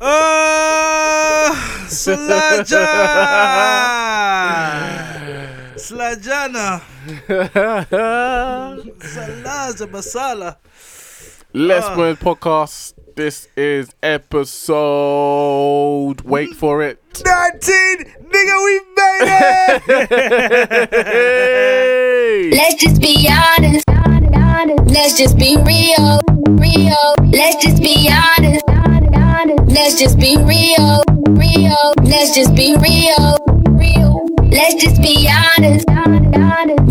Oh, Slaja! Slajana! Salaza Masala! Let's Ah. Win podcast. This is episode. Wait for it. 19! Nigga, we made it! Hey! Let's just be honest. Let's just be real. Real. Let's just be honest. Let's just be real. Real. Let's just be real. Real. Let's just be honest.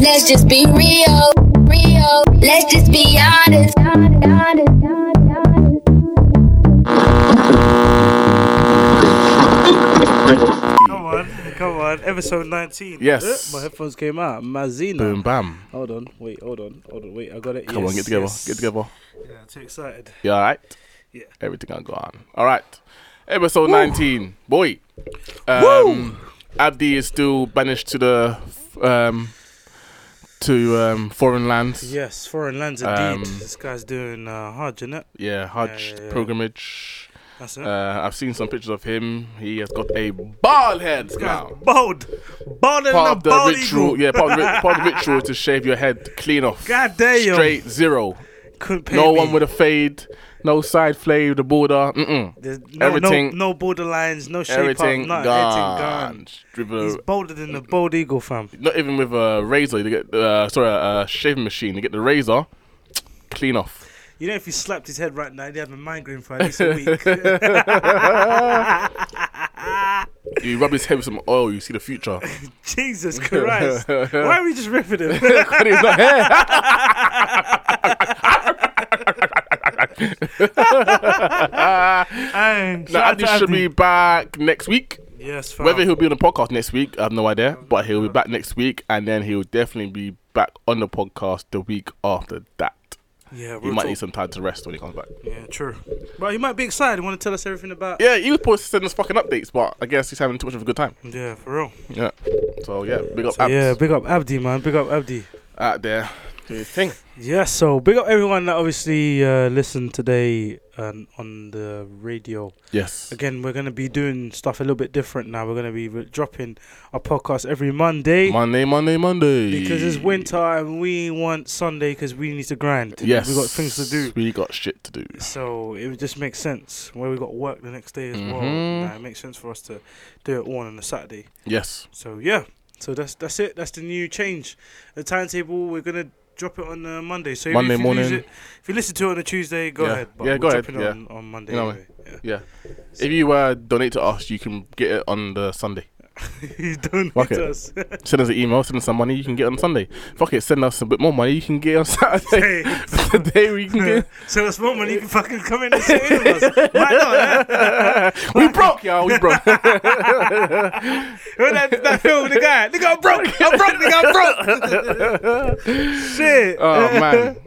Let's just be real. Real. Let's just be honest. come on, come on. Episode 19. Yes. Uh, My headphones came out. Mazina. Boom, bam. Hold on, wait, hold on, hold on, wait. I got it. Come Yes, on, get together. yes. Get together. Yeah, I'm too excited. You alright? Yeah. Everything I go on. Alright. Episode 19. Boy. Um, Abdi is still banished to the um, to um, foreign lands. Yes, foreign lands indeed. Um, this guy's doing uh, Hajj, innit? Yeah, Hajj yeah, yeah. pilgrimage. That's it. Uh, I've seen some pictures of him. He has got a bald head now. Bold than Part of the bald ritual, eagle. yeah, part of, the, part of the ritual is to shave your head clean off. God damn. Straight zero. Couldn't pay No me. one with a fade, no side fade, the border. Mm-mm. There's no, everything- no, no borderlines, no shape Everything up, gone. everything gone. Dribble- He's bolder than the bald eagle, fam. not even with a razor. You get uh, sorry, a shaving machine. You get the razor, clean off. You know, if he slapped his head right now, he'd have a migraine for at least a week. You rub his head with some oil. You see the future. Jesus Christ. Why are we just ripping him? He's not here. Shout Now, Abdi should be back next week. Yes, fam. Whether he'll be on the podcast next week, I have no idea. But he'll be back next week, and then he'll definitely be back on the podcast the week after that. yeah, He might talk. need some time to rest when he comes back. Yeah, true. But he might be excited. He Want to tell us everything about? Yeah, he was supposed to send us fucking updates, but I guess he's having too much of a good time. Yeah, for real. Yeah. So yeah, big up So, Abs yeah, big up Abdi, man. Big up Abdi. out there. Do his thing. Yeah, so big up everyone that obviously uh, listened today um, on the radio. Yes. Again, we're going to be doing stuff a little bit different now. We're going to be re- dropping a podcast every Monday Monday, Monday, Monday. because it's winter and we want Sunday because we need to grind. Yes. we got things to do. We got shit to do. So it just makes sense where we got work the next day as well. Mhm. Nah, it makes sense for us to do it all on a Saturday. Yes. So yeah, so that's that's it. That's the new change. The timetable we're gonna drop it on uh, Monday. So Monday if you morning. it, if you listen to it on a Tuesday, go Yeah. ahead. But Yeah, go ahead, it yeah. on, on Monday. You know anyway. Yeah. If you uh, donate to us, you can get it on the Sunday. Yeah. you Fuck it. us. Send us an email, send us some money, you can get on Sunday. Fuck it, send us a bit more money, you can get on Saturday. The day we can get. so it's more money. You can fucking come in and sit in with us. Why not? eh? we broke, y'all. We broke. Remember that, that film with the guy? Nigga, I'm broke. I'm broke. Nigga, I'm broke. Shit. oh man.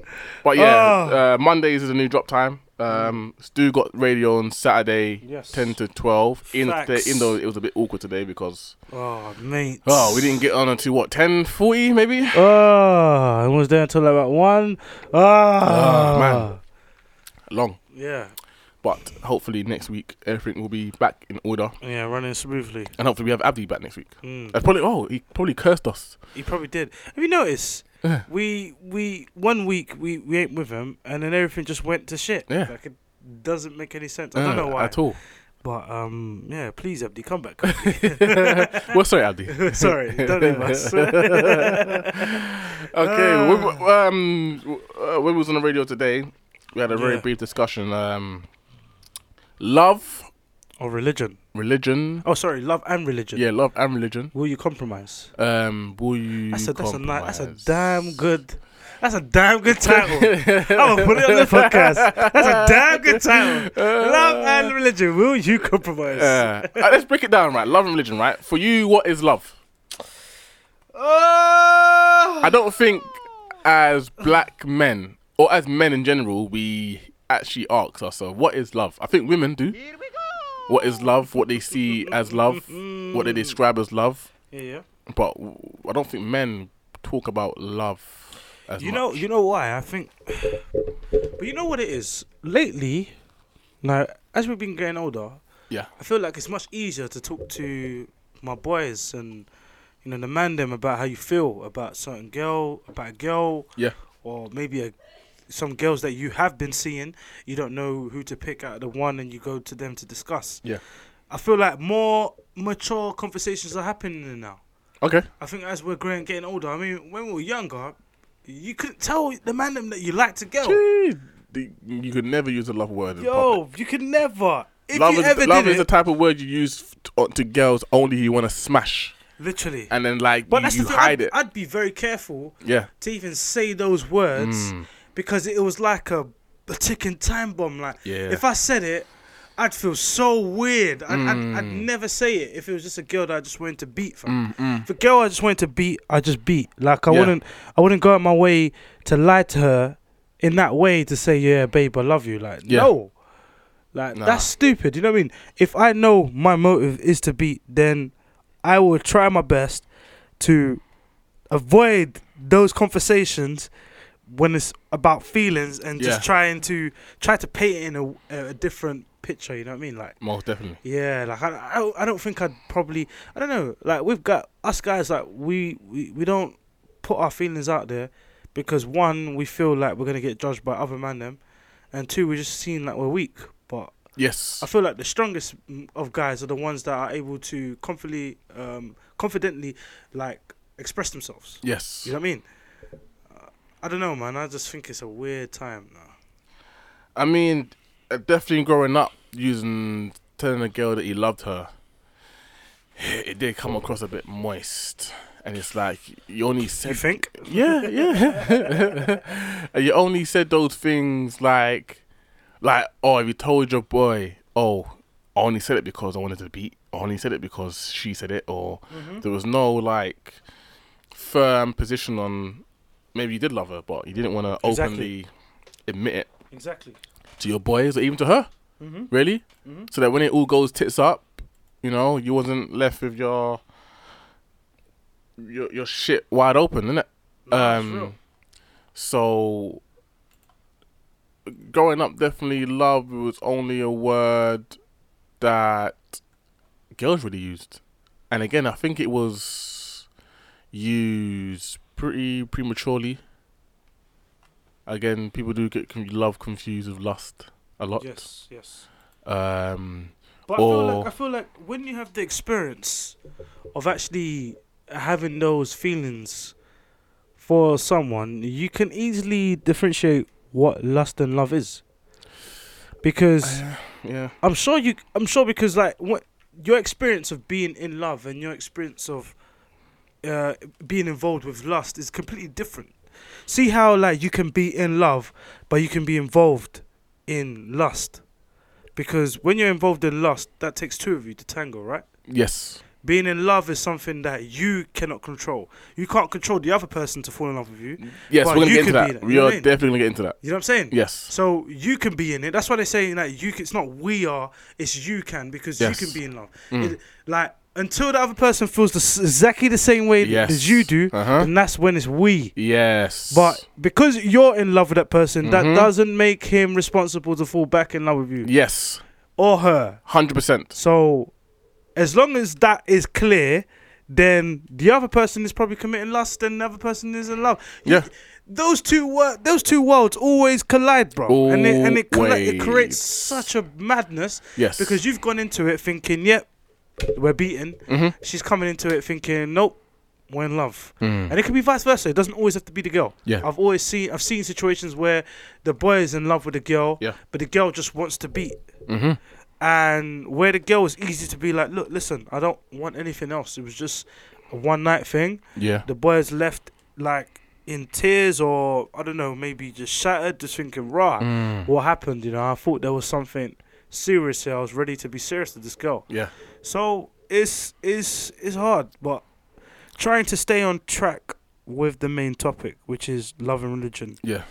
But yeah, Oh. uh, Mondays is a new drop time. Um, Stu got radio on Saturday, Yes. ten to twelve. In the, even though it was a bit awkward today because Oh, mate. oh we didn't get on until what ten forty maybe. Oh, I was there until about one. Ah, Oh, man. Long. Yeah, But hopefully next week everything will be back in order, yeah, running smoothly. and hopefully we have Abdi back next week. Mm. Probably oh he probably cursed us. He probably did. Have you noticed? Yeah. We we one week we we ain't with him, and then everything just went to shit. Yeah. like it doesn't make any sense. I don't Uh, know why at all. but um, yeah. Please, Abdi, come back. well, sorry, Abdi. Sorry, don't leave us. okay, Ah. when, we- um, uh, when we was on the radio today, we had a very Yeah. brief discussion. Um, love, or religion. Religion, Oh, sorry, love and religion. yeah, love and religion. Will you compromise? Um, will you? That's a that's a ni- that's a damn good. That's a damn good title. I'm gonna put it on the podcast. That's a damn good title. Love and religion. Will you compromise? Uh, uh, let's break it down, right? Love and religion, right? For you, what is love? Oh! I don't think as black men or as men in general, we actually ask ourselves, what is love? I think women do. What is love? What they see as love? What they describe as love? Yeah, yeah. But w- I don't think men talk about love as You much. know, you know why? I think, but you know what it is. Lately, now as we've been getting older, Yeah. I feel like it's much easier to talk to my boys and you know demand them about how you feel about certain girl, about a girl, Yeah. or maybe a some girls that you have been seeing. You don't know who to pick out of the one, and you go to them to discuss. Yeah. I feel like more mature conversations are happening now. Okay. I think as we're growing, getting older. I mean, when we were younger, you couldn't tell the man them that you liked a girl. The- You could never use a love word. Yo, you could never. If love you is, ever love did is it, the type of word you use to, to girls only you want to smash, literally. and then like But you, that's you thing. hide I'd, it. I'd be very careful yeah. to even say those words Mm. Because it was like a, a ticking time bomb. Like, Yeah. if I said it, I'd feel so weird. I'd, I'd, I'd Mm. never say it if it was just a girl that I just wanted to beat. Fam. Mm, mm. If a girl I just wanted to beat, I just beat. Like I Yeah. wouldn't, I wouldn't go out my way to lie to her in that way to say, "Yeah, babe, I love you." Like, Yeah. no, like Nah. that's stupid. You know what I mean? If I know my motive is to beat, then I will try my best to avoid those conversations when it's about feelings and just Yeah. trying to try to paint it in a, a different picture. You know what I mean? Like. Most definitely. Yeah, like I, I, don't- I don't think I'd probably, I don't know, like we've got us guys, like we, we, we don't put our feelings out there because one, we feel like we're gonna get judged by other man them, and two, we just seem like we're weak. But Yes. I feel like the strongest of guys are the ones that are able to confidently, um, confidently, like express themselves. Yes. You know what I mean? I don't know, man. I just think it's a weird time now. I mean, uh, definitely growing up using telling a girl that you loved her, it did come across a bit moist, and it's like you only said. You think? yeah, yeah. you only said those things like, like, oh, have you told your boy? Oh, I only said it because I wanted to beat. I only said it because she said it, or Mm-hmm. there was no like firm position on. Maybe you did love her, but you didn't want to Exactly. openly admit it Exactly. to your boys or even to her. Mm-hmm. Really? Mhm. So that when it all goes tits up, you know, you wasn't left with your your your shit wide open, innit? Um, so growing up, definitely love was only a word that girls really used, and again, I think it was used pretty prematurely. Again, people do get con- love confused with lust a lot. Yes. Yes. Um, But I feel Or- like I feel like when you have the experience of actually having those feelings for someone, you can easily differentiate what lust and love is. Because yeah, I'm sure you, I'm sure because like what your experience of being in love and your experience of uh, being involved with lust is completely different. See how like you can be in love, but you can be involved in lust, because when you're involved in lust, that takes two of you to tango, right? yes, Being in love is something that you cannot control. You can't control the other person to fall in love with you. yes. We're gonna get into that. that, We you know are what I mean? definitely gonna get into that. You know what I'm saying? Yes, So you can be in it. That's why they're saying like you. Can, it's not we are. It's you can because Yes. you can be in love. Mm. It- like until the other person feels the, exactly the same way yes. as you do, Uh huh. and that's when it's we. Yes, But because you're in love with that person, Mhm. that doesn't make him responsible to fall back in love with you yes, or her. hundred percent. So as long as that is clear, then the other person is probably committing lust, and the other person is in love. Yeah. Those two wor- those two worlds always collide, bro, and it and it, colla- it creates such a madness Yes, because you've gone into it thinking, "Yep, we're beaten." Mhm. She's coming into it thinking, "Nope, we're in love," Mm. and it can be vice versa. It doesn't always have to be the girl. Yeah. I've always seen I've seen situations where the boy is in love with the girl, Yeah. but the girl just wants to beat Mhm. and where the girl is easy to be like, look, listen, I don't want anything else. It was just a one night thing. Yeah. The boy is left like in tears or I don't know, maybe just shattered, just thinking, right, Mm. what happened? You know, I thought there was something serious here. I was ready to be serious with this girl. Yeah. So it's it's it's hard, but trying to stay on track with the main topic, which is love and religion. Yeah.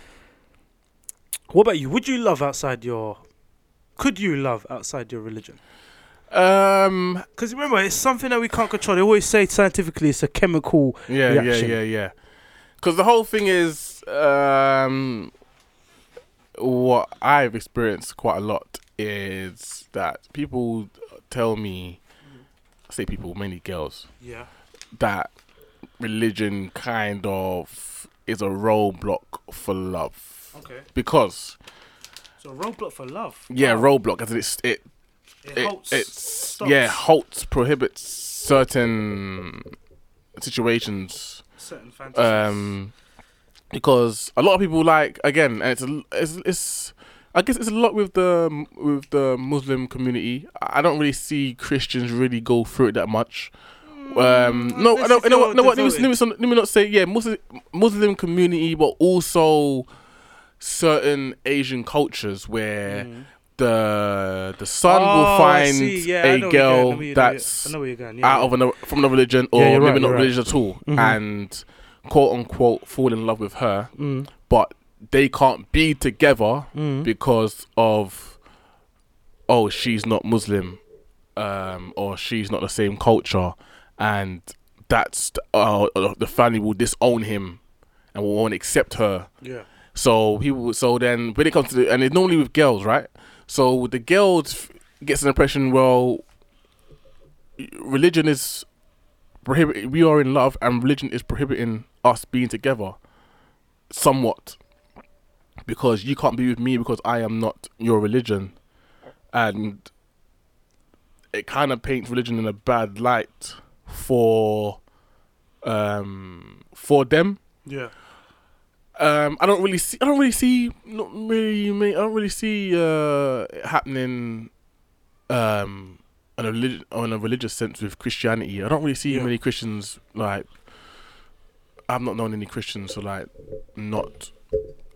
What about you? Would you love outside your? Could you love outside your religion? Um. Because remember, it's something that we can't control. They always say scientifically it's a chemical. Yeah. reaction. Yeah. Yeah. Yeah. Because the whole thing is, um, what I've experienced quite a lot is that people tell me, I say people, many girls, Yeah. that religion kind of is a roadblock for love. Okay. Because So roadblock for love. yeah, Wow. roadblock as it's it It, it, halts, it's stops yeah halts prohibits certain situations certain fantasies. um because a lot of people like again and it's it's, it's I guess it's a lot with the with the Muslim community. I don't really see Christians really go through it that much. Um, no, I unless don't. you You know what? feel No, what? Let me, let, me, let me not say yeah, Muslim Muslim community, but also certain Asian cultures where Mm. the the son Oh, will find. Yeah, a going, girl that's I know where you're going. Yeah, out yeah. of another from another religion or maybe right, not you're right. at all, Mhm. and quote unquote fall in love with her, Mm. but they can't be together Mm. because of oh she's not Muslim, um, or she's not the same culture, and that's uh, the family will disown him and will won't accept her. yeah. So people, so then when it comes to the, and it's normally with girls, right? So the girls gets an impression, well, religion is prohibit. We are in love, and religion is prohibiting us being together, somewhat, because you can't be with me because I am not your religion, and it kind of paints religion in a bad light for, um, for them Yeah. um, I don't really see. I don't really see. Not really. me- I don't really see uh, it happening. Um, on a relig- on a religious sense with Christianity. I don't really see Yeah. many Christians like. I've not known any Christians to like not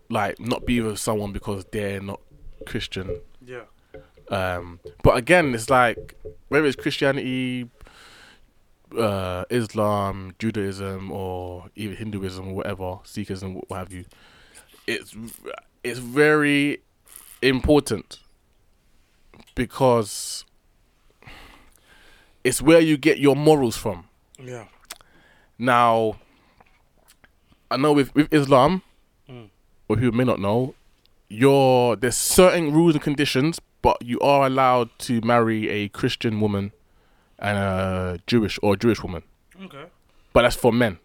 like not be with someone because they're not Christian. Yeah. Um, but again, it's like whether it's Christianity, uh, Islam, Judaism, or even Hinduism or whatever, Sikhism, what have you. It's it's very important because it's where you get your morals from. Yeah. Now, I know with with Islam. Or people may not know, you're there's certain rules and conditions, but you are allowed to marry a Christian woman and a Jewish or Jewish woman. Okay. But that's for men.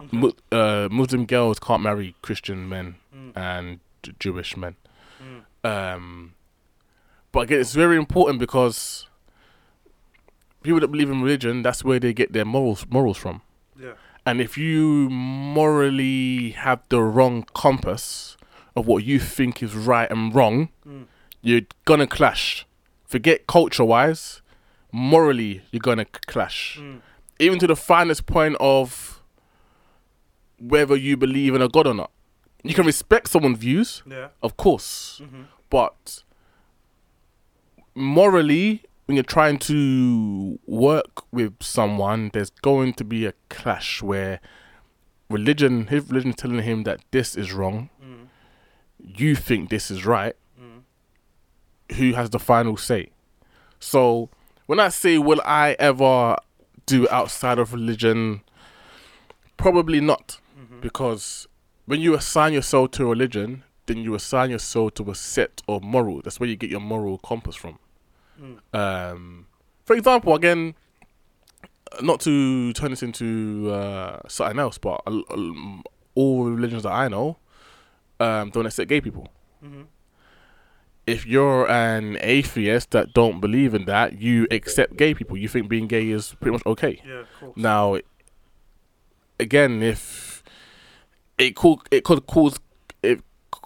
Okay. Mu- uh, Muslim girls can't marry Christian men Mm. and J- Jewish men. Mm. Um, but again, it's very important because people that believe in religion, that's where they get their morals morals from. And if you morally have the wrong compass of what you think is right and wrong, Mm. you're gonna clash. Forget culture wise, morally, you're gonna clash. Mm. Even to the finest point of whether you believe in a God or not. You can respect someone's views, Yeah. of course, Mm-hmm. but morally, when you're trying to work with someone, there's going to be a clash where religion, his religion, is telling him that this is wrong. Mm. You think this is right. Mm. Who has the final say? So when I say, will I ever do outside of religion? Probably not, Mm-hmm. because when you assign yourself to a religion, then you assign yourself to a set of moral. That's where you get your moral compass from. Mm. Um, for example, again, not to turn this into uh, something else, but all religions that I know um, don't accept gay people. Mm-hmm. If you're an atheist that don't believe in that, you accept gay people. You think being gay is pretty much okay. Yeah. Of course. Now, again, if it could, it could cause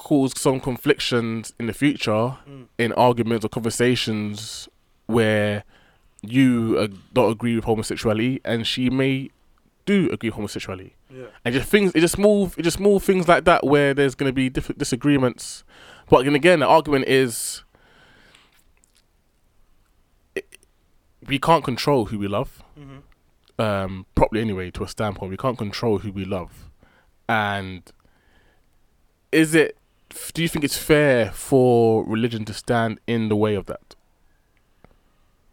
cause some conflictions in the future Mm. in arguments or conversations where you uh, don't agree with homosexuality, and she may do agree with homosexuality, Yeah. and just things, it just move, it just small things like that where there's going to be different disagreements. But then again, the argument is. it- We can't control who we love Mm-hmm. um, properly anyway to a standpoint. We can't control who we love, and is it? Do you think it's fair for religion to stand in the way of that?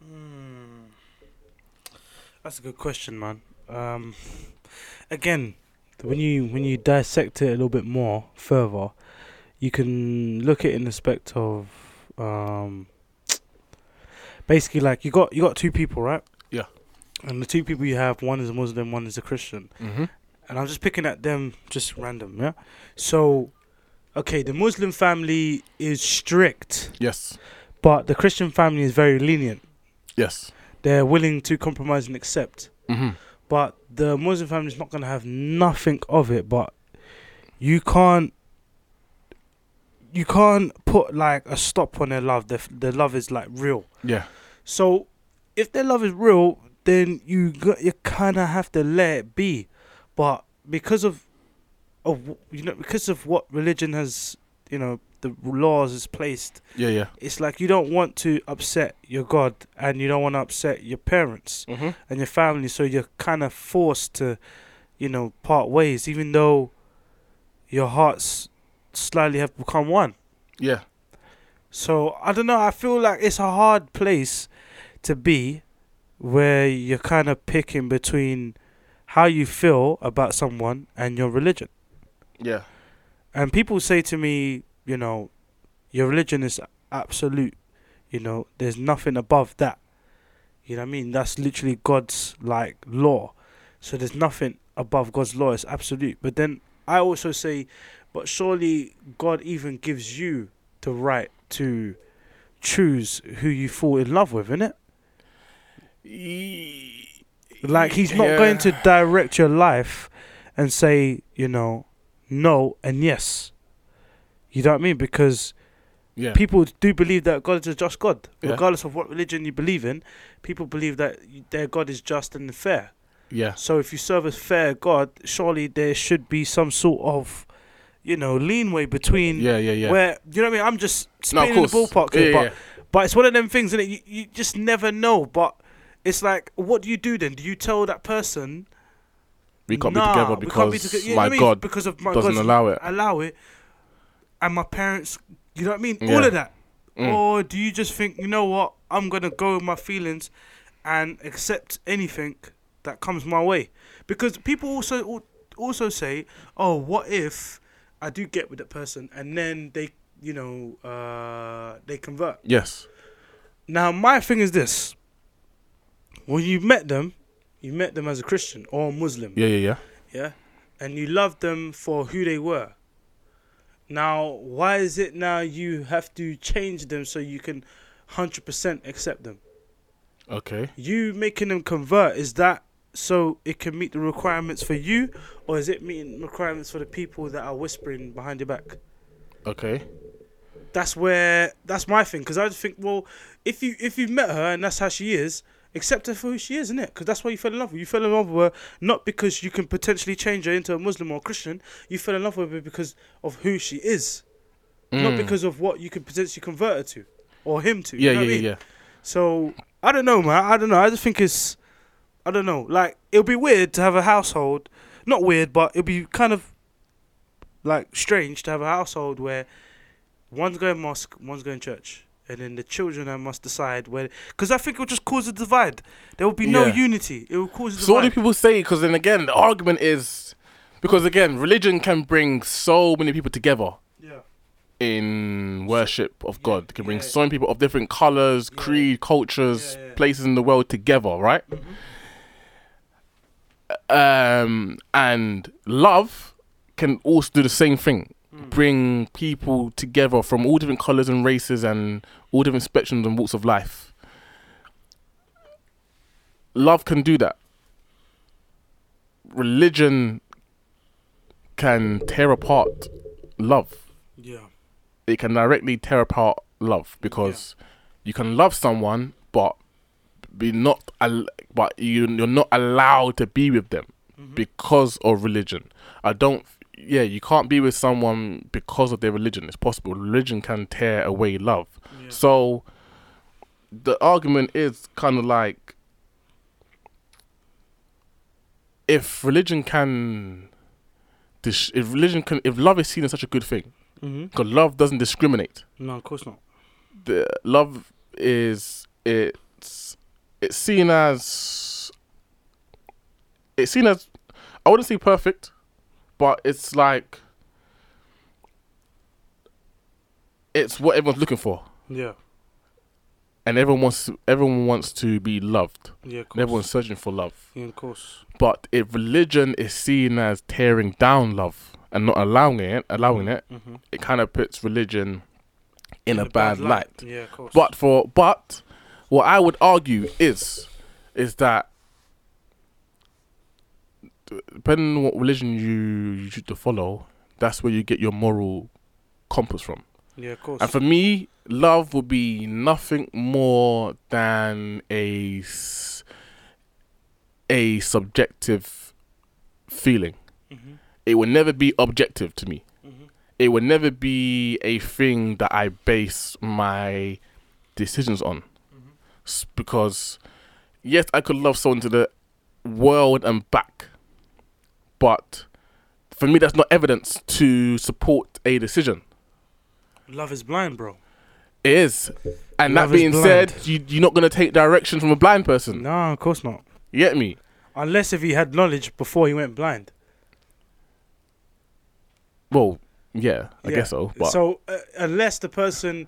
Mm. That's a good question, man. Um, again, when you when you dissect it a little bit more further, you can look at it in the aspect of um, basically like you got you got two people, right? Yeah. And the two people you have, one is a Muslim, one is a Christian. Mm-hmm. and I'm just picking at them just random, yeah. So, okay, the Muslim family is strict, Yes. but the Christian family is very lenient. Yes. They're willing to compromise and accept. Mm-hmm. But the Muslim family is not gonna have nothing of it. But you can't, you can't put like a stop on their love. Their their love is like real. Yeah. So, if their love is real, then you got, you kind of have to let it be. But because of, of you know, because of what religion has, you know, the laws is placed, Yeah. Yeah. it's like you don't want to upset your God and you don't want to upset your parents Mm-hmm. and your family, so you're kind of forced to, you know, part ways, even though your hearts slightly have become one. Yeah. So I don't know. I feel like it's a hard place to be, where you're kind of picking between how you feel about someone and your religion. Yeah. And people say to me, you know, your religion is absolute. You know, there's nothing above that. You know what I mean? That's literally God's like law. So there's nothing above God's law. It's absolute. But then I also say, but surely God even gives you the right to choose who you fall in love with, innit? Like he's not Yeah. going to direct your life and say, you know, no and yes. You know what I mean? Because Yeah. people do believe that God is a just God, Yeah. regardless of what religion you believe in. People believe that their God is just and fair. Yeah. So if you serve a fair God, surely there should be some sort of, you know, leanway between Yeah. Yeah. Yeah. where you know what I mean. I'm just No, spinning the ballpark here, yeah, but but it's one of them things, and you you just never know. But it's like, what do you do then? Do you tell that person? We can't "Nah, be together can't be because toge- my I mean? God because of my doesn't God's allow it. allow it, and my parents, you know what I mean? All of that. Mm. Or do you just think, you know what, I'm gonna go with my feelings and accept anything that comes my way? Because people also also say, oh, what if I do get with that person and then they, you know, uh, they convert? Yes. Now my thing is this: when you met them, you met them as a Christian or a Muslim Yeah. Yeah. Yeah. yeah, and you loved them for who they were. Now, why is it now you have to change them so you can hundred percent accept them? Okay. You making them convert is that so it can meet the requirements for you, or is it meeting requirements for the people that are whispering behind your back? Okay. That's where that's my thing because I just think, well, if you if you've met her and that's how she is, accept her for who she is, isn't it? Because that's why you fell in love with. her. You fell in love with her not because you can potentially change her into a Muslim or a Christian. You fell in love with her because of who she is, not Mm. because of what you could potentially convert her to or him to. you Yeah. know Yeah. what I Yeah. mean? Yeah. So I don't know, man. I don't know. I just think it's, I don't know. Like it'll be weird to have a household. Not weird, but it'll be kind of like strange to have a household where one's going mosque, one's going church, and then the children uh, must decide where. Because I think it will just cause a divide. There will be no Yeah. unity. It will cause a So what do people say? Because then again, the argument is because again, religion can bring so many people together yeah. in worship of God. It can bring yeah. so many people of different colors, creed, cultures, Yeah, yeah. places in the world together, right? Um, and love can also do the same thing. Hmm. Bring people together from all different colors and races and all different spectrums and walks of life. Love can do that. Religion can tear apart love Yeah. it can directly tear apart love because you can love someone but be not al- but you you're not allowed to be with them mm-hmm. because of religion. I don't yeah, you can't be with someone because of their religion. It's possible. Religion can tear away love. Yeah. So the argument is kind of like if religion can dis- if religion can if love is seen as such a good thing Mm-hmm. because love doesn't discriminate. No, of course not. The love is it's it's seen as it's seen as I wouldn't say perfect, but it's like it's what everyone's looking for, Yeah. and everyone wants everyone wants to be loved. Yeah, everyone's searching for love. Yeah, of course. But if religion is seen as tearing down love and not allowing it, allowing it, Mm-hmm. it kind of puts religion in, a, bad, light. Yeah, of course. But for but what I would argue is is that depending on what religion you you choose to follow, that's where you get your moral compass from. yeah, of course. And for me, love would be nothing more than a a subjective feeling. mm-hmm. It would never be objective to me. Mm-hmm. It would never be a thing that I base my decisions on. Mm-hmm. Because yes, I could love someone to the world and back, but for me, that's not evidence to support a decision. Love is blind, bro. It is. And Love that being said, you, you're not going to take direction from a blind person. No, of course not. You get me? Unless if he had knowledge before he went blind. Well, yeah, I Yeah. guess so. But So uh, unless the person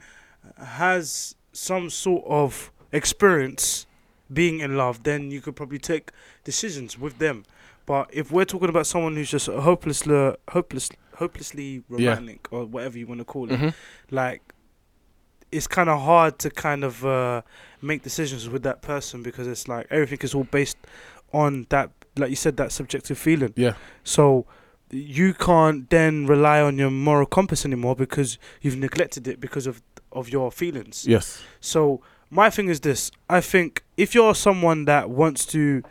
has some sort of experience being in love, then you could probably take decisions with them. But if we're talking about someone who's just hopelessly, hopeless, hopelessly Yeah. romantic or whatever you want to call it, Mhm. like it's kind of hard to kind of uh, make decisions with that person because it's like everything is all based on that, like you said, that subjective feeling. yeah, So you can't then rely on your moral compass anymore because you've neglected it because of of your feelings. yes, So my thing is this: I think if you're someone that wants to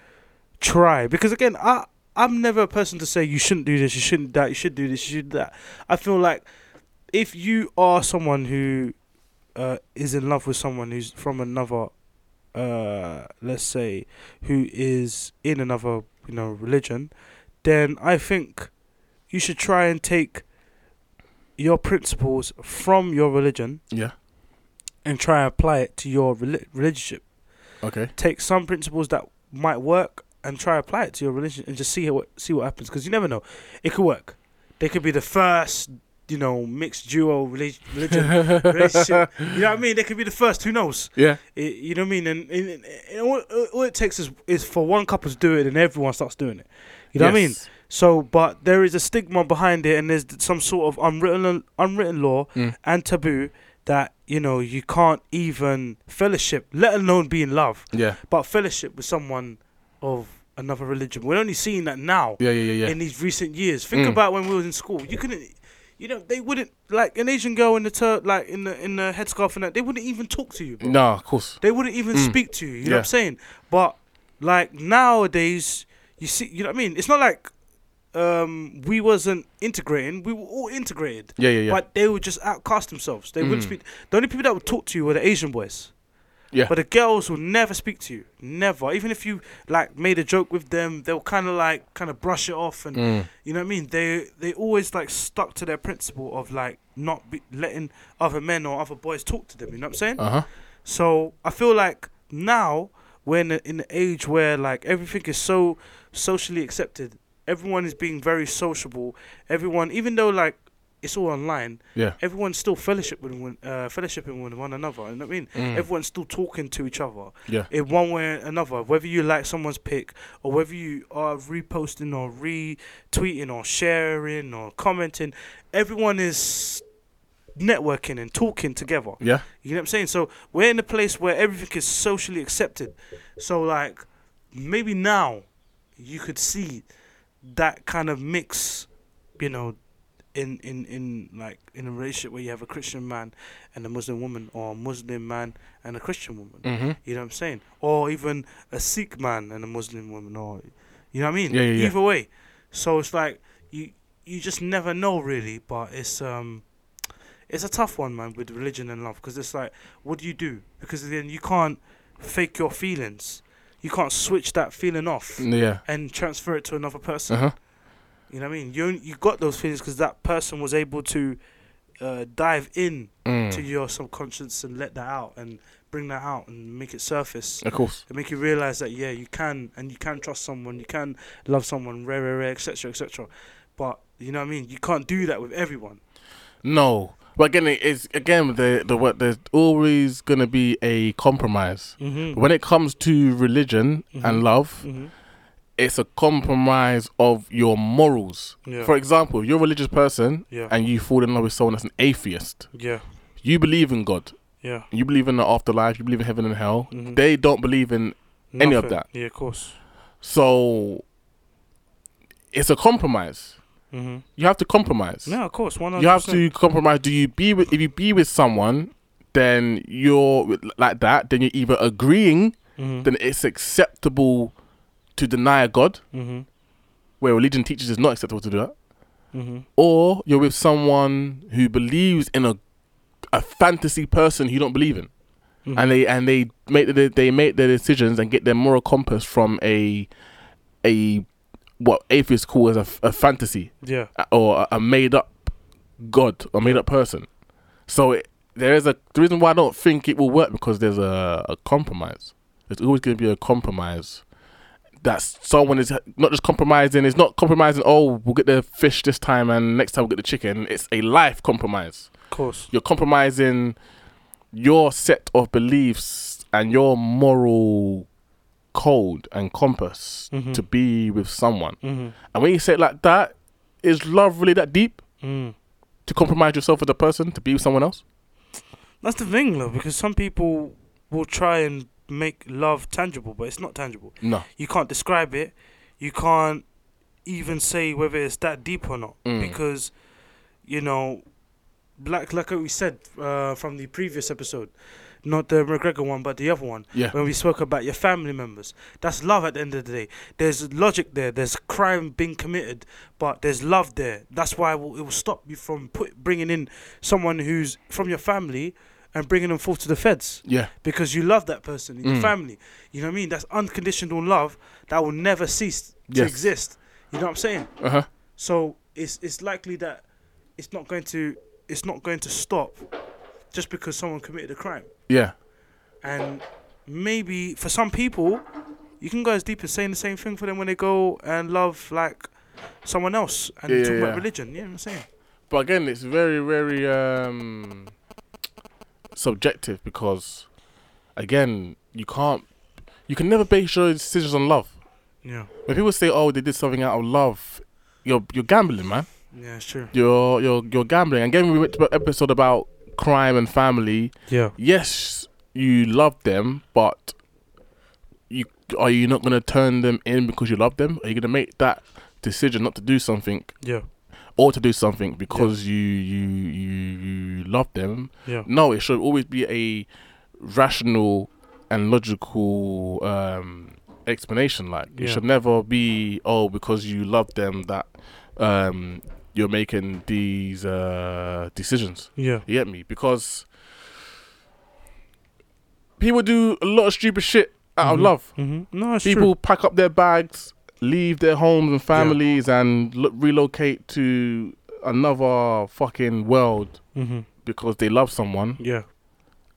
try, because again, I I'm never a person to say you shouldn't do this, you shouldn't that, you should do this, you should do that. I feel like if you are someone who uh, is in love with someone who's from another, uh, let's say, who is in another you know religion, then I think you should try and take your principles from your religion yeah. and try and apply it to your reli- relationship. Okay. Take some principles that might work and try apply it to your religion and just see what see what happens because you never know. It could work. They could be the first, you know, mixed duo relig- religion relationship. You know what I mean? They could be the first. Who knows? Yeah. It, you know what I mean? And, and, and- and all, all it takes is is for one couple to do it and everyone starts doing it. You know what I mean? So, but there is a stigma behind it, and there's some sort of unwritten unwritten law Mm. and taboo that you know you can't even fellowship, let alone be in love, Yeah. but fellowship with someone of another religion. We're only seeing that now Yeah. Yeah. Yeah. Yeah. in these recent years. Think Mm. about when we was in school. You couldn't, you know, they wouldn't like an Asian girl in the tur- like in the in the headscarf and that. They wouldn't even talk to you. Bro. No, of course. They wouldn't even Mm. speak to you. You know what I'm saying? But like nowadays, you see, you know what I mean? It's not like um we wasn't integrating. We were all integrated. Yeah. Yeah. Yeah. But they would just outcast themselves. They wouldn't Mm. speak. The only people that would talk to you were the Asian boys. Yeah. But the girls will never speak to you. Never. Even if you like made a joke with them, they'll kind of like kind of brush it off and Mm. you know what I mean? They they always like stuck to their principle of like not be, letting other men or other boys talk to them. You know what I'm saying? Uh huh. So I feel like now we're in, a, in an age where like everything is so socially accepted. Everyone is being very sociable. Everyone, even though like it's all online, Yeah. everyone's still fellowship with one, uh, fellowshipping with one another. You know what I mean? Mm. Everyone's still talking to each other Yeah. in one way or another. Whether you like someone's pic or whether you are reposting or retweeting or sharing or commenting, everyone is networking and talking together. Yeah. You know what I'm saying? So we're in a place where everything is socially accepted. So like maybe now you could see that kind of mix, you know, in in in like in a relationship where you have a Christian man and a Muslim woman or a Muslim man and a Christian woman. Mm-hmm. You know what I'm saying? Or even a Sikh man and a Muslim woman or you know what I mean? Yeah, yeah, yeah. Either way. So it's like you you just never know really, but it's um it's a tough one man with religion and love because it's like what do you do? Because then you can't fake your feelings. You can't switch that feeling off Yeah. and transfer it to another person. Uh huh. You know what I mean? You you got those feelings because that person was able to uh, dive in Mm. to your subconscious and let that out and bring that out and make it surface Of course. and make you realize that yeah you can and you can trust someone you can love someone rare rare rare etc etc but you know what I mean you can't do that with everyone No, But again, it is again the the what there's always gonna be a compromise Mm-hmm. when it comes to religion and love. Mm-hmm. It's a compromise of your morals. Yeah. For example, if you're a religious person Yeah. and you fall in love with someone that's an atheist, Yeah. you believe in God, Yeah. you believe in the afterlife, you believe in heaven and hell. Mhm. They don't believe in Any of that. Yeah, of course. so. It's a compromise. Mm-hmm. You have to compromise. Yeah, of course. One you have to compromise. Do you be with if you be with someone, then you're like that. Then you're either agreeing, Mm-hmm. then it's acceptable to deny a God, Mm-hmm. where religion teaches it's not acceptable to do that, Mm-hmm. or you're with someone who believes in a a fantasy person who you don't believe in, Mm-hmm. and they and they make the, they make their decisions and get their moral compass from a a what atheists call as a fantasy Yeah. or a, a made up god or made up person. So it, there is a the reason why I don't think it will work because there's a, a compromise. There's always going to be a compromise. That someone is not just compromising. It's not compromising. Oh, we'll get the fish this time, and next time we'll get the chicken. It's a life compromise. Of course. You're compromising your set of beliefs and your moral code and compass Mhm. to be with someone. Mm-hmm. And when you say it like that, is love really that deep Mm. to compromise yourself as a person to be with someone else? That's the thing, though, because some people will try and make love tangible, but it's not tangible. No. You can't describe it. You can't even say whether it's that deep or not, Mm. because you know, like like we said uh, from the previous episode, not the McGregor one, but the other one. Yeah. when we spoke about your family members. That's love at the end of the day. There's logic there. There's crime being committed, but there's love there. That's why it will, it will stop you from put, bringing in someone who's from your family and bringing them forth to the feds Yeah. because you love that person in your Mm. family. You know what I mean? That's unconditional love that will never cease to Yes. exist. You know what I'm saying? Uh huh. So it's it's likely that it's not going to it's not going to stop just because someone committed a crime. Yeah. And maybe for some people, you can go as deep as saying the same thing for them when they go and love like someone else and Yeah, talk yeah, about yeah. religion. You know what I'm saying? But again, it's very, very um subjective because again, you can't you can never base your decisions on love. Yeah. When people say, "Oh, they did something out of love," you're you're gambling, man. Yeah, it's true. You're you're you're gambling. And again, we went to an episode about crime and family. Yeah. Yes, you love them, but you are you not gonna turn them in because you love them? Are you gonna make that decision not to do something Yeah. Or to do something because you you you you love them? Yeah. No, it should always be a rational and logical um, explanation. Like it should never be oh because you love them that um, you're making these uh, decisions. Yeah. You get me? Because people do a lot of stupid shit out of Mhm. love. Mm-hmm. No, People pack up their bags, leave their homes and families, and lo- relocate to another fucking world. Mm-hmm. because they love someone, Yeah.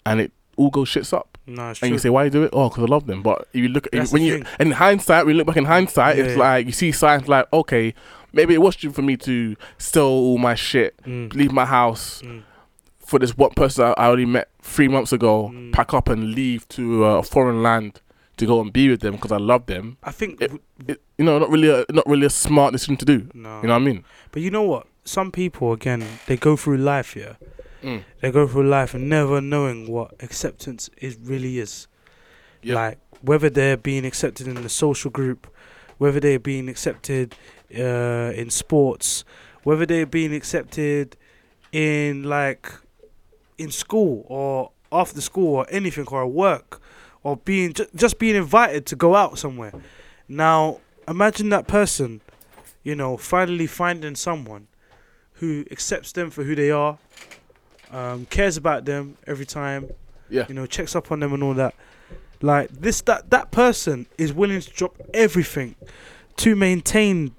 and it all goes shits up. No, it's And true. you say, "Why you do it?" Oh, because I love them. But you look That's when you thing. in hindsight, we look back in hindsight, Yeah, it's yeah. like you see signs like, okay, maybe it was stupid for me to sell all my shit, Mm. leave my house, Mm. for this one person I only met three months ago, Mm. pack up and leave to uh, a foreign land to go and be with them because I love them. I think It- It, you know, not really, a, not really a smart decision to do. no. You know what I mean? But you know what? Some people again, they go through life, yeah. Mm. They go through life and never knowing what acceptance is really is. Yeah. Like whether they're being accepted in the social group, whether they're being accepted uh, in sports, whether they're being accepted in like in school or after school or anything or at work or being ju- just being invited to go out somewhere. Now imagine that person, you know, finally finding someone who accepts them for who they are, um, cares about them every time, Yeah. you know, checks up on them and all that. Like this, that that person is willing to drop everything to maintain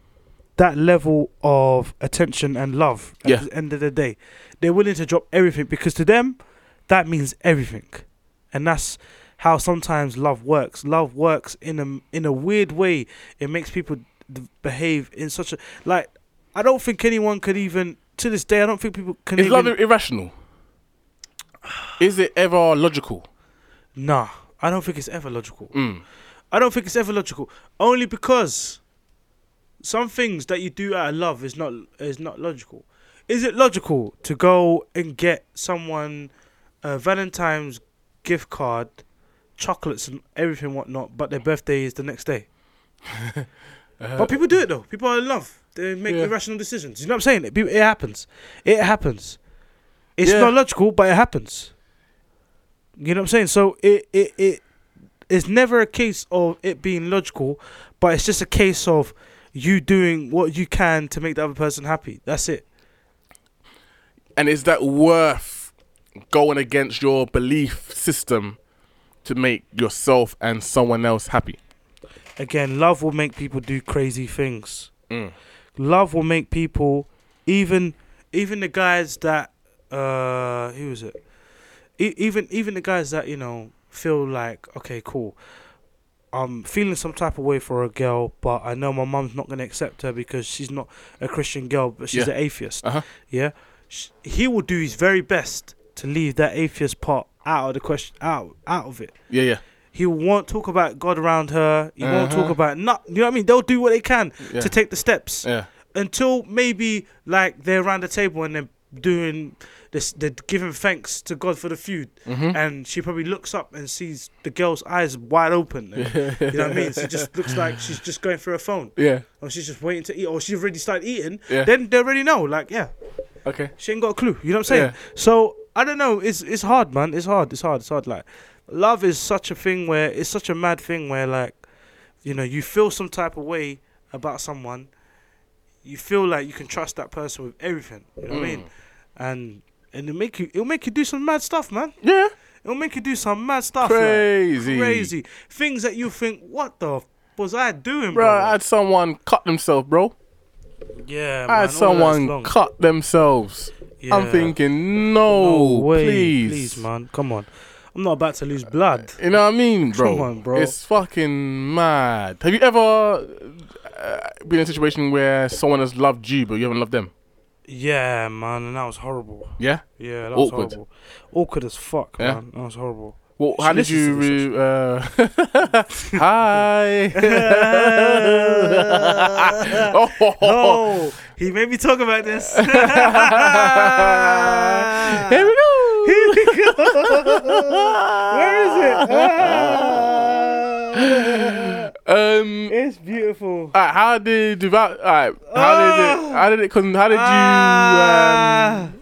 that level of attention and love. At Yeah. the end of the day, they're willing to drop everything because to them, that means everything, and that's how sometimes love works. Love works in a in a weird way. It makes people d- behave in such a like. I don't think anyone could even to this day, I don't think people can. Is even, love irrational? Is it ever logical? Nah, I don't think it's ever logical. Mm. I don't think it's ever logical. Only because some things that you do out of love is not is not logical. Is it logical to go and get someone a Valentine's gift card, chocolates and everything whatnot, but their mm. birthday is the next day? Uh-huh. but people do it though. People are in love. They make Yeah. irrational decisions. You know what I'm saying? It, it happens. It happens. It's Yeah. not logical, but it happens. You know what I'm saying? So it it it it's never a case of it being logical, but it's just a case of you doing what you can to make the other person happy. That's it. And is that worth going against your belief system to make yourself and someone else happy? Again, love will make people do crazy things. Mm. Love will make people even even the guys that uh who was it? E- even even the guys that, you know, feel like, okay, cool. I'm feeling some type of way for a girl, but I know my mum's not going to accept her because she's not a Christian girl, but she's Yeah. an atheist. Uh-huh. Yeah, he will do his very best to leave that atheist part out of the question, out out of it. Yeah, yeah. He won't talk about God around her. He won't talk Uh-huh. about not. You know what I mean? They'll do what they can Yeah. to take the steps Yeah. until maybe like they're around the table and they're doing this. They're giving thanks to God for the food, Mm-hmm. and she probably looks up and sees the girl's eyes wide open. and- you know what I mean? She just looks like she's just going through her phone, Yeah. or she's just waiting to eat, or she's already started eating. Yeah. Then they already know, like, yeah, Okay. she ain't got a clue. You know what I'm saying? Yeah. So I don't know. It's it's hard, man. It's hard. It's hard. It's hard. Like love is such a thing where it's such a mad thing where like you know you feel some type of way about someone. You feel like you can trust that person with everything. You know what I mean? Mm. And and it make you it'll make you do some mad stuff, man. Yeah. It'll make you do some mad stuff. like, Crazy. crazy things that you think, what the f- was I doing, Bro, bro? I had someone cut themselves, bro. yeah. I all had someone cut themselves. I'm thinking, no, No way, please. please, man. Come on. I'm not about to lose blood. You know what I mean, bro? Come on, bro. It's fucking mad. Have you ever uh, been in a situation where someone has loved you, but you haven't loved them? Yeah, man, and that was horrible. Yeah. Yeah, that was horrible. Awkward as fuck, Yeah? man. That was horrible. Well, how did you? Re- uh, hi. oh, Oh, he made me talk about this. Here we go. Here we go. Where is it? Ah. Um. it's beautiful. Alright, how did devout? Alright, how did it? How did it? Con- how did you? Ah. Um,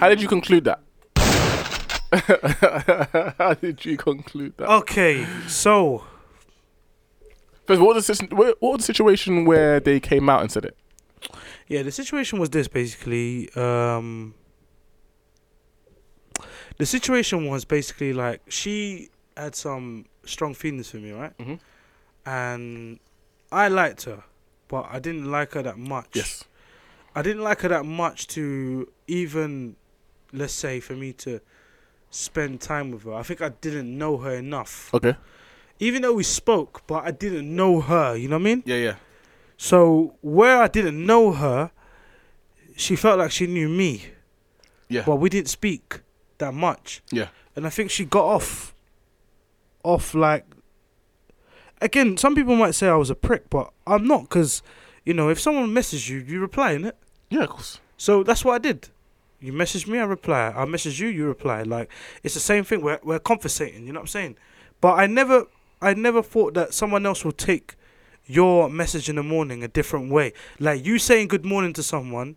how did you conclude that? how did you conclude that? Okay, so First, what was the what was the situation where they came out and said it? Yeah, the situation was this basically. Um, the situation was basically like she had some strong feelings for me, right? Mhm. And I liked her, but I didn't like her that much. Yes. I didn't like her that much to even, let's say, for me to spend time with her. I think I didn't know her enough. Okay. Even though we spoke, but I didn't know her. You know what I mean? Yeah, yeah. So where I didn't know her, she felt like she knew me, Yeah. but we didn't speak that much. Yeah. And I think she got off, off like. Again, some people might say I was a prick, but I'm not, cause, you know, if someone messages you, you reply in it. Yeah, of course. So that's what I did. You message me, I reply. I message you, you reply. Like it's the same thing. We're we're conversating. You know what I'm saying? But I never, I never thought that someone else will take your message in the morning a different way. Like you saying good morning to someone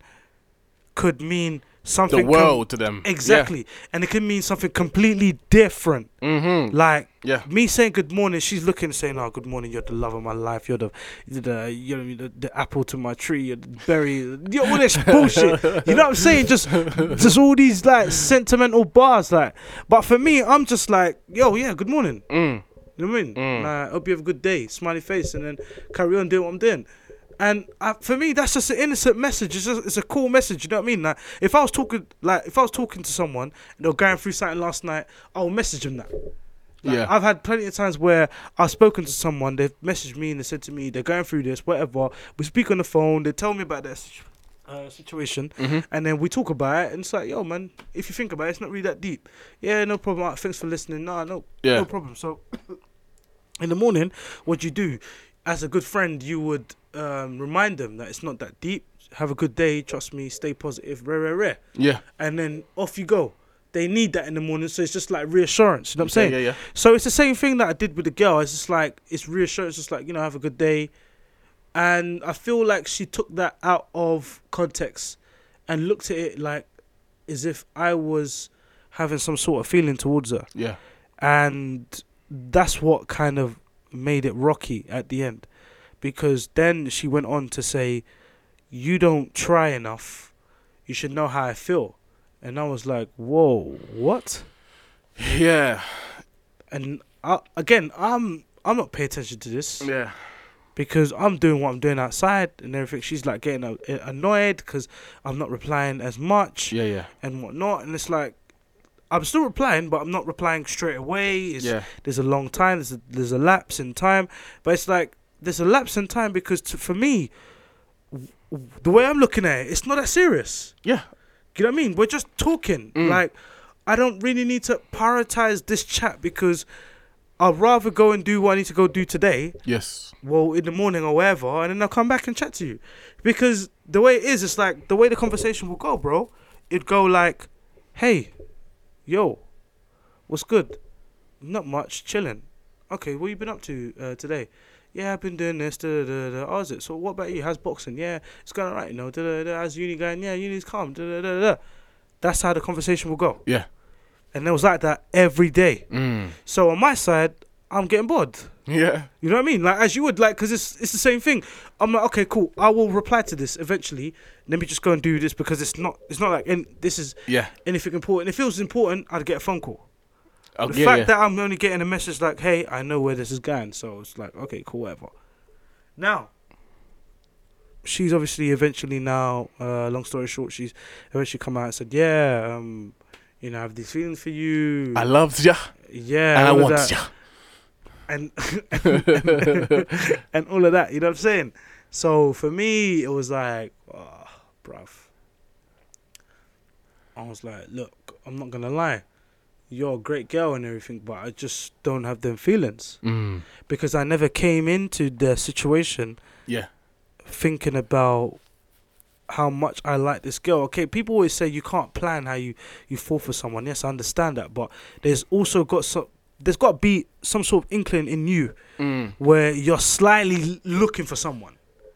could mean The something. com- world to them. exactly, and it can mean something completely different. Mm-hmm. Like Yeah. me saying good morning, she's looking and saying, "Oh, good morning. You're the love of my life. You're the, you're the, you know, the, the apple to my tree. You're the berry. You're all this bullshit. You know what I'm saying? Just, just all these like sentimental bars. Like, but for me, I'm just like, yo, yeah, good morning. Mm. You know what I mean? Mm. Like, hope you have a good day. Smiley face, and then carry on doing what I'm doing. And uh, for me, that's just an innocent message. It's just, it's a cool message. You know what I mean? Like, if I was talking, like, if I was talking to someone and they were going through something last night, I'll message them that. Like, Yeah. I've had plenty of times where I've spoken to someone, they've messaged me and they said to me they're going through this, whatever. We speak on the phone, they tell me about situ- uh, situation, Mm-hmm. and then we talk about it, and it's like, yo, man, if you think about it, it's not really that deep. Yeah, no problem. alright, thanks for listening. Nah, no, Yeah. no problem. So, in the morning, what you do, as a good friend, you would um, remind them that it's not that deep. Have a good day. Trust me. Stay positive. Rare, rare, rare. Yeah. And then off you go. They need that in the morning, so it's just like reassurance. You know what I'm saying? Yeah, yeah, yeah. So it's the same thing that I did with the girl. It's just like it's reassurance, just like you know, have a good day. And I feel like she took that out of context and looked at it like as if I was having some sort of feeling towards her, Yeah. and that's what kind of made it rocky at the end, because then she went on to say, "You don't try enough. You should know how I feel." And I was like, "Whoa, what?" Yeah. and I, again, I'm I'm not paying attention to this Yeah. Because I'm doing what I'm doing outside and everything. She's like getting annoyed because I'm not replying as much Yeah, yeah. and whatnot, and it's like I'm still replying, but I'm not replying straight away. It's, Yeah. There's a long time. There's a, there's a lapse in time, but it's like there's a lapse in time because to, for me, w- w- the way I'm looking at it, it's not that serious. Yeah. You know what I mean? We're just talking. Mm. Like, I don't really need to prioritize this chat because I'd rather go and do what I need to go do today, Yes. well, in the morning or wherever, and then I'll come back and chat to you. Because the way it is, it's like the way the conversation will go, bro. It'd go like, hey, yo, what's good? Not much, chilling. Okay, what you been up to uh, today? Yeah, I've been doing this. Da, da, da, da. Is it? So what about you? How's boxing? Yeah, it's going alright, you know. Da, da, da. How's uni going? Yeah, uni's calm. Da, da, da, da. That's how the conversation will go. Yeah. And it was like that every day. Mm. So on my side, I'm getting bored. Yeah. You know what I mean? Like as you would like, because it's it's the same thing. I'm like, okay, cool. I will reply to this eventually. Let me just go and do this because it's not it's not like and this is Yeah. anything important. If it was important, I'd get a phone call. Oh, the yeah, fact yeah. that I'm only getting a message like, hey, I know where this is going, so it's like, okay, cool, whatever. Now, she's obviously eventually now. Uh, long story short, she's eventually come out and said, yeah, um, you know, I have these feelings for you. I loved ya yeah, and I want ya. and and, and all of that. You know what I'm saying? So for me, it was like, oh, bruv. I was like, look, I'm not gonna lie, you're a great girl and everything, but I just don't have them feelings Mm. because I never came into the situation Yeah. thinking about how much I like this girl. Okay, people always say you can't plan how you you fall for someone. Yes, I understand that, but there's also got some. There's got to be some sort of inkling in you Mm. where you're slightly looking for someone.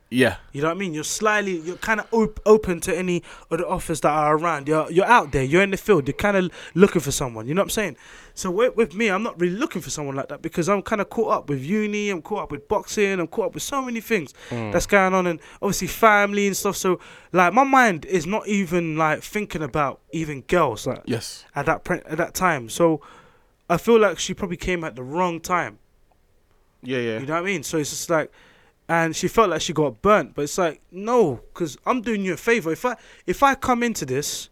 Yeah. You know what I mean? You're slightly, you're kind of op- open to any of the offers that are around. You're you're out there. You're in the field. You're kind of looking for someone. You know what I'm saying? So with, with me, I'm not really looking for someone like that because I'm kind of caught up with uni. I'm caught up with boxing. I'm caught up with so many things Mm. that's going on, and obviously family and stuff. So like, my mind is not even like thinking about even girls like Yes. at that pre- at that time. So I feel like she probably came at the wrong time. Yeah, yeah. You know what I mean? So it's just like, and she felt like she got burnt, but it's like no, because I'm doing you a favor. If I if I come into this,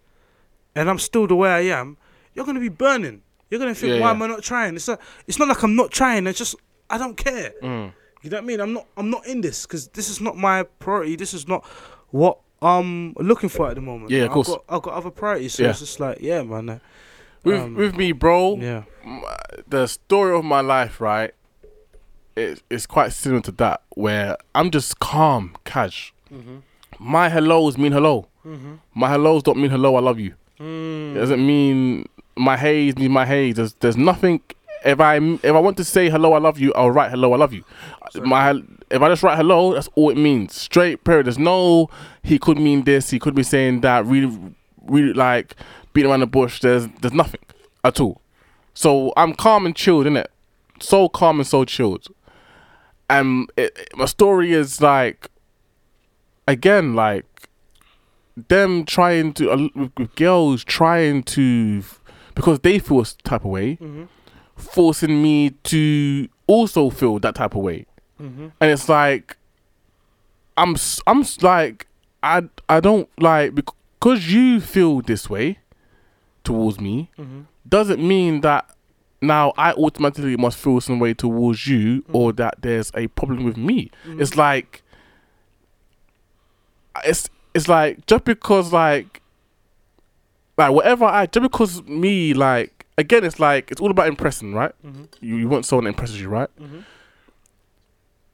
and I'm still the way I am, you're gonna be burning. You're gonna think, Yeah, why yeah. am I not trying? It's not. It's not like I'm not trying. It's just I don't care. Mm. You know what I mean? I'm not. I'm not in this because this is not my priority. This is not what I'm looking for at the moment. Yeah, of course. I've got, I've got other priorities. So Yeah. it's just like, yeah, man. uh, With Um, with me, bro, Yeah. the story of my life, right? It, it's quite similar to that, where I'm just calm, cash. Mm-hmm. My hellos mean hello. Mm-hmm. My hellos don't mean hello. I love you. Mm. It doesn't mean my haze mean my haze. There's there's nothing. If I if I want to say hello, I love you, I'll write hello, I love you. My if I just write hello, that's all it means. Straight period. There's no he could mean this, he could be saying that. Really, really like beating around the bush. There's there's nothing at all. So I'm calm and chilled, innit? So calm and so chilled. And it, it- my story is like, again, like them trying to uh, with, with girls trying to because they feel a type of way, Mm-hmm. forcing me to also feel that type of way, Mm-hmm. and it's like I'm i'm like I I don't like because you feel this way towards me Mm-hmm. doesn't mean that now I automatically must feel some way towards you or that there's a problem with me. It's like it's it's like just because like like whatever I just because me like again it's like it's all about impressing, right? Mhm. You, you want someone that impresses you, right? Mhm.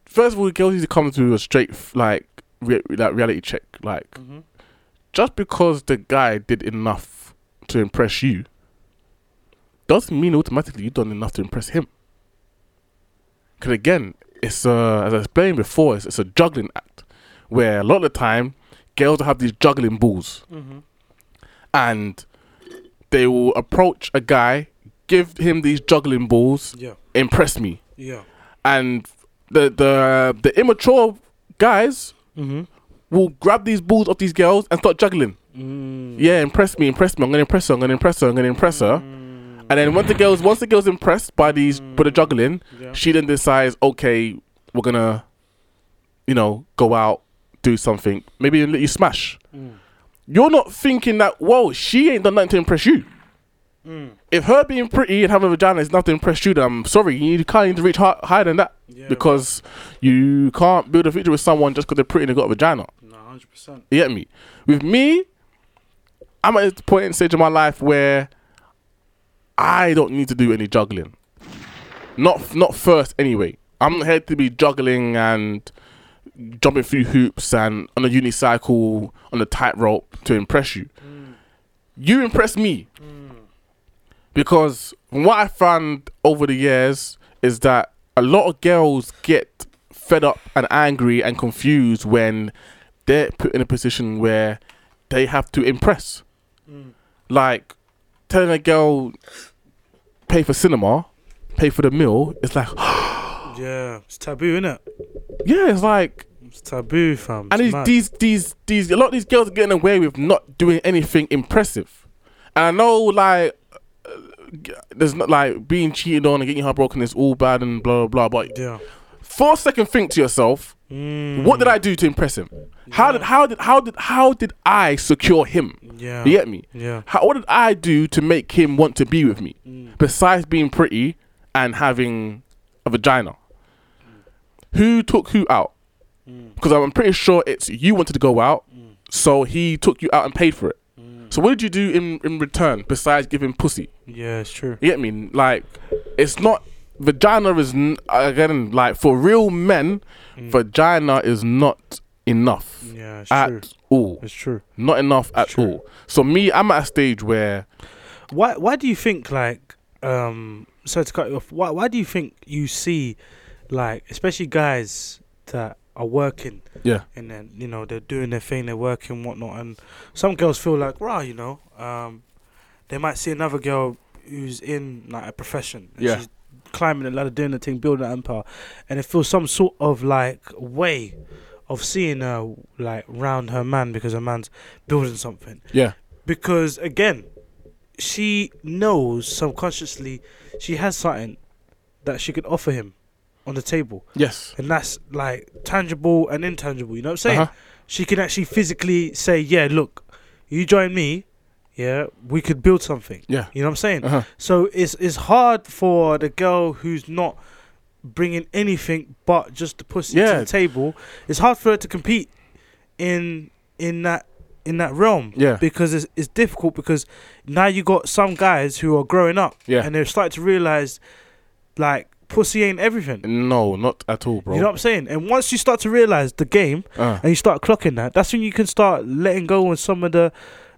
First of all, girls need to come to a straight like re- like reality check. Like Mhm. just because the guy did enough to impress you doesn't mean automatically you've done enough to impress him. Because again, it's uh, as I explained before, it's, it's a juggling act where a lot of the time girls will have these juggling balls Mhm. and they will approach a guy, give him these juggling balls, Yeah. impress me, Yeah. and the the the immature guys Mhm. will grab these balls off these girls and start juggling. Mm. Yeah, impress me, impress me. I'm gonna impress her. I'm gonna impress her. I'm gonna impress her. Mm. And then once the girls, once the girls impressed by these, by the juggling, Yeah. she then decides, okay, we're gonna, you know, go out, do something, maybe let you smash. Mm. You're not thinking that, whoa, she ain't done nothing to impress you. Mm. If her being pretty and having a vagina is nothing to impress you, then I'm sorry, you can't need to reach hi- higher than that Yeah, because you can't build a future with someone just because they're pretty and they got a vagina. No, hundred percent. You get me? With me, I'm at a point in stage of my life where I don't need to do any juggling. Not not first anyway. I'm not here to be juggling and jumping through hoops and on a unicycle on a tightrope to impress you. Mm. You impress me. Mm. Because what I found over the years is that a lot of girls get fed up and angry and confused when they're put in a position where they have to impress. Mm. Like telling a girl pay for cinema, pay for the meal, it's like Yeah, it's taboo, innit? yeah, it's like It's taboo, fam. and It's these mad. these these these a lot of these girls are getting away with not doing anything impressive. And I know like uh, there's not like being cheated on and getting your heart is all bad and blah blah blah. But yeah. for a second, think to yourself, Mm. what did I do to impress him? How did how did how did how did I secure him? Yeah. You get me? Yeah. How, what did I do to make him want to be with me? Mm. Besides being pretty and having a vagina. Who took who out? Mm. Because I'm pretty sure it's you wanted to go out, so he took you out and paid for it. Mm. So what did you do in, in return besides giving pussy? Yeah, it's true. You get me? Like, it's not vagina is n- again like for real men, vagina is not enough Yeah, it's at true. all. It's true. Not enough at true. all. So me, I'm at a stage where Why why do you think like um sorry to cut you off, why why do you think you see like especially guys that are working yeah, and then, you know, they're doing their thing, they're working, whatnot and some girls feel like, rah, you know, um they might see another girl who's in like a profession and Yeah. she's climbing the ladder, doing the thing, building an empire and it feels some sort of like way of seeing her like round her man because her man's building something yeah, because again, she knows subconsciously she has something that she could offer him on the table, yes, and that's like tangible and intangible. You know what I'm saying? Uh-huh. She can actually physically say, "Yeah, look, you join me, yeah, we could build something." yeah, You know what I'm saying? uh-huh. So it's it's hard for the girl who's not bringing anything but just the pussy to the table. It's hard for her to compete in in that in that realm. Yeah. Because it's it's difficult because now you got some guys who are growing up. Yeah. And they're starting to realize like pussy ain't everything. No, not at all, bro. You know what I'm saying? And once you start to realize the game uh, and you start clocking that, that's when you can start letting go on some of the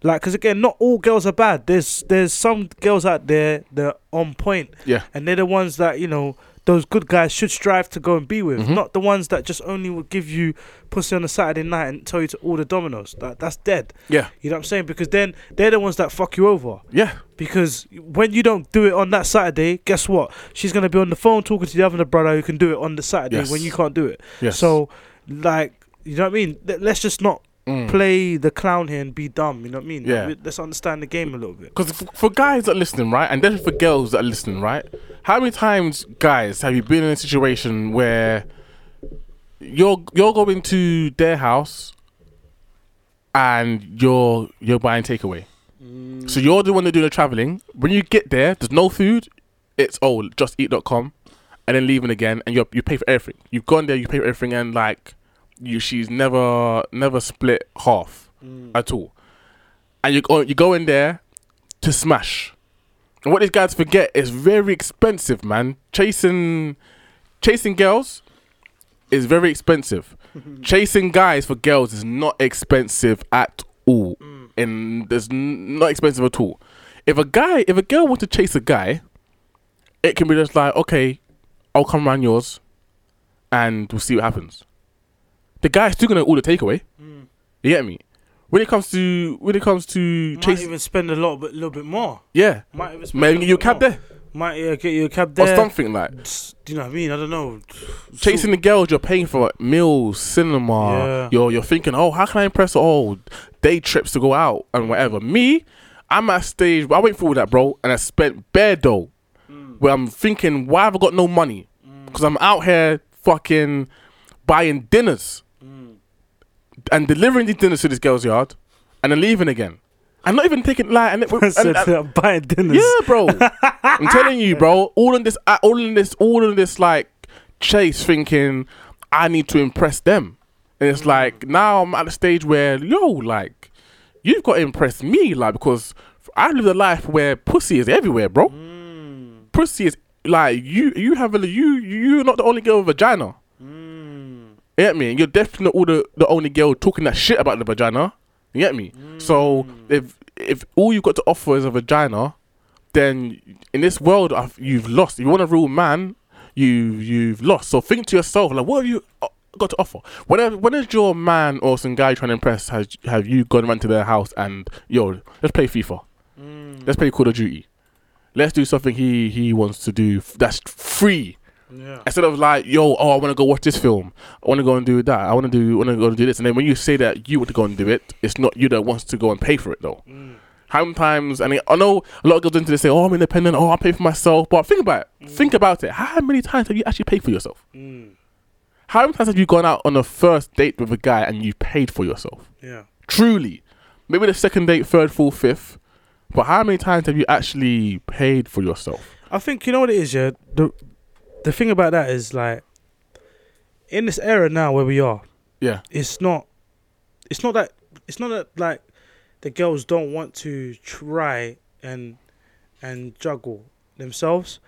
like because again not all girls are bad. There's there's some girls out there that are on point. Yeah, and they're the ones that you know those good guys should strive to go and be with. Mhm. not the ones that just only will give you pussy on a saturday night and tell you to order Domino's that that's dead. Yeah, you know what i'm saying? Because then they're the ones that fuck you over. Yeah, because when you don't do it on that saturday guess what? She's going to be on the phone talking to the other brother who can do it on the saturday Yes. when you can't do it. Yes. so like you know what i mean? Let's just not Mm. play the clown here and be dumb. You know what I mean? Yeah. Like, Let's understand the game a little bit. Because for, for guys that are listening, right, and then for girls that are listening, right, how many times, guys, have you been in a situation where you're you're going to their house and you're you're buying takeaway? So you're the one that doing the traveling. When you get there, there's no food. It's oh, just eat.com, and then leaving again, and you you pay for everything. You've gone there, you pay for everything, and like you, she's never never split half. Mm. at all. And you go you go in there to smash. And what these guys forget is very expensive, man. Chasing chasing girls is very expensive. chasing guys for girls is not expensive at all. Mm. And there's n- not expensive at all. If a guy, if a girl wants to chase a guy, it can be just like, okay, I'll come around yours, and we'll see what happens. The guy's still gonna order takeaway. Mm. You get me? When it comes to when it comes to Might chasing, even spend a lot, but a little bit more. yeah, Might even spend get you a cab bit there. Might yeah, get you a cab or there. something like. Do you know what I mean? I don't know. chasing the girls, you're paying for like, meals, cinema. Yeah. You're you're thinking, oh, how can I impress? Oh, day trips to go out and whatever. Me, I'm at a stage. I went through all that, bro, and I spent bare dough. Mm. Where I'm thinking, why have I got no money? Mm. Because I'm out here fucking buying dinners and delivering these dinners to this girl's yard, and then leaving again. I'm not even taking like, and, and, and- that uh, buying dinners. yeah, bro. I'm telling you, bro. All in this, uh, all in this, all in this, like chase, thinking I need to impress them, and it's mm. like now I'm at the stage where yo, like you've got to impress me, like because I live a life where pussy is everywhere, bro. Mm. Pussy is like you. You have a you. You're not the only girl with vagina. You get me? And You're definitely not all the, the only girl talking that shit about the vagina. You get me? So if if all you've got to offer is a vagina, then in this world I've, you've lost. If you want a real man, you you've lost. So think to yourself like, what have you uh, got to offer? When when is your man or some guy trying to impress? Has have you gone around to their house and yo, let's play FIFA, let's play Call of Duty, let's do something he he wants to do that's free. Yeah. Instead of like, yo, oh, I want to go watch this film. I want to go and do that. I want to do, want to go and do this. And then when you say that you want to go and do it, it's not you that wants to go and pay for it though. Mm. How many times? And I know a lot of girls into this say, oh, I'm independent. Oh, I pay for myself. But think about it. Mm. Think about it. How many times have you actually paid for yourself? Mm. How many times have you gone out on a first date with a guy and you paid for yourself? Yeah. Truly, maybe the second date, third, fourth, fifth. But how many times have you actually paid for yourself? I think you know what it is, yeah. The the thing about that is like in this era now where we are, Yeah. it's not it's not that it's not that like the girls don't want to try and and juggle themselves.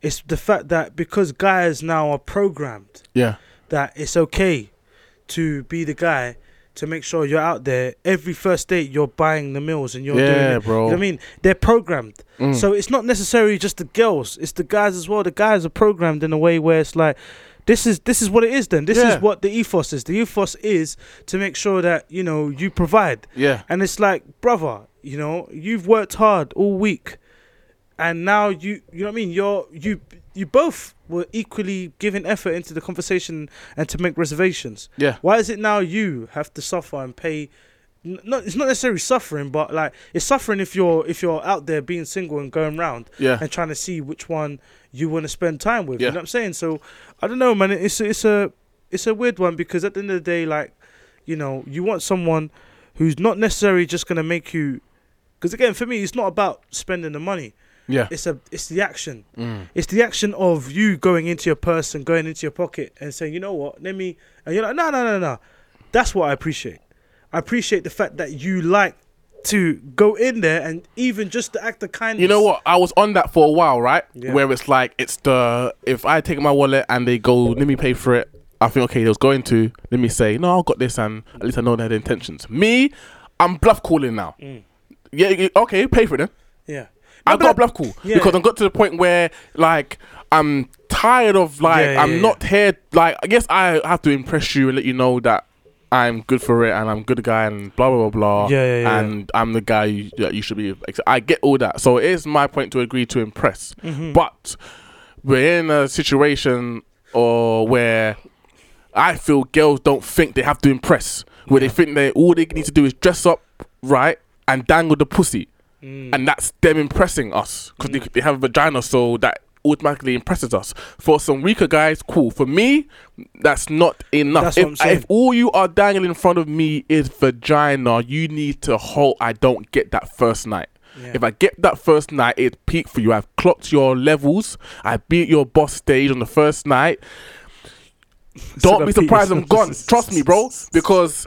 It's the fact that because guys now are programmed Yeah. that it's okay to be the guy to make sure you're out there every first date you're buying the meals and you're doing Yeah, it. bro. You know I mean? They're programmed. Mm. So it's not necessarily just the girls, it's the guys as well. The guys are programmed in a way where it's like this is this is what it is then. This Yeah. is what the ethos is. The ethos is to make sure that, you know, you provide. Yeah. And it's like, brother, you know, you've worked hard all week and now you you know what I mean, you're you you both were equally giving effort into the conversation and to make reservations. Yeah. Why is it now you have to suffer and pay? Not, it's not necessarily suffering, but like it's suffering if you're if you're out there being single and going round Yeah. and trying to see which one you want to spend time with. Yeah. You know what I'm saying? So I don't know, man. It's it's a it's a weird one because at the end of the day, like you know, you want someone who's not necessarily just gonna make you. Because again, for me, it's not about spending the money. Yeah. It's a it's the action. Mm. It's the action of you going into your purse and going into your pocket and saying, you know what, let me. And you're like, no, no, no, no. That's what I appreciate. I appreciate the fact that you like to go in there and even just the act of kindness. You know what? I was on that for a while, right? Yeah. Where it's like it's the if I take my wallet and they go, let me pay for it. I think okay, they was going to. Let me say no, I've got this, and at least I know their intentions. Me, I'm bluff calling now. Mm. Yeah, okay, pay for it then. Yeah. I got bluff cool yeah. because I got to the point where like I'm tired of like Yeah, yeah, I'm not here. Like I guess I have to impress you and let you know that I'm good for it and I'm good guy and blah blah blah blah. Yeah, yeah, yeah. And I'm the guy you, that you should be. I get all that. So it is my point to agree to impress. Mhm. But we're in a situation or where I feel girls don't think they have to impress. Where they think they all they need to do is dress up right and dangle the pussy Mm. and that's them impressing us because they, they have a vagina, so that automatically impresses us. For some weaker guys, cool. For me, that's not enough. That's if, what I'm saying. if all you are dangling in front of me is vagina, you need to hold. I don't get that first night. Yeah. If I get that first night, it peaked for you. I've clocked your levels. I beat your boss stage on the first night. Don't be surprised I'm gone. Trust me, bro. Because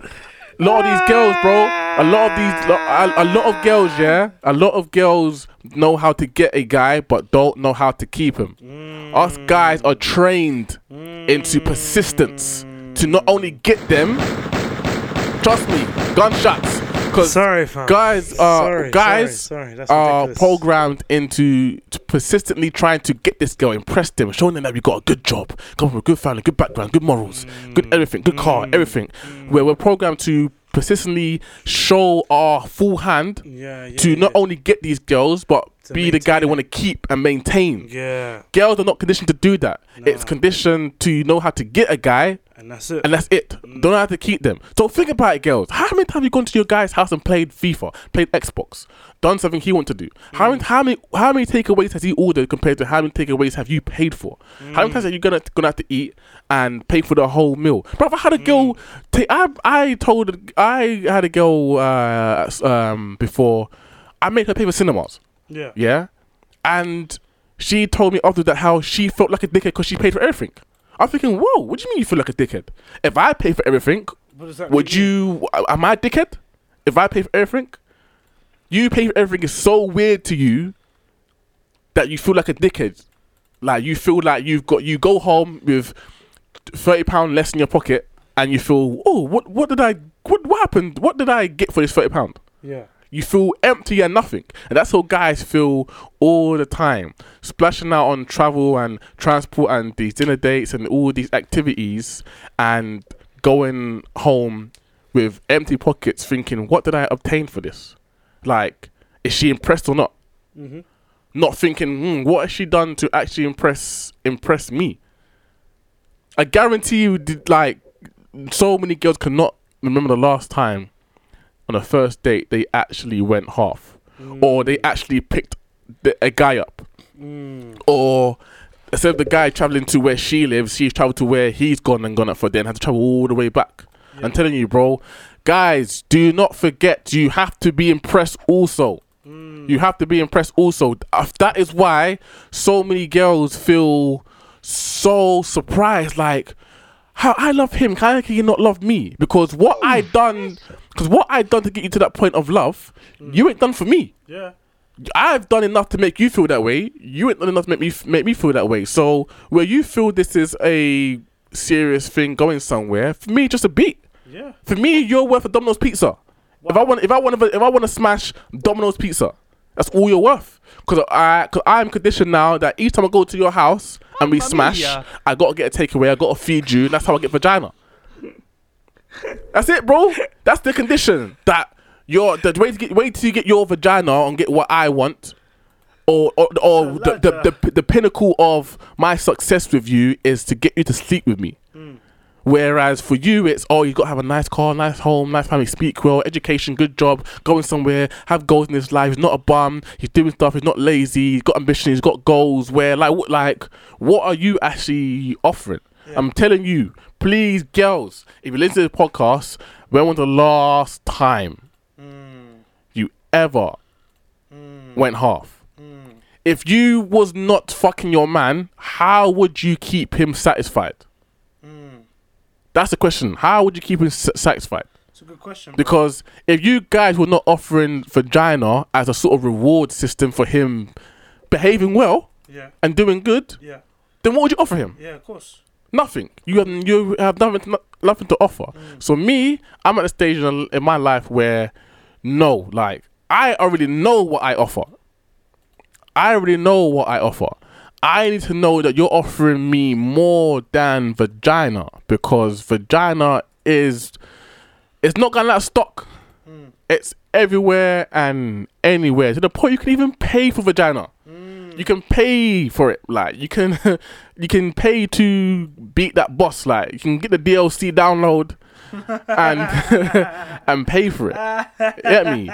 a lot of these girls, bro, a lot of these, a, a lot of girls, yeah, a lot of girls know how to get a guy, but don't know how to keep him. Us mm. guys are trained into persistence to not only get them, trust me, gunshots. Because Sorry, fam. guys are Sorry, guys sorry, sorry, are programmed into persistently trying to get this girl, impress them, showing them that we got a good job, come from a good family, good background, good morals, good mm, everything, good car, mm, everything. Where we're programmed to persistently show our full hand Yeah, yeah. to not only get these girls, but To be the guy they want to keep and maintain. Yeah, Girls are not conditioned to do that. It's conditioned to know how to get a guy and that's it. and that's it. Mm. Don't know how to keep them. So think about it, girls. How many times have you gone to your guy's house and played FIFA, played Xbox, done something he want to do? How many, how many, how many takeaways has he ordered compared to how many takeaways have you paid for? How many times are you gonna gonna have to eat and pay for the whole meal? Bro, I had a girl. Take, I I told I had a girl uh, um, before. I made her pay for cinemas. yeah. Yeah, and she told me after that how she felt like a dickhead because she paid for everything. I'm thinking, whoa, what do you mean you feel like a dickhead? If I pay for everything, What does that would you? Am I a dickhead? If I pay for everything, you pay for everything is so weird to you that you feel like a dickhead. Like you feel like you've got you go home with thirty pound less in your pocket, and you feel, oh, what what did I what what happened? What did I get for this thirty pound? Yeah. You feel empty and nothing. And that's how guys feel all the time. Splashing out on travel and transport and these dinner dates and all these activities and going home with empty pockets thinking, what did I obtain for this? Like, is she impressed or not? Mm-hmm. Not thinking, hmm, what has she done to actually impress impress me? I guarantee you, did, like, so many girls cannot remember the last time on a first date they actually went half, or they actually picked the, a guy up, Mm. or instead of the guy traveling to where she lives, she's traveled to where he's gone and gone up for then had to travel all the way back. I'm telling you, bro, guys, do not forget you have to be impressed also. Hmm. You have to be impressed also. That is why so many girls feel so surprised. Like, how I love him, how can he not love me? Because what I done, because what I done to get you to that point of love, hmm. you ain't done for me. Yeah. I've done enough to make you feel that way. You ain't done enough to make me make me feel that way. So where you feel this is a serious thing going somewhere, for me, just a beat. Yeah. For me, you're worth a Domino's pizza. If I want, if I want, to, if I want to smash Domino's pizza, that's all you're worth. Because I, cause I'm conditioned now that each time I go to your house and we Mamma smash, mia. I gotta get a takeaway. I gotta feed you. And that's how I get vagina. That's it, bro. That's the condition. That you're the way to get way to get your vagina and get what I want, or or, or the, the, the the pinnacle of my success with you is to get you to sleep with me. Whereas for you, it's oh, you've got to have a nice car, nice home, nice family, speak well, education, good job, going somewhere, have goals in his life. He's not a bum. He's doing stuff. He's not lazy. He's got ambition. He's got goals. Where like what like what are you actually offering? I'm telling you, please, girls, if you listen to the podcast, when was the last time hmm. you ever hmm. went half? Hmm. If you was not fucking your man, how would you keep him satisfied? That's the question. How would you keep him satisfied? It's a good question. bro. Because if you guys were not offering vagina as a sort of reward system for him behaving well yeah. and doing good, Yeah. then what would you offer him? Yeah. Of course. Nothing. You have you have nothing to, nothing to offer. Mm. So me, I'm at a stage in, in my life where no, like I already know what I offer. I already know what I offer. I need to know that you're offering me more than vagina because vagina is it's not gonna let stock. Hmm. It's everywhere and anywhere to the point you can even pay for vagina. Hmm. You can pay for it, like you can, you can pay to beat that boss. Like you can get the DLC download and and pay for it. Get me?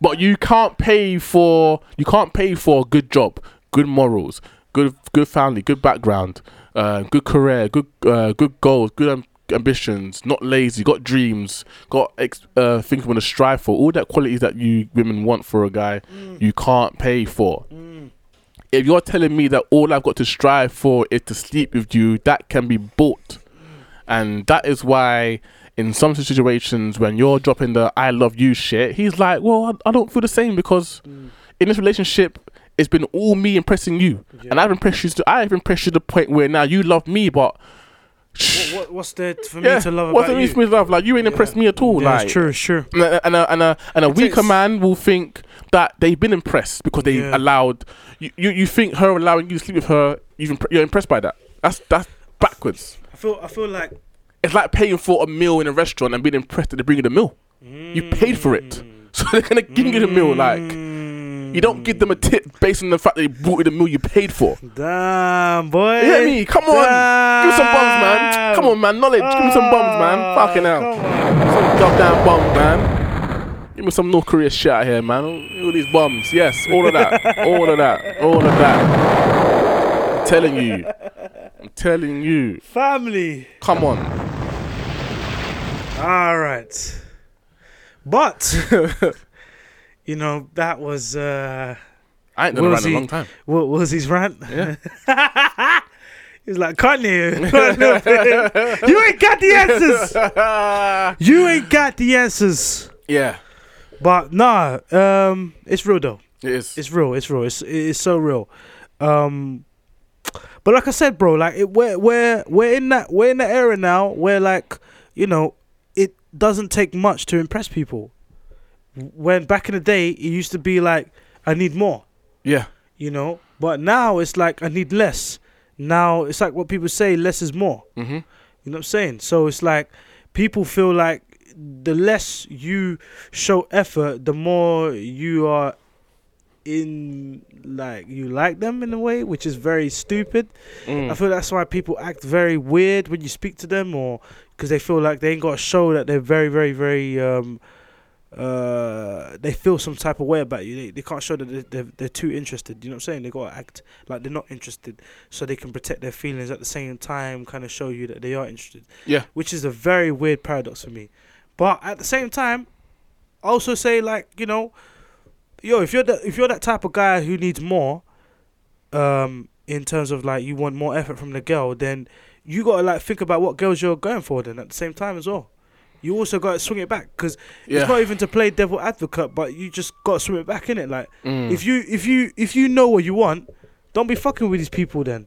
But you can't pay for you can't pay for a good job, good morals, good good family, good background, uh, good career, good uh, good goals, good um, ambitions. Not lazy, got dreams, got ex- uh, things you want to strive for. All that qualities that you women want for a guy, you can't pay for. If you're telling me that all I've got to strive for is to sleep with you, that can be bought. and that is why in some situations when you're dropping the "I love you" shit, he's like, "Well, I, I don't feel the same because in this relationship." It's been all me impressing you, and I've impressed you. To, I've impressed you to the point where now you love me, but What, what, what's there for yeah, me to love what's you? for me to love? Like you ain't impressed me at all. yeah, like it's true, it's true. and a, and a, and a, and a weaker takes- man will think that they've been impressed because they Yeah. allowed you, you. You think her allowing you to sleep with her, you've impre- you're impressed by that. That's that's backwards. I feel, I feel like It's like paying for a meal in a restaurant and being impressed that they bring you the meal. You paid for it, mm. so they're gonna give you the meal. Like you don't give them a tip based on the fact that they bought you the meal you paid for. Damn, boy. You hear me? Come on, give me some bums, man. Come on, man. Knowledge. Give me some bums, man. Ah, Fucking hell. Some goddamn bums, man. Give me some North Korea shit out here, man. All, all these bums. Yes, all of that. all of that. All of that. I'm telling you. I'm telling you. Family. Come on. All right. But, you know, that was, uh, I ain't done a rant in a long time. what was his rant? Yeah. He's like, Kanye, you ain't got the answers. You ain't got the answers. yeah, But nah, um, it's real though. it is. It's real. It's real. It's it's so real. Um, but like I said, bro, like it, we're we're we're in that we're in that era now where like you know it doesn't take much to impress people. When back in the day, it used to be like I need more, yeah. you know. But now it's like I need less. Now it's like what people say, less is more. Mm-hmm. You know what I'm saying? So it's like people feel like the less you show effort, the more you are in like you like them in a way, which is very stupid. Mm. I feel that's why people act very weird when you speak to them, or because they feel like they ain't got to show that they're very, very, very. Um, uh, they feel some type of way about you. They, they can't show that they're, they're, they're too interested. You know what I'm saying? They got to act like they're not interested, so they can protect their feelings at the same time, kind of show you that they are interested. Yeah. which is a very weird paradox for me. But at the same time, also say like you know, yo, if you're that if you're that type of guy who needs more, um, in terms of like you want more effort from the girl, then you gotta like think about what girls you're going for. Then at the same time as well, you also got to swing it back because Yeah. it's not even to play devil advocate, but you just got to swing it back in it. Like Mm. if you if you if you know what you want, don't be fucking with these people then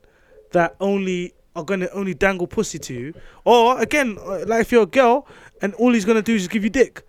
that only are gonna only dangle pussy to you. Or again, like if you're a girl and all he's gonna do is give you dick,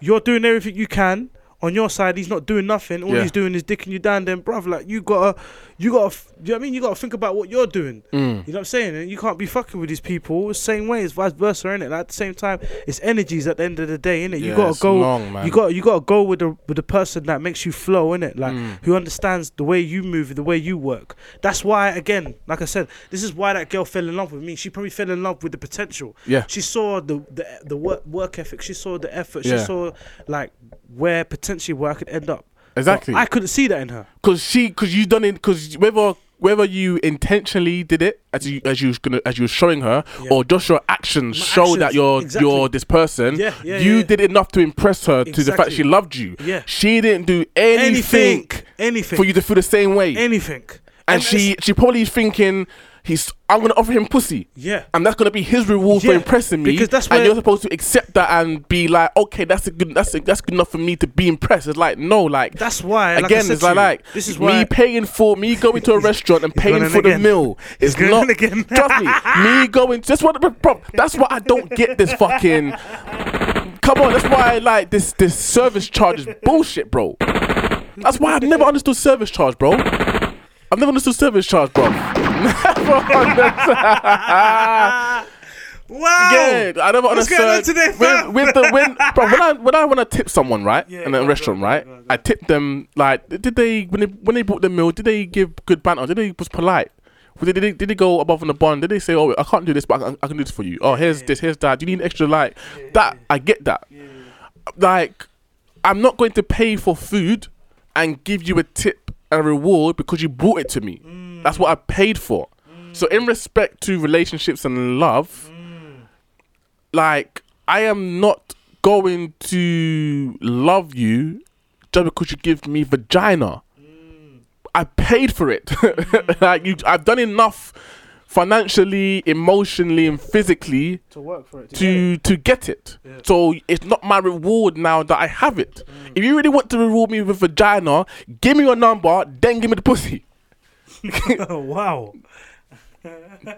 you're doing everything you can. On your side, he's not doing nothing. All Yeah. he's doing is dicking you down. Then, bruv, like you gotta, you gotta, you know what I mean? You gotta think about what you're doing. Mm. You know what I'm saying? And you can't be fucking with these people the same way. It's vice versa, innit? Like at the same time, it's energies at the end of the day, innit? You Yeah, gotta it's go. long, you got you gotta go with the with the person that makes you flow, innit? Like Mm. who understands the way you move, the way you work. That's why, again, like I said, this is why that girl fell in love with me. She probably fell in love with the potential. Yeah. She saw the the the work work ethic. She saw the effort. She Yeah. saw like where potentially where I could end up. But Exactly. I couldn't see that in her. Cause she, cause you done it, cause whether whether you intentionally did it as you as you was gonna as you was showing her, Yeah. or just your actions My show that you're exactly. you're this person. Yeah, yeah, you did enough to impress her to the fact she loved you. Yeah. She didn't do anything, Anything. Anything. for you to feel the same way. Anything. and she she probably thinking he's I'm gonna offer him pussy. Yeah. And that's gonna be his reward for impressing me. because that's and you're supposed to accept that and be like, okay, that's a good, that's a, that's good enough for me to be impressed. It's like no, like That's why. Like I again, said it's like, like this is me why. paying for me going to a restaurant and paying for in the meal is not. again. trust me, me going. That's what. Bro, that's why I don't get. This fucking. Come on, that's why I like this this service charge is bullshit, bro. That's why I've never understood service charge, bro. I've never understood service charge, bro. Never. Wow. Yeah, I never What's going on understood. today, fam? with, with the when, bro, when I when I want to tip someone, right, Yeah, in go a on, restaurant, go on, right, go on, go on. I tip them like, did they when they when they bought the meal, did they give good banter? Did they was polite? Did they, did they go above and beyond? Did they say, "Oh, I can't do this, but I can, I can do this for you"? Oh, here's this, here's that. Do you need extra light? that I get that. Like, I'm not going to pay for food and give you a tip and a reward because you brought it to me. Mm. Mm. That's what I paid for. So, in respect to relationships and love, mm. like I am not going to love you just because you give me vagina. Mm. I paid for it. like you, I've done enough financially, emotionally, and physically To work for it. to to get it. Yeah. So it's not my reward now that I have it. Mm. If you really want to reward me with vagina, give me your number, then give me the pussy. wow.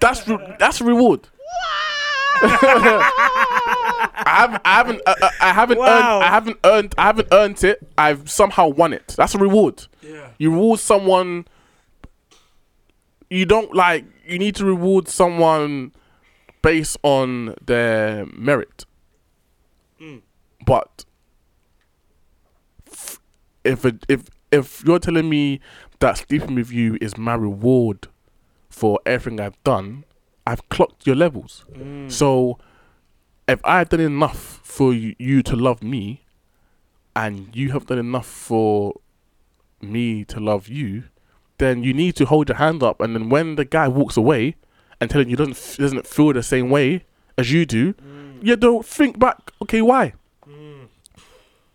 That's re- that's a reward. I haven't, I haven't, uh, uh, I haven't Wow. earned, I haven't earned, I haven't earned it. I've somehow won it. That's a reward. Yeah. You reward someone. You don't like. You need to reward someone based on their merit. Mm. But if it, if if you're telling me that sleeping with you is my reward for everything I've done, I've clocked your levels. Mm. So if I've done enough for you, to love me, and you have done enough for me to love you, then you need to hold your hand up. And then when the guy walks away and telling you doesn't doesn't feel the same way as you do, you don't think back. Okay, why?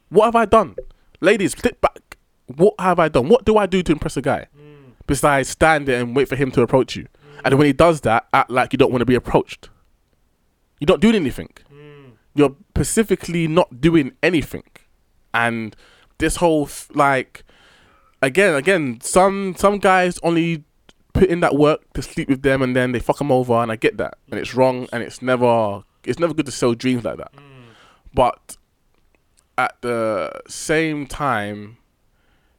What have I done, ladies? Flip back. What have I done? What do I do to impress a guy? Mm. Besides stand there and wait for him to approach you, and when he does that, act like you don't want to be approached. You're not doing anything. Mm. You're specifically not doing anything, and this whole like again, again, some some guys only put in that work to sleep with them, and then they fuck them over, and I get that, and it's wrong, and it's never it's never good to sell dreams like that. Mm. But at the same time,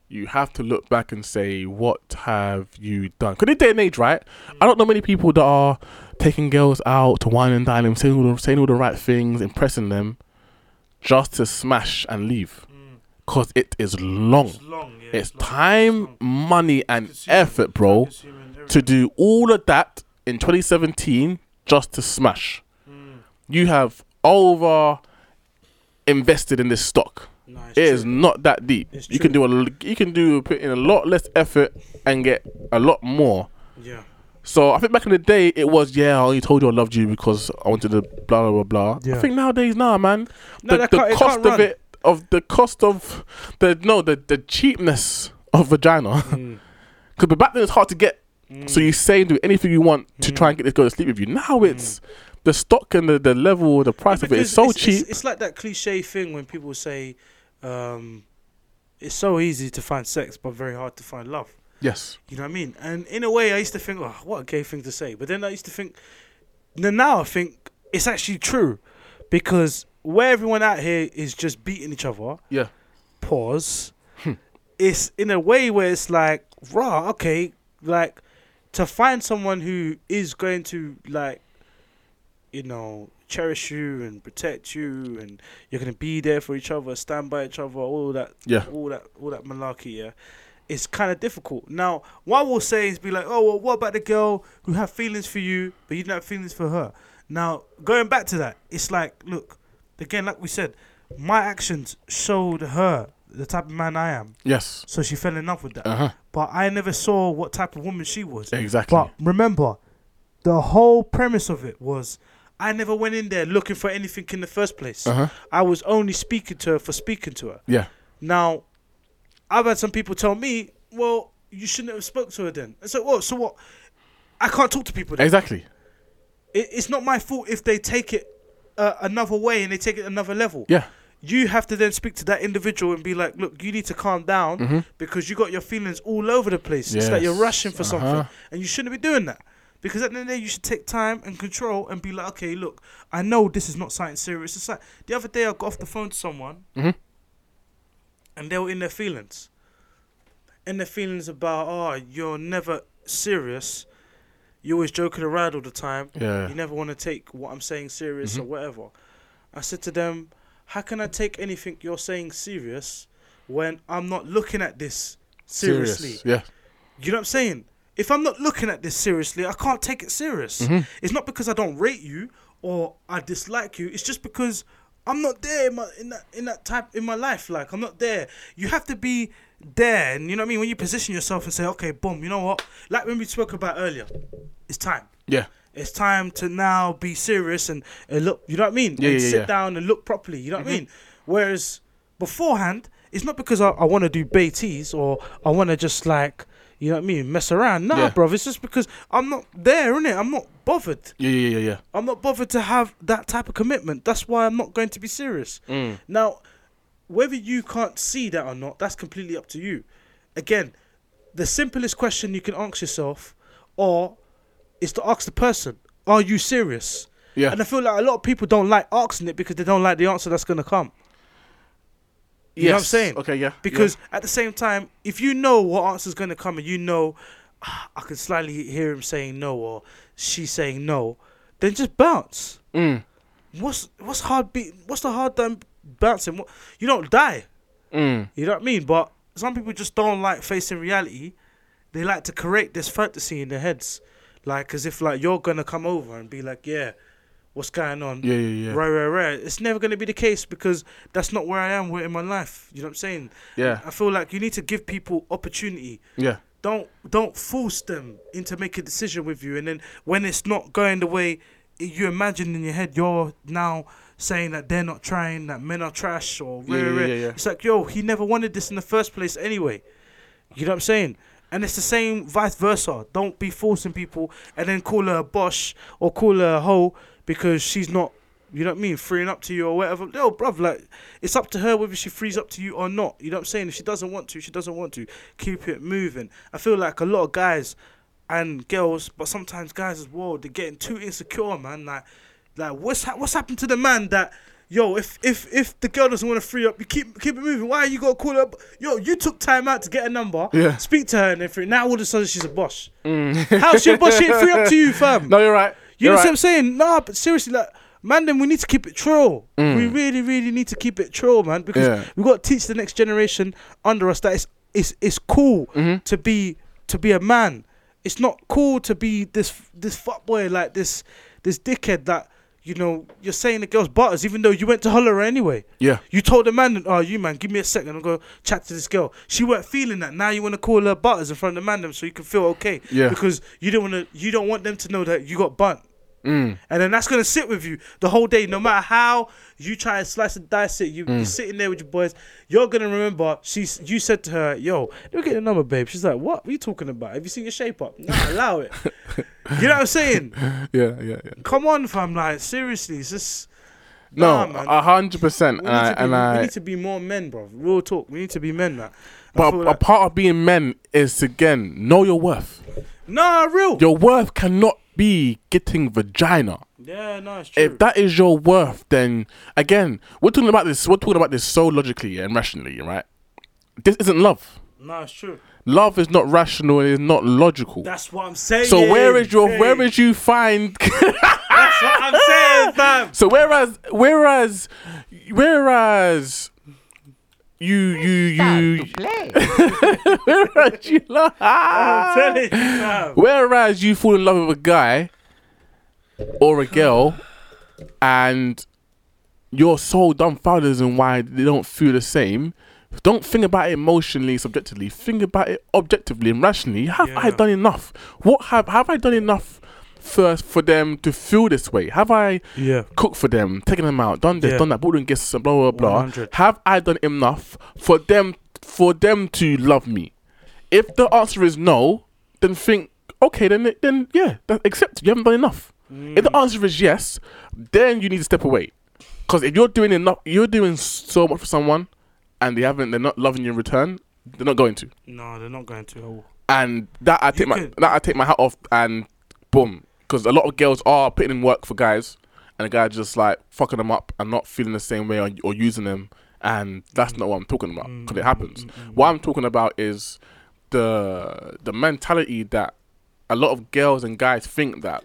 you have to look back and say, what have you done? Because in day and age, right? I don't know many people that are taking girls out to wine and dine them, saying all the, saying all the right things, impressing them, just to smash and leave. Because it is long. It's long, yeah. It's long, time, long. money, and Consuming, effort, bro, to do all of that in 2017 just to smash. Mm. You have over invested in this stock. No, It is true. not that deep. It's you can do a you can do put in a lot less effort and get a lot more. Yeah. So I think back in the day it was yeah I only told you I loved you because I wanted to blah blah blah blah. Yeah. I think nowadays nah man No, the, the cost of run. it of the cost of the no the the cheapness of vagina Mm. because back then it's hard to get so you say and do anything you want to Mm. try and get this girl to sleep with you. Now it's the stock and the, the level the price of it is so it's, cheap. It's, it's like that cliche thing when people say, um, "It's so easy to find sex, but very hard to find love." yes. You know what I mean? And in a way, I used to think, "Oh, what a gay thing to say," but then I used to think, now I think it's actually true, because where everyone out here is just beating each other. Yeah. Pause. it's in a way where it's like, rah, okay, like to find someone who is going to like you know, cherish you and protect you, and you're gonna be there for each other, stand by each other, all that, Yeah. all that, all that malarkey. Yeah, it's kind of difficult. Now, what I will say is, be like, oh, well, what about the girl who have feelings for you, but you don't have feelings for her? Now, going back to that, it's like, look, again, like we said, my actions showed her the type of man I am, Yes. so she fell in love with that. Uh huh. But I never saw what type of woman she was. Exactly. But remember, the whole premise of it was I never went in there looking for anything in the first place. Uh huh. I was only speaking to her for speaking to her. Yeah. Now, I've had some people tell me, well, you shouldn't have spoke to her then. I said, well, so what? I can't talk to people then. Exactly. It, it's not my fault if they take it uh, another way and they take it another level. Yeah. You have to then speak to that individual and be like, look, you need to calm down Mhm. because you got your feelings all over the place. It's like you're rushing for something Uh-huh. and you shouldn't be doing that. Because at the end of the day, you should take time and control and be like, okay, look, I know this is not something serious. It's like the other day I got off the phone to someone Mhm. and they were in their feelings. In their feelings about, oh, you're never serious. You're always joking around all the time. Yeah. You never want to take what I'm saying serious or Mhm. whatever. I said to them, how can I take anything you're saying serious when I'm not looking at this seriously? Serious. Yeah. You know what I'm saying? If I'm not looking at this seriously, I can't take it serious. Mhm. It's not because I don't rate you or I dislike you. It's just because I'm not there in, my, in that in that type in my life. Like I'm not there. You have to be there, and you know what I mean. When you position yourself and say, "Okay, boom," you know what? Like when we spoke about earlier, it's time. Yeah. It's time to now be serious and, and look. You know what I mean? Yeah, and yeah, sit yeah. down and look properly. You know what I mean? Whereas beforehand, it's not because I, I want to do Beatties or I want to just like You know what I mean? Mess around. Nah, Yeah. bruv. It's just because I'm not there, innit? I'm not bothered. Yeah, yeah, yeah, yeah. I'm not bothered to have that type of commitment. That's why I'm not going to be serious. Mm. Now, whether you can't see that or not, that's completely up to you. Again, the simplest question you can ask yourself, or is to ask the person, "Are you serious?" Yeah. And I feel like a lot of people don't like asking it because they don't like the answer that's gonna come. You know what I'm saying? Okay, yeah. Because at the same time, if you know what answer's going to come and you know, "Ah, I can slightly hear him saying no or she saying no, then just bounce. Mm. What's what's hard? Be what's the hard time bouncing? What, you don't die. Mm. You know what I mean? But some people just don't like facing reality. They like to create this fantasy in their heads, like as if like you're gonna come over and be like, yeah, what's going on? Yeah, yeah, yeah. Right, right, right. It's never going to be the case because that's not where I am with- in my life. You know what I'm saying? Yeah. I feel like you need to give people opportunity. Yeah. Don't don't force them into make a decision with you, and then when it's not going the way you imagine in your head, you're now saying that they're not trying, that men are trash, or Yeah, rah, rah, yeah, rah. yeah, yeah. it's like yo, he never wanted this in the first place anyway. You know what I'm saying? And it's the same vice versa. Don't be forcing people and then call her a bosh or call her a hoe because she's not, you know what I mean, freeing up to you or whatever. No, bruv, like, it's up to her whether she frees up to you or not. You know what I'm saying? If she doesn't want to, she doesn't want to. Keep it moving. I feel like a lot of guys and girls, but sometimes guys as well, they're getting too insecure, man. Like, like what's ha- what's happened to the man that yo if if if the girl doesn't want to free up, you keep keep it moving. Why you gotta call her? b- Yo, you took time out to get a number, Yeah. speak to her and everything. Now all of a sudden she's a boss. Mm. How's she a boss? She ain't free up to you, fam. No, you're right. You You're know what. I'm saying? Nah, but seriously, like, man, then we need to keep it true. Mm. We really, really need to keep it true, man, because Yeah. we got to teach the next generation under us that it's it's it's cool Mm-hmm. to be to be a man. It's not cool to be this this fuckboy like this this dickhead that you know you're saying the girl's butters even though you went to holler anyway. Yeah. You told the man, oh, you man, give me a second. I'm to chat to this girl. She weren't feeling that. Now you want to call her butters in front of the man them so you can feel okay. Yeah. Because you don't want to, you don't want them to know that you got bunt. Mm. And then that's gonna sit with you the whole day, no matter how you try to slice and dice it. You, Mm. You're sitting there with your boys. You're gonna remember. She's. You said to her, "Yo, me get the number, babe." She's like, "What? What are you talking about? Have you seen your shape up? Nah, allow it." you know what I'm saying? Yeah, yeah, yeah. Come on, fam. Like seriously, it's just. No, a hundred percent. We And need, I, to be, and we need to be more men, bro. Real talk. We need to be men, man. I but a like- part of being men is again know your worth. nah, real. Your worth cannot be getting vagina. Yeah, no, it's true. If that is your worth, then again, we're talking about this. We're talking about this so logically and rationally, right? This isn't love. no, it's true. Love is not rational. It is not logical. That's what I'm saying. so where is your? Hey, Where is you find? That's what I'm saying, fam. so whereas, whereas, whereas. You you you whereas you love telling you, fam. Whereas you fall in love with a guy or a girl and you're so dumbfounded in why they don't feel the same, don't think about it emotionally, subjectively. Think about it objectively and rationally. Have I done enough? What have have I done enough first for them to feel this way? Have I Yeah. cooked for them, taken them out, done this, Yeah. done that, bought them gifts, and blah blah blah. 100. Have I done enough for them for them to love me? If the answer is no, then think okay, then then yeah, that, accept you haven't done enough. If the mm. answer is yes, then you need to step away. Because if you're doing enough, you're doing so much for someone, and they haven't, they're not loving you in return. They're not going to. No, they're not going to. And that I take You my could- that I take my hat off and boom. Because a lot of girls are putting in work for guys, and a guy just like fucking them up and not feeling the same way or, or using them, and that's not what I'm talking about. Because it mm, happens. Mm, mm, what I'm talking about is the the mentality that a lot of girls and guys think that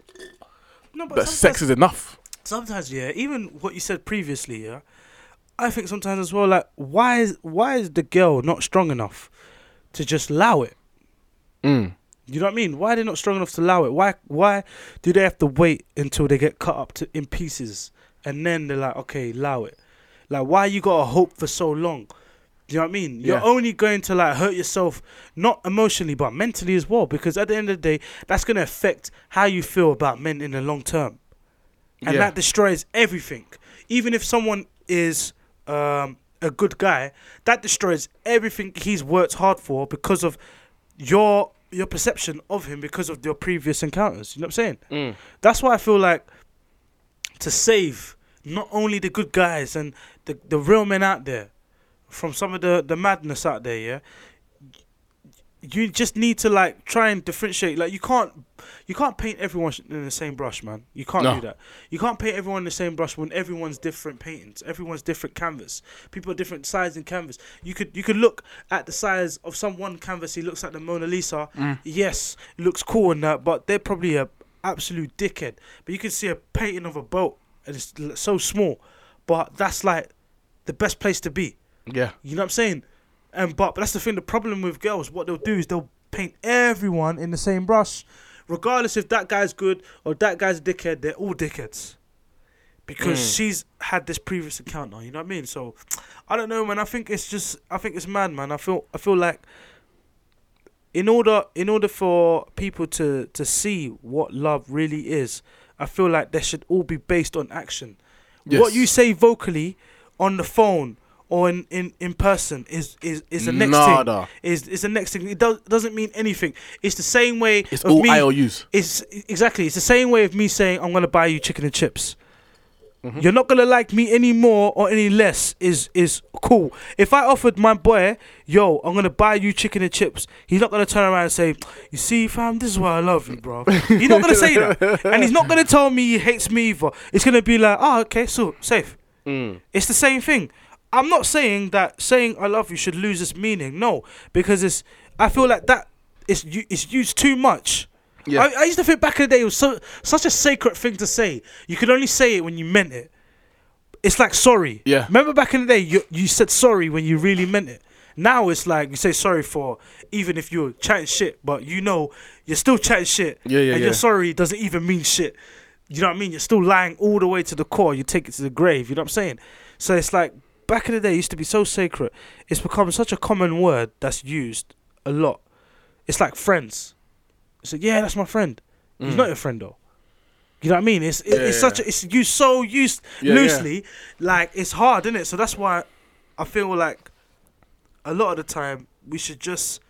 No, but that sex is enough. sometimes yeah even what you said previously yeah i think sometimes as well like why is why is the girl not strong enough to just allow it Mm. You know what i mean why are they not strong enough to allow it why why do they have to wait until they get cut up to in pieces and then they're like okay allow it like why you gotta hope for so long do you know what I mean? You're Yeah. only going to like hurt yourself, not emotionally but mentally as well, because at the end of the day, that's gonna affect how you feel about men in the long term and Yeah. that destroys everything. Even if someone is um, a good guy, that destroys everything he's worked hard for because of your your perception of him because of your previous encounters. You know what I'm saying? Mm. That's why I feel like to save not only the good guys and the the real men out there from some of the the madness out there, yeah. You just need to like try and differentiate. Like you can't, you can't paint everyone in the same brush, man. You can't No. do that. You can't paint everyone in the same brush when everyone's different paintings. Everyone's different canvas. People are different size in canvas. You could you could look at the size of some one canvas. He looks like the Mona Lisa. Mm. Yes, looks cool and that, but they're probably a absolute dickhead. But you can see a painting of a boat and it's so small, but that's like the best place to be. Yeah. You know what I'm saying? And but, but that's the thing. The problem with girls, what they'll do is they'll paint everyone in the same brush, regardless if that guy's good or that guy's a dickhead. They're all dickheads because Mm. she's had this previous encounter. You know what I mean? So I don't know, man. I think it's just I think it's mad, man. I feel I feel like in order in order for people to to see what love really is, I feel like they should all be based on action. What you say vocally on the phone or in, in, in person is, is, is the next Nada. thing. Is is the next thing. It does doesn't mean anything. It's the same way It's all me. IOUs. It's exactly. It's the same way of me saying I'm gonna buy you chicken and chips. Mm-hmm. You're not gonna like me any more or any less. Is is cool. If I offered my boy, yo, I'm gonna buy you chicken and chips. He's not gonna turn around and say, "You see, fam, this is why I love you, bro." he's not gonna say that, and he's not gonna tell me he hates me either. It's gonna be like, "Oh, okay, so safe." Mm. It's the same thing. I'm not saying that saying I love you should lose its meaning. No, because it's. I feel like that is it's used too much. Yeah. I, I used to think back in the day it was so such a sacred thing to say. You could only say it when you meant it. It's like sorry. Yeah. Remember back in the day, you you said sorry when you really meant it. Now it's like you say sorry for even if you're chatting shit, but you know you're still chatting shit. Yeah, yeah, And yeah. your sorry doesn't even mean shit. You know what I mean? You're still lying all the way to the core. You take it to the grave. You know what I'm saying? So it's like back in the day, it used to be so sacred. It's become such a common word that's used a lot. It's like friends. It's like, yeah, that's my friend. He's not your friend though. You know what I mean? It's it, Mm. Yeah, it's yeah. such a, it's used so used Yeah, yeah. loosely, like it's hard, isn't it? So that's why I feel like a lot of the time we should just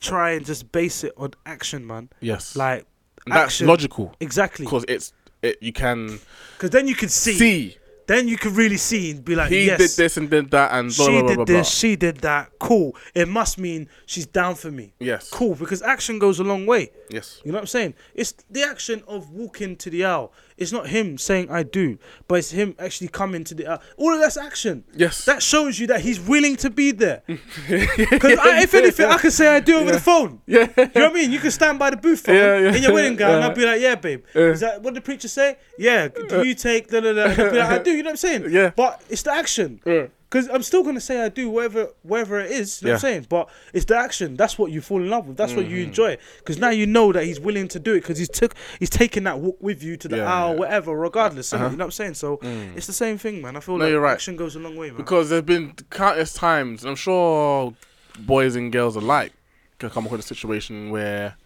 try and just base it on action, man. Yes. Like And that's action. logical exactly, because it's it. You can because then you can see, see then you can really see and be like, he yes, did this and did that and blah she blah blah did this, she did that. Cool. It must mean she's down for me. Yes. Cool, because action goes a long way. Yes. You know what I'm saying? It's the action of walking to the aisle. It's not him saying I do, but it's him actually coming to the aisle. All of that's action. Yes. That shows you that he's willing to be there. Because if anything, I can say I do over the phone. Yeah. You know what I mean? You can stand by the booth phone Yeah, yeah. in your wedding gown and I'll be like, yeah, babe. Is that what the preacher say? Yeah. Do uh, you take da da da? I'll be like, I do. You know what I'm saying? Yeah. But it's the action. Yeah. Because I'm still gonna say I do wherever wherever it is. You know what I'm saying? But it's the action. That's what you fall in love with. That's what you Mm-hmm. enjoy. Because now you know that he's willing to do it. Because he's took he's taking that walk with you to the Yeah, aisle, yeah. Uh-huh. whatever, regardless. innit? You know what I'm saying? So it's the same thing, man. I feel Mm. No, like right. action goes a long way, man. Because there's been countless times, and I'm sure boys and girls alike can come across a situation where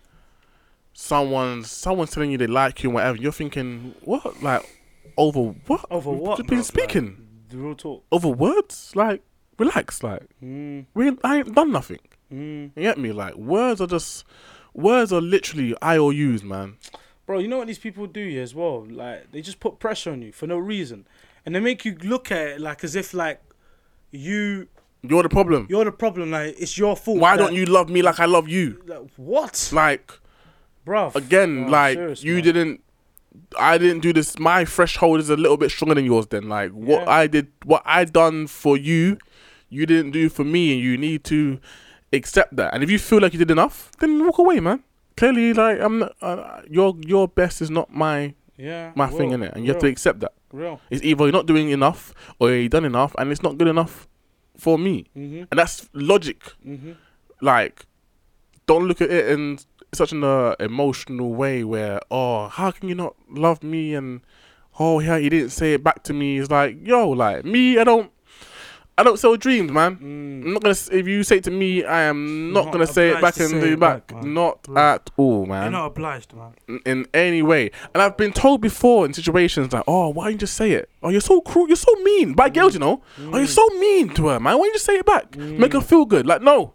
someone's someone's telling you they like you and whatever. You're thinking, what? Like over what? Over what? Just been speaking Like, the real talk. over words. Like relax. Like Mm, we I ain't done nothing. mm. You get me? Like words are just words are literally IOUs, man. Bro, you know what these people do yeah, as well? Like they just put pressure on you for no reason, and they make you look at it like as if like you You're the problem. you're the problem. Like it's your fault. Why that- don't you love me like I love you? Like, what, Like bro? again, like you didn't. I didn't do this. My threshold is a little bit stronger than yours. Then, like what Yeah. I did, what I done for you, you didn't do for me, and you need to accept that. And if you feel like you did enough, then walk away, man. Clearly, like I'm, not, uh, your your best is not my Yeah, my thing in it, and you have to accept that. real. It's either you're not doing enough or you done enough, and it's not good enough for me, Mhm, and that's logic. mhm. Like, don't look at it in such an uh, emotional way where, oh, how can you not love me? And oh, yeah, he didn't say it back to me. It's like, yo, like me, I don't, I don't sell dreams, man. Mm. I'm not gonna. If you say it to me, I am not, Not gonna say it back and do it back. back. Not at all, You're man. not obliged, man. in- in any way. And I've been told before in situations like, oh, why don't you just say it? Oh, you're so cruel. You're so mean. By girls, you know. Oh, you're so mean to her, man. Why don't you just say it back? Make her feel good. Like, no.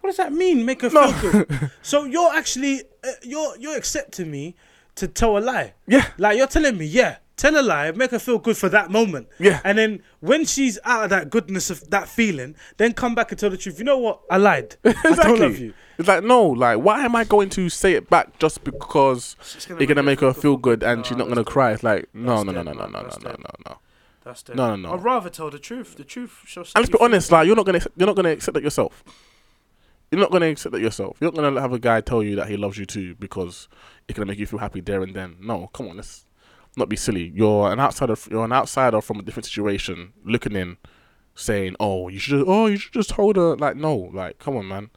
What does that mean? Make her No. feel good. so you're actually uh, you're you're accepting me to tell a lie. Yeah. Like you're telling me, yeah, tell a lie, make her feel good for that moment. Yeah. And then when she's out of that goodness of that feeling, then come back and tell the truth. You know what? I lied. I don't love you. It's like no, like why am I going to say it back just because It's gonna you're gonna make make her her feel feel good and Nah, she's not gonna dead. cry? It's like no, no, no, no, no, no, no, no, no, no. That's dead. No, no, no. I'd rather tell the truth. The truth shall set And let's be honest, like you're not gonna you're not gonna accept that yourself. You're not gonna accept that yourself. You're not gonna have a guy tell you that he loves you too because it's gonna make you feel happy there and then. No, come on, let's not be silly. You're an outsider. You're an outsider from a different situation, looking in, saying, "Oh, you should. Oh, you should just hold her." Like, no, like, come on, man.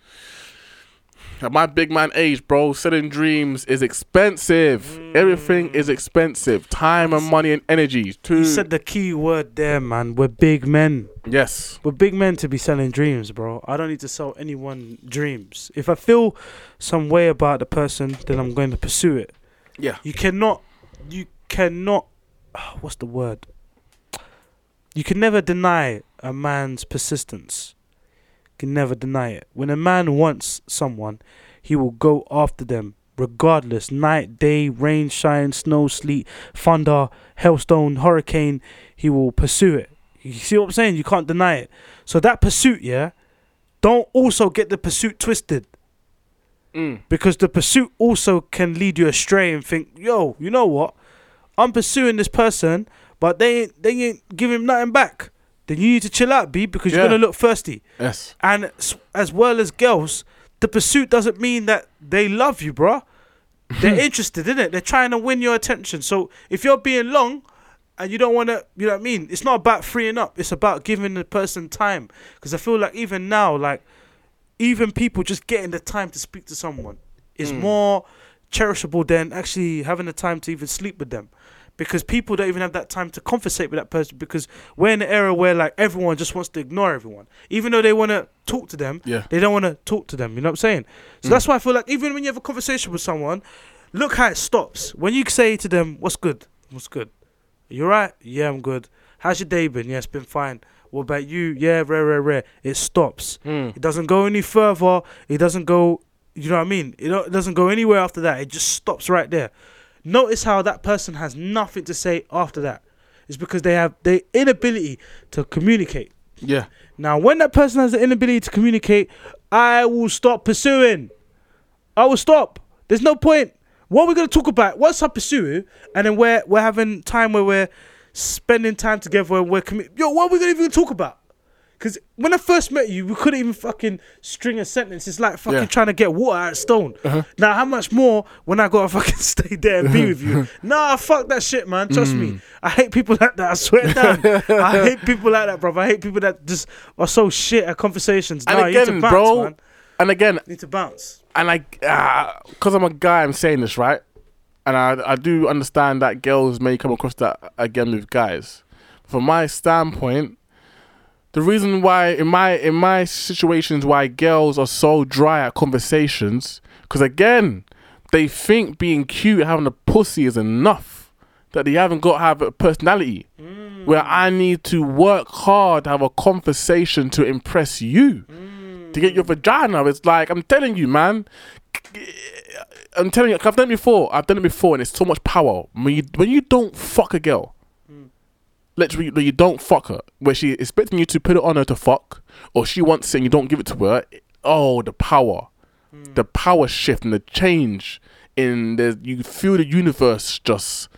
My big man age, bro, selling dreams is expensive. Everything is expensive. Time and money and energy. Too. You said the key word there, man. We're big men. yes. We're big men to be selling dreams, bro. I don't need to sell anyone dreams. If I feel some way about the person, then I'm going to pursue it. Yeah. You cannot, you cannot, what's the word? You can never deny a man's persistence. You can never deny it. When a man wants someone, he will go after them regardless. Night, day, rain, shine, snow, sleet, thunder, hailstone, hurricane, he will pursue it. You see what I'm saying? You can't deny it. So that pursuit, yeah, don't also get the pursuit twisted Mm. because the pursuit also can lead you astray and think, yo, you know what? I'm pursuing this person, but they ain't, they ain't giving him nothing back. Then you need to chill out, B, because you're Yeah. gonna look thirsty. Yes. And s- as well as girls, the pursuit doesn't mean that they love you, bruh. They're interested in it. They're trying to win your attention. So if you're being long and you don't want to, you know what I mean? It's not about freeing up. It's about giving the person time. Because I feel like even now, like even people just getting the time to speak to someone is hmm. more cherishable than actually having the time to even sleep with them. Because people don't even have that time to conversate with that person because we're in an era where like everyone just wants to ignore everyone. Even though they want to talk to them, Yeah. they don't want to talk to them. You know what I'm saying? So that's why I feel like even when you have a conversation with someone, look how it stops. When you say to them, "What's good? What's good? you're right? Yeah, I'm good. How's your day been? Yeah, it's been fine. What about you? Yeah, rare, rare, rare. It stops. Mm. It doesn't go any further. It doesn't go. You know what I mean? It, it doesn't go anywhere after that. It just stops right there. Notice how that person has nothing to say after that. It's because they have the inability to communicate. Yeah. Now, when that person has the inability to communicate, I will stop pursuing. I will stop. There's no point. What are we're gonna talk about once I pursue, and then we're we're having time where we're spending time together. And we're commi- Yo, what are we gonna even talk about? Because when I first met you, we couldn't even fucking string a sentence. It's like fucking Yeah. trying to get water out of stone. Uh-huh. Now, how much more when I gotta fucking stay there and be uh-huh. with you? Nah, fuck that shit, man. Trust me. Mm. I hate people like that. I swear down. I hate people like that, bro. I hate people that just are so shit at conversations. And Nah, again, bounce, bro. man. And again, You need to bounce. and I, ah, because I'm a guy, I'm saying this right, and I, I do understand that girls may come across that again with guys. From my standpoint, the reason why in my in my situations why girls are so dry at conversations, because again, they think being cute, having a pussy is enough. That they haven't got to have a personality. Mm. Where I need to work hard, have a conversation to impress you mm. to get your vagina. It's like I'm telling you, man. I'm telling you I've done it before. I've done it before, and it's so much power when you when you don't fuck a girl. Literally, you don't fuck her, where she expecting you to put it on her to fuck, or she wants it and you don't give it to her. Oh, the power, hmm. the power shift and the change in the you feel the universe just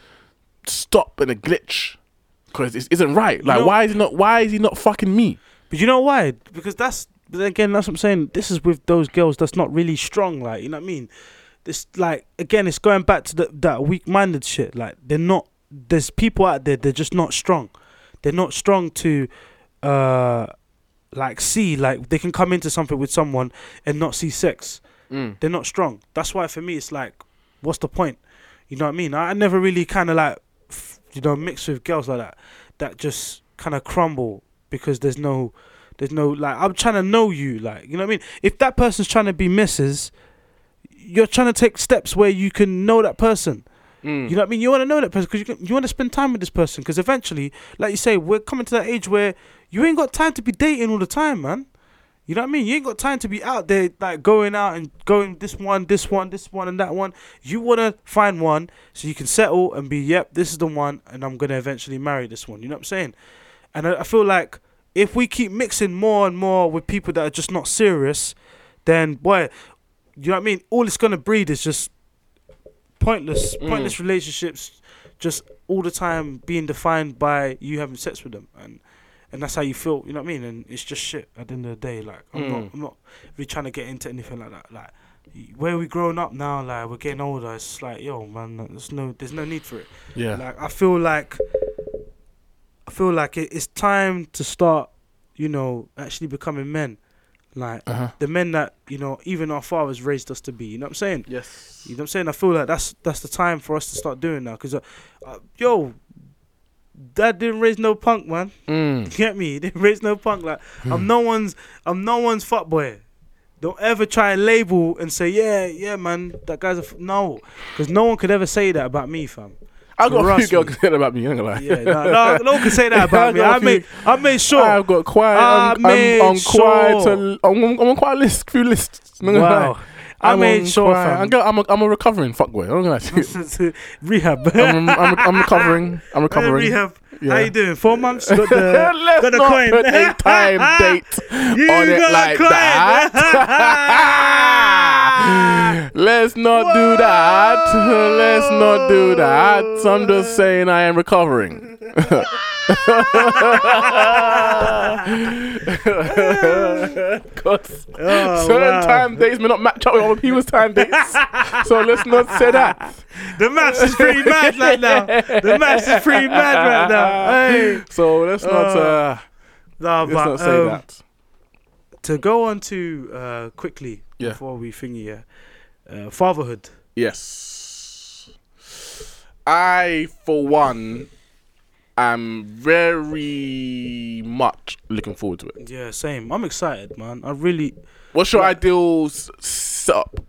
stop in a glitch because it isn't right. Like, know- why is he not? Why is he not fucking me? But you know why? Because that's again, that's what I'm saying. This is with those girls that's not really strong. Like you know what I mean? This like again, it's going back to the, that weak-minded shit. Like they're not. There's people out there. They're just not strong. They're not strong to, uh, like see like they can come into something with someone and not see sex. Mm. They're not strong. That's why for me it's like, what's the point? You know what I mean? I, I never really kind of like, f- you know, mix with girls like that. That just kind of crumble because there's no, there's no like. I'm trying to know you, like you know what I mean. If that person's trying to be Mrs., you're trying to take steps where you can know that person. Mm. You know what I mean? You want to know that person because you, you want to spend time with this person because eventually, like you say, we're coming to that age where you ain't got time to be dating all the time, man. You know what I mean? You ain't got time to be out there like going out and going this one, this one, this one, and that one. You wanna find one so you can settle and be, yep, this is the one, and I'm gonna eventually marry this one. You know what I'm saying? And I, I feel like if we keep mixing more and more with people that are just not serious, then boy, you know what I mean? All it's gonna breed is just pointless, mm. pointless relationships, just all the time being defined by you having sex with them, and and that's how you feel. You know what I mean? And it's just shit at the end of the day. Like I'm not, mm. I'm not really trying to get into anything like that. Like where we growing up now, like we're getting older. It's like yo, man, there's no, there's no need for it. Yeah. Like I feel like I feel like it, it's time to start, you know, actually becoming men. Like Uh-huh. the men that, you know, even our fathers raised us to be. You know what I'm saying? Yes. You know what I'm saying? I feel like that's that's the time for us to start doing now. Cause uh, uh, yo, dad didn't raise no punk, man. Mm. You get me? He didn't raise no punk. Like I'm no one's I'm no one's fuck boy. Don't ever try and label and say, yeah, yeah, man, that guy's a f-. no, because no one could ever say that about me, fam. I got a few girls me. say that about me. I'm gonna lie. Yeah, no, no, no one can say that about me. got a I made, I made sure. I've got quite. I I'm, made I'm, quite. sure. A, I'm, I'm on quite a list. Few lists. I'm not gonna wow. I I'm made on sure, I'm, go- I'm, a, I'm a recovering fuckboy. I'm not gonna lie. rehab. I'm, I'm, I'm recovering. I'm recovering. rehab. How you doing? Four months. Got the, Let's got the not coin. put a time date You on it got like coin. that. Let's not do that. Let's not do that. I'm just saying I am recovering. Because Oh, certain wow. time dates may not match up with other people's time dates. so let's not say that. The maths is pretty mad right now. The maths is pretty mad right now. Hey. So let's not uh, No, let's but not say um, that. To go on to uh, quickly Yeah. before we thingy, yeah, uh, fatherhood. Yes. I, for one, am very much looking forward to it. Yeah, same. I'm excited, man. I really. What's your ideal setup?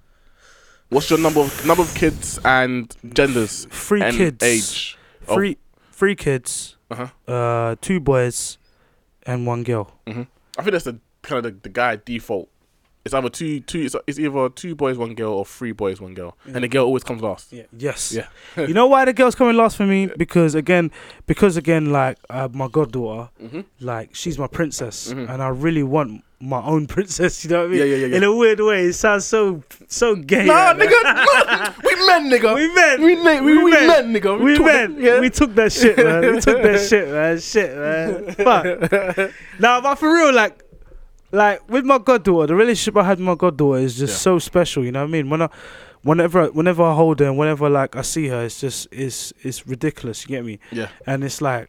What's your number of number of kids and genders Three and kids. age? Oh. Three, three kids. Uh-huh. Uh, two boys, and one girl. hmm I think that's the kind of the, the guy default. It's either two two. It's, it's either two boys, one girl, or three boys, one girl, and the girl always comes last. Yeah. Yes. Yeah. you know why the girl's coming last for me? Because again, because again, like uh, my goddaughter, Mhm. like she's my princess, Mhm. and I really want my own princess. You know what I mean? Yeah, yeah, yeah, yeah. In a weird way, it sounds so so gay. Nah, right nigga, we men, nigga. We men. We men, we, we men, nigga. We talk- men. yeah. We took that shit, man. We took that shit, man. Shit, man. Fuck. Nah, but for real, like, like with my goddaughter, the relationship I had with my goddaughter is just Yeah. so special. You know what I mean? When I, whenever, whenever I hold her, and whenever like I see her, it's just, it's, it's ridiculous. You get me? Yeah. And it's like,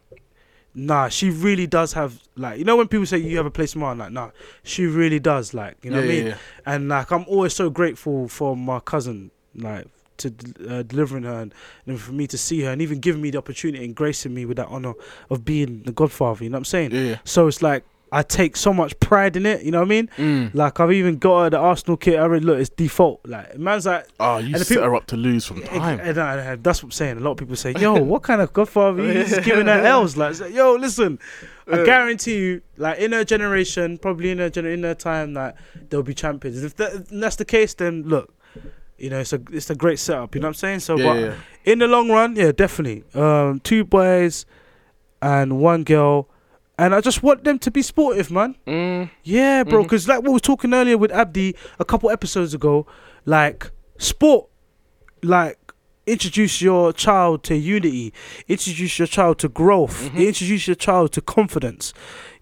nah, she really does have like, you know, when people say you have a place in my like, nah, she really does. Like, you know yeah, what I yeah, mean? yeah. and like I'm always so grateful for my cousin, like to uh, delivering her and, and for me to see her and even giving me the opportunity and gracing me with that honor of being the godfather. You know what I'm saying? Yeah. So it's like I take so much pride in it. You know what I mean? Mm. Like I've even got her the Arsenal kit. I already look, it's default. Like man's like. Oh, you And set people- her up to lose from time. And, I- and that's what I'm saying. A lot of people say, "Yo, what kind of godfather is giving her L's?" Like, like, yo, listen, I Uh. guarantee you, like in her generation, probably in her gener- in her time, like they'll be champions. If, that, if that's the case, then look, you know, it's a it's a great setup. You know what I'm saying? So, Yeah, but yeah. in the long run, yeah, definitely, um, two boys and one girl, and I just want them to be sportive, man. Mm. Yeah, bro. Because like we were talking earlier with Abdi a couple episodes ago, like sport, like introduce your child to unity, introduce your child to growth, Mhm. introduce your child to confidence.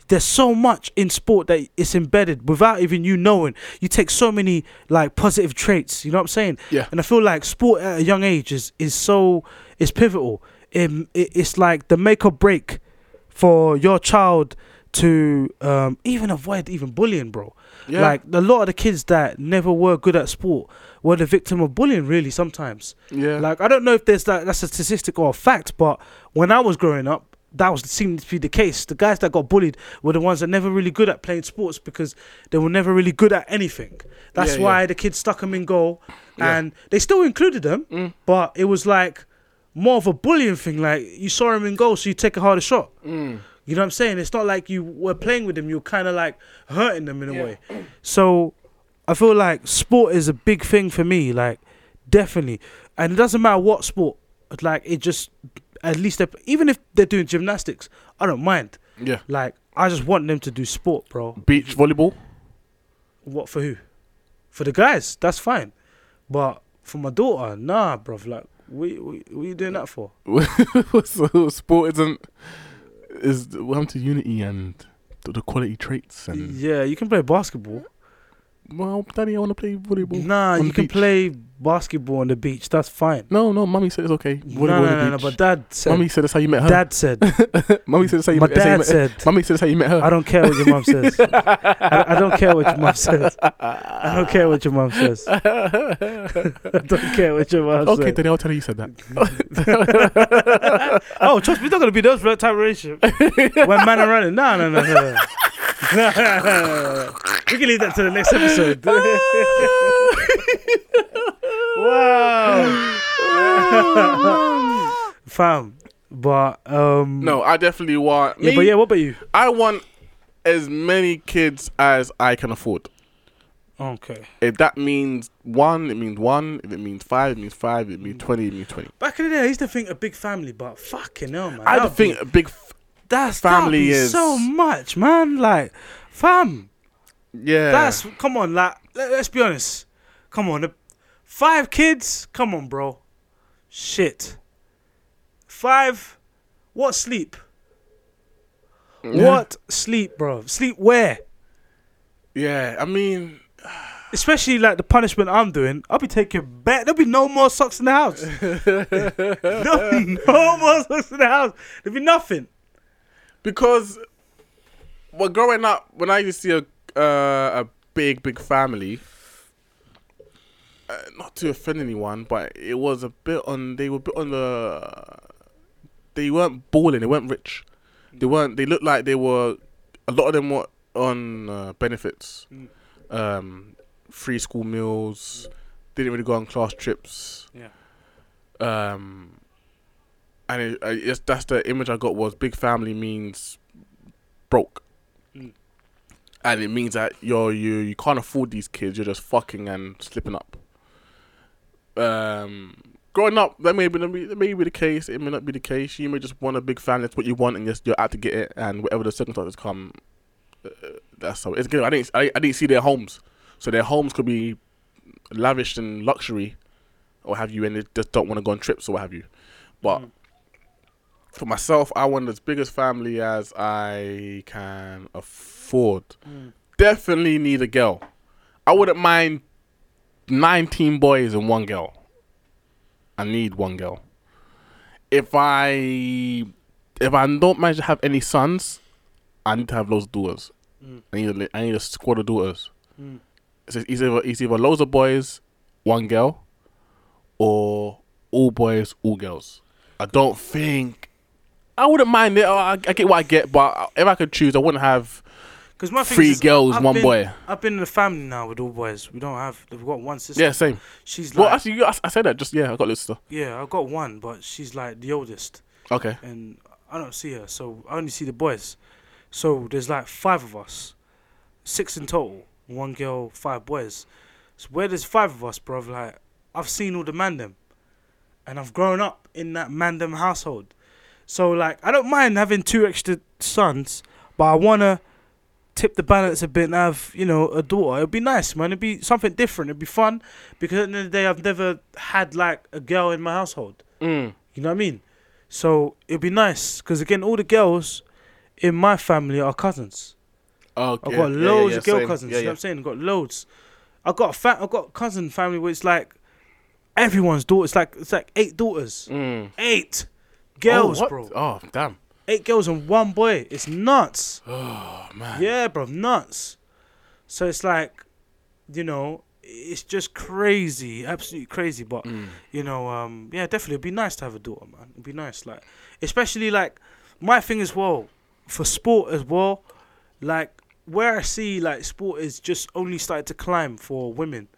There's so much in sport that it's embedded without even you knowing. You take so many like positive traits. You know what I'm saying? Yeah. And I feel like sport at a young age is is so is pivotal. It, it, it's like the make or break for your child to um, even avoid even bullying, bro. Yeah. Like a lot of the kids that never were good at sport were the victim of bullying. Really, sometimes. yeah. Like I don't know if there's that that's a statistic or a fact, but when I was growing up, that was seemed to be the case. The guys that got bullied were the ones that never really good at playing sports because they were never really good at anything. That's Yeah, why yeah. the kids stuck them in goal, and they still included them, Mm. but it was like more of a bullying thing. Like you saw him in goal, so you take a harder shot. Mm. You know what I'm saying? It's not like you were playing with them. You're kind of like hurting them in a Yeah. way. So I feel like sport is a big thing for me. Like definitely, and it doesn't matter what sport. Like it just at least they, even if they're doing gymnastics, I don't mind. Yeah. Like I just want them to do sport, bro. Beach volleyball. What for who? For the guys, that's fine. But for my daughter, nah, bro. Like, what, what, what are you doing that for? so sport isn't is welcome to unity and the, the quality traits and Yeah, you can play basketball. Well, daddy, I want to play volleyball. Nah, you can beach. play basketball on the beach. That's fine. No, no, mummy said it's okay. No, Volleyball no, on no, the no, beach. But dad said. Mummy said that's how you met her. Dad said. Mummy said that's how you my met, you dad said. Mummy said that's how you met her. I don't care what your mom says. I, I don't care what your mom says. I don't care what your mom says. I don't care what your mom says. okay. Daddy, I'll tell you you said that. Oh, trust me, it's not gonna be those type of relationship. when men are running, no, no, no, no, no. No, no. We can leave that to the next episode. wow, fam. But um, no, I definitely want. yeah, me, but yeah, what about you? I want as many kids as I can afford. Okay. If that means one, it means one. If it means five, it means five. If it means twenty, it means twenty. Back in the day, I used to think a big family, but fucking hell, man. I that'd don't think be- a big. That's family that'd is- so much, man. Like, fam, yeah, that's come on. Like, let, us be honest. Come on, five kids. Come on, bro. Shit. Five. What sleep? What sleep, bro? Sleep where? Yeah, I mean, Especially like the punishment I'm doing, I'll be taking back. There'll be no more socks in the house. no, no more socks in the house. There'll be nothing. Because well, growing up, when I used to see a uh, a big big family, uh, not to offend anyone, but it was a bit on. They were a bit on the. They weren't balling. They weren't rich. They weren't. They looked like they were. A lot of them were on uh, benefits, Mm. um, free school meals. Didn't really go on class trips. Yeah. Um, and it, I, it's, that's the image I got was big family means broke, Mm. and it means that you're you you can't afford these kids. You're just fucking and slipping up. Um, growing up, that may be that may be the case. It may not be the case. You may just want a big family. That's what you want, and you're out to get it. And whatever the circumstances come, uh, that's how it's good. I didn't I, I didn't see their homes, so their homes could be lavish and luxury, or have you, and they just don't want to go on trips or what have you. But Mm. For myself, I want as big as family as I can afford. Mm. Definitely need a girl. I wouldn't mind nineteen boys and one girl. I need one girl. If I if I don't manage to have any sons, I need to have loads of daughters. Mm. I need a, need a squad of daughters. Mm. So it's either it's either loads of boys, one girl, or all boys, all girls. I don't think I wouldn't mind it. Oh, I, I get what I get, but if I could choose, I wouldn't have Because my thing three is, girls, I've one been- boy. I've been in a family now with all boys. We don't have. We've got one sister. Yeah, same. She's like, Well, actually, you, I, I said that just yeah. I got this stuff. yeah, I've got one, but she's like the oldest, Okay. and I don't see her, so I only see the boys. So there's like five of us, six in total. One girl, five boys. So where there's five of us, bro, like I've seen all the mandem, and I've grown up in that mandem household. So like I don't mind having two extra sons, but I wanna tip the balance a bit and have you know a daughter. It'd be nice, man. It'd be something different. It'd be fun because at the end of the day, I've never had like a girl in my household. Mm. You know what I mean? So it'd be nice because again, all the girls in my family are cousins. Okay. I've got Yeah, yeah, loads yeah, of girl same. cousins. You know what I'm saying? I've got loads. I've got a fa- I've got cousin family where it's like everyone's daughter. It's like it's like eight daughters, Mm. eight girls, oh, bro. Oh, damn. Eight girls and one boy. It's nuts. Oh man. Yeah, bro, nuts. So it's like, you know, it's just crazy, absolutely crazy. But Mm. you know, um, yeah, definitely, it'd be nice to have a daughter, man. It'd be nice, like, especially like my thing as well for sport as well. Like where I see like sport is just only started to climb for women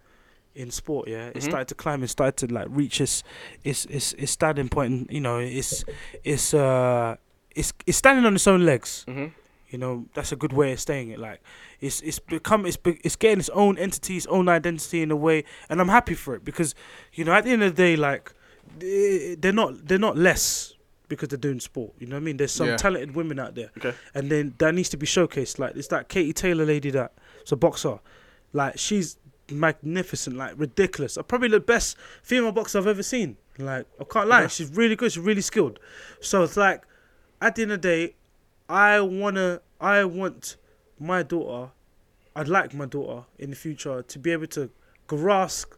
in sport. Yeah, it Mhm. started to climb It started to like reach its its its, its standing point. And, you know, it's it's uh it's it's standing on its own legs. Mhm. You know, that's a good way of saying it. Like it's it's become it's be, it's getting its own entity, its own identity in a way, and I'm happy for it because you know at the end of the day, like they- they're not they're not less because they're doing sport. You know what I mean? There's some Yeah. talented women out there, Okay. and then that needs to be showcased. Like it's that Katie Taylor lady that's a boxer, like she's magnificent, like ridiculous. Uh, Probably the best female boxer I've ever seen. Like I can't lie, Yeah. she's really good. She's really skilled. So it's like at the end of the day, I wanna, I want my daughter. I'd like my daughter in the future to be able to grasp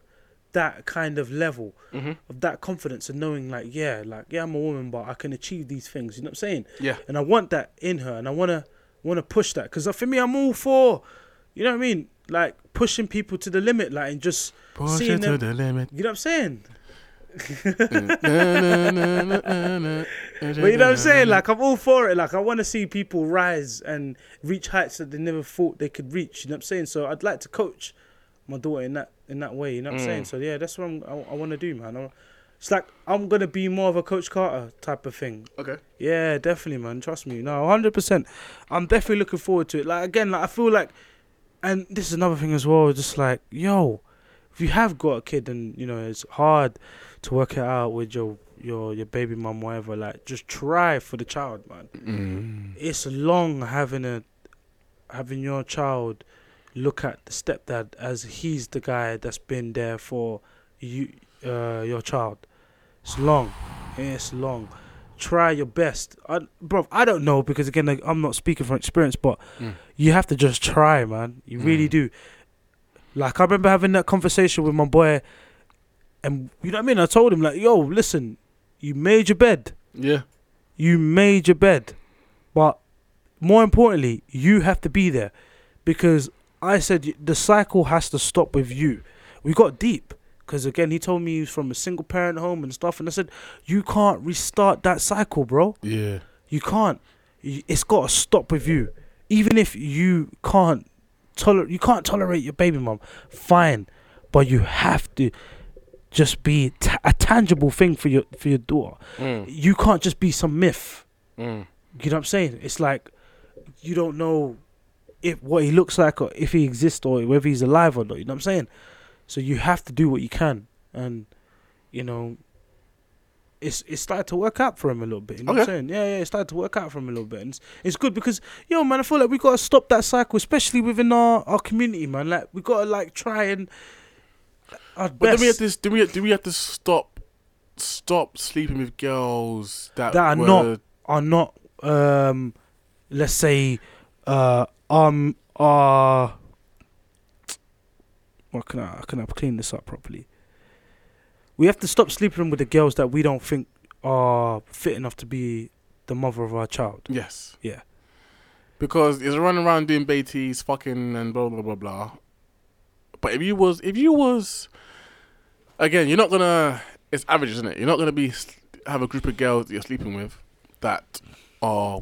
that kind of level Mhm. of that confidence and knowing like yeah like yeah I'm a woman but I can achieve these things you know what I'm saying Yeah. and I want that in her, and I wanna wanna push that because for me, I'm all for, you know what I mean, like pushing people to the limit, like and just Push seeing it to them. the limit. You know what I'm saying? But you know what I'm saying? Like I'm all for it. Like I want to see people rise and reach heights that they never thought they could reach. You know what I'm saying? So I'd like to coach my daughter in that in that way. You know what I'm saying? Mm. So yeah, that's what I'm, I, I want to do, man. I, it's like I'm gonna be more of a Coach Carter type of thing. Okay. Yeah, definitely, man. Trust me. No, hundred percent. I'm definitely looking forward to it. Like again, like I feel like, and this is another thing as well. Just like, yo, if you have got a kid and you know it's hard to work it out with your your your baby mum, whatever. Like, just try for the child, man. Mm. It's long having a having your child look at the stepdad as he's the guy that's been there for you, uh, your child. It's long. It's long. Try your best, I, bro. I don't know because again, like, I'm not speaking from experience, but Mm. you have to just try, man. You really Mm. do. Like I remember having that conversation with my boy, and you know what I mean. I told him like, "Yo, listen, you made your bed. Yeah. You made your bed, but more importantly, you have to be there because I said the cycle has to stop with you. We got deep because again, he told me he was from a single parent home and stuff, and I said you can't restart that cycle, bro. Yeah. You can't. It's got to stop with you. Even if you can't tolerate, you can't tolerate your baby mom. Fine, but you have to just be t- a tangible thing for your for your daughter. Mm. You can't just be some myth. Mm. You know what I'm saying? It's like you don't know if what he looks like or if he exists or whether he's alive or not. You know what I'm saying? So you have to do what you can, and you know, it's it started to work out for him a little bit. You know what I'm Okay. saying? Yeah, yeah, it started to work out for him a little bit, and it's, it's good because yo, man, I feel like we gotta stop that cycle, especially within our our community, man. Like we gotta like try and our But best. then we have to. Do we? Do we have to stop? Stop sleeping with girls that, That are were, not- are not um let's say uh um are what can I can I clean this up properly? We have to stop sleeping with the girls that we don't think are fit enough to be the mother of our child. Yes. Yeah. Because it's running around doing baities, fucking, and blah blah blah blah. But if you was, if you was, again, you're not gonna. It's average, isn't it? You're not gonna be have a group of girls that you're sleeping with that are,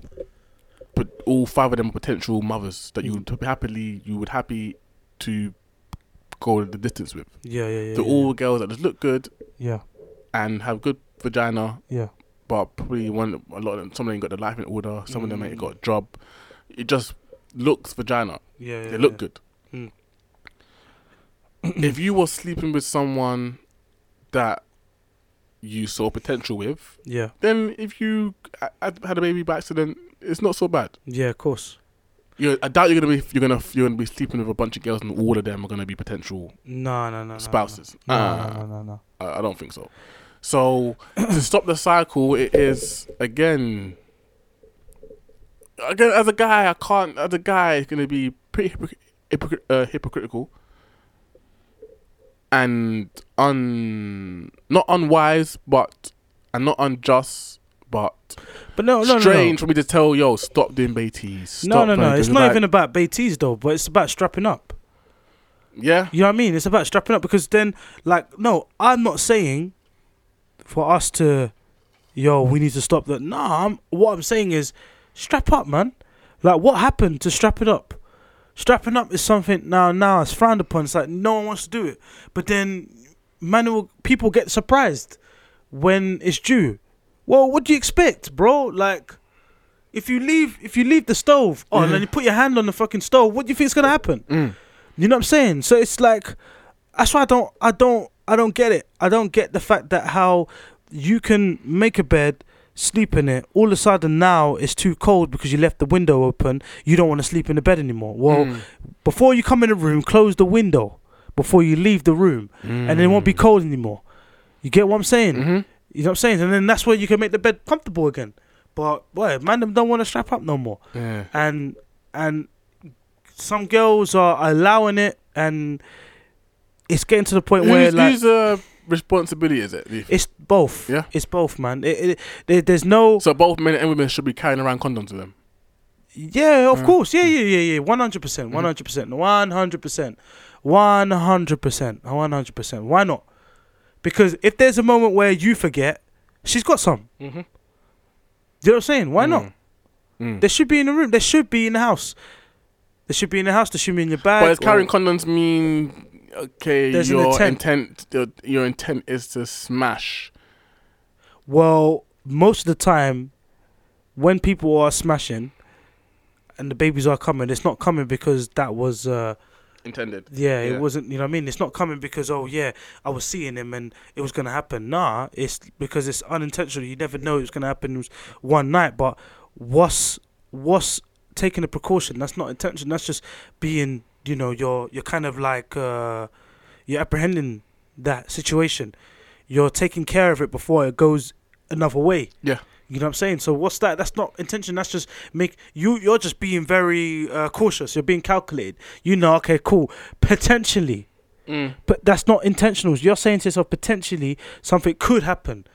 but all five of them are potential mothers that you would happily, you would happy to go the distance with. Yeah, yeah, yeah. They're yeah, all girls that just look good yeah, and have good vagina, yeah. but probably one a lot of them, some of them got their life in order, some of them ain't Mm. got a job. It just looks vagina. Yeah, yeah, They look yeah. good. Mm. if you were sleeping with someone that you saw potential with, Yeah, then if you uh, had had a baby by accident, it's not so bad. yeah, of course. You I doubt you're gonna be you're gonna you're gonna be sleeping with a bunch of girls and all of them are gonna be potential No, no, no, no. spouses. No, no, no, no, no. I, I don't think so. So to stop the cycle, it is again. Again, as a guy, I can't. As a guy, it's gonna be pretty hypocr- hypocr- uh, hypocritical and un not unwise, but and not unjust, but But no, no, no, strange no. for me to tell yo stop doing baities. No, stop no, no. playing," It's not like- even about Beatties though, but it's about strapping up. Yeah, You know what I mean? It's about strapping up because then, like, no, I'm not saying for us to, yo, we need to stop that. Nah, I'm, what I'm saying is strap up, man. Like, what happened to strap it up? Strapping up is something now, now it's frowned upon. It's like no one wants to do it, but then, man, people get surprised when it's due. Well, what do you expect, bro? Like, If you leave, if you leave the stove on and you put your hand on the fucking stove, what do you think is gonna happen? Mm. You know what I'm saying? So it's like, that's why I don't, I don't, I don't get it. I don't get the fact that how you can make a bed, sleep in it. All of a sudden now it's too cold because you left the window open. You don't want to sleep in the bed anymore. Well, Mm. before you come in the room, close the window before you leave the room, and it won't be cold anymore. You get what I'm saying? Mhm. You know what I'm saying? And then that's where you can make the bed comfortable again. But boy, man, them don't want to strap up no more. Yeah. And and some girls are allowing it, and it's getting to the point where Whose, like whose uh, responsibility is it? do you think? it's both. Yeah. it's both, man. It, it, there, there's no. So both men and women should be carrying around condoms with them. Yeah, of Mm. course. Yeah, yeah, yeah, yeah. One hundred percent. One hundred percent. One hundred percent. One hundred percent. One hundred percent. Why not? Because if there's a moment where you forget, she's got some. Mm-hmm. You know what I'm saying? Why not? Mm. They should be in the room. They should be in the house. They should be in the house. They should be in your bag. But does carrying condoms mean okay? There's your intent. intent, your, your intent is to smash. Well, most of the time, when people are smashing and the babies are coming, it's not coming because that was, uh, Intended. yeah, Yeah. it wasn't, you know what I mean? It's not coming because, oh, yeah, I was seeing him and it was to happen. Nah, it's because it's unintentional. You never know it's to happen it one night. But what's, what's taking a precaution? That's not intention. That's just being, you know, you're, you're kind of like, uh, you're apprehending that situation. You're taking care of it before it goes another way. Yeah. You know what I'm saying? So what's that? That's not intention. That's just make you. You're just being very uh, cautious. You're being calculated. You know, okay, cool. Potentially, Mm. but that's not intentional. You're saying to yourself, potentially something could happen.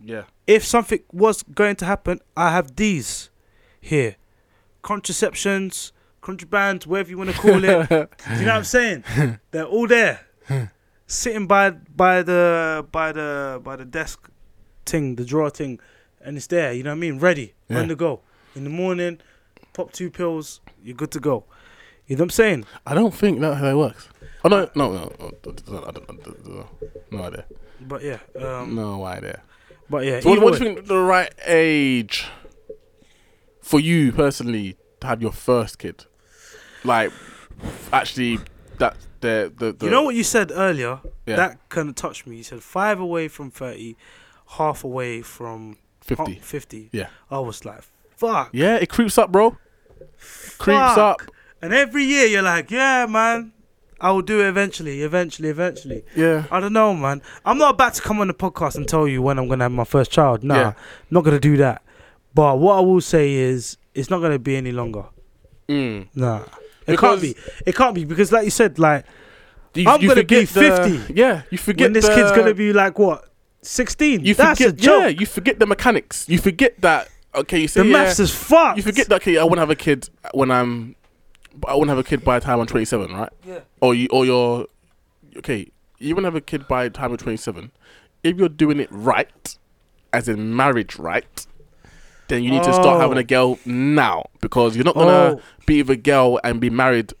Yeah. If something was going to happen, I have these here, contraceptions, contrabands, whatever you want to call it. You know what I'm saying? They're all there, sitting by by the by the by the desk thing, the drawer thing, and it's there. You know what I mean? Ready, Yeah. on the go. In the morning, pop two pills, you're good to go. You know what I'm saying? I don't think that's how it works. Oh no, no, no, no, I don't- I don't- no idea. But yeah, um, No idea. but yeah. So what, what do you think the right age for you personally to have your first kid? Like, actually, that the the, the You know what you said earlier? Yeah. That kind of touched me. You said five away from 30, half away from fifty. ha- 50. Yeah. I was like, fuck. Yeah, it creeps up, bro. Creeps up. And every year you're like, yeah, man, I will do it eventually, eventually, eventually. Yeah. I don't know, man. I'm not about to come on the podcast and tell you when I'm going to have my first child. Nah, Yeah. not going to do that. But what I will say is, it's not going to be any longer. Mm. Nah. It Because- can't be. It can't be because, like you said, like You, I'm you gonna be forget the- 50 Yeah, you forget when this the- kid's gonna be like what, sixteen? You That's forget, a joke. yeah, you forget the mechanics. You forget that. Okay, you say the yeah, maths is fucked. You forget that. Okay, I want to have a kid when I'm. I want to have a kid by the time I'm 27, right? Yeah. Or you, or you're. Okay, you want to have a kid by the time you're 27. If you're doing it right, as in marriage right, then you need to start having a girl now because you're not gonna Oh. be with a girl and be married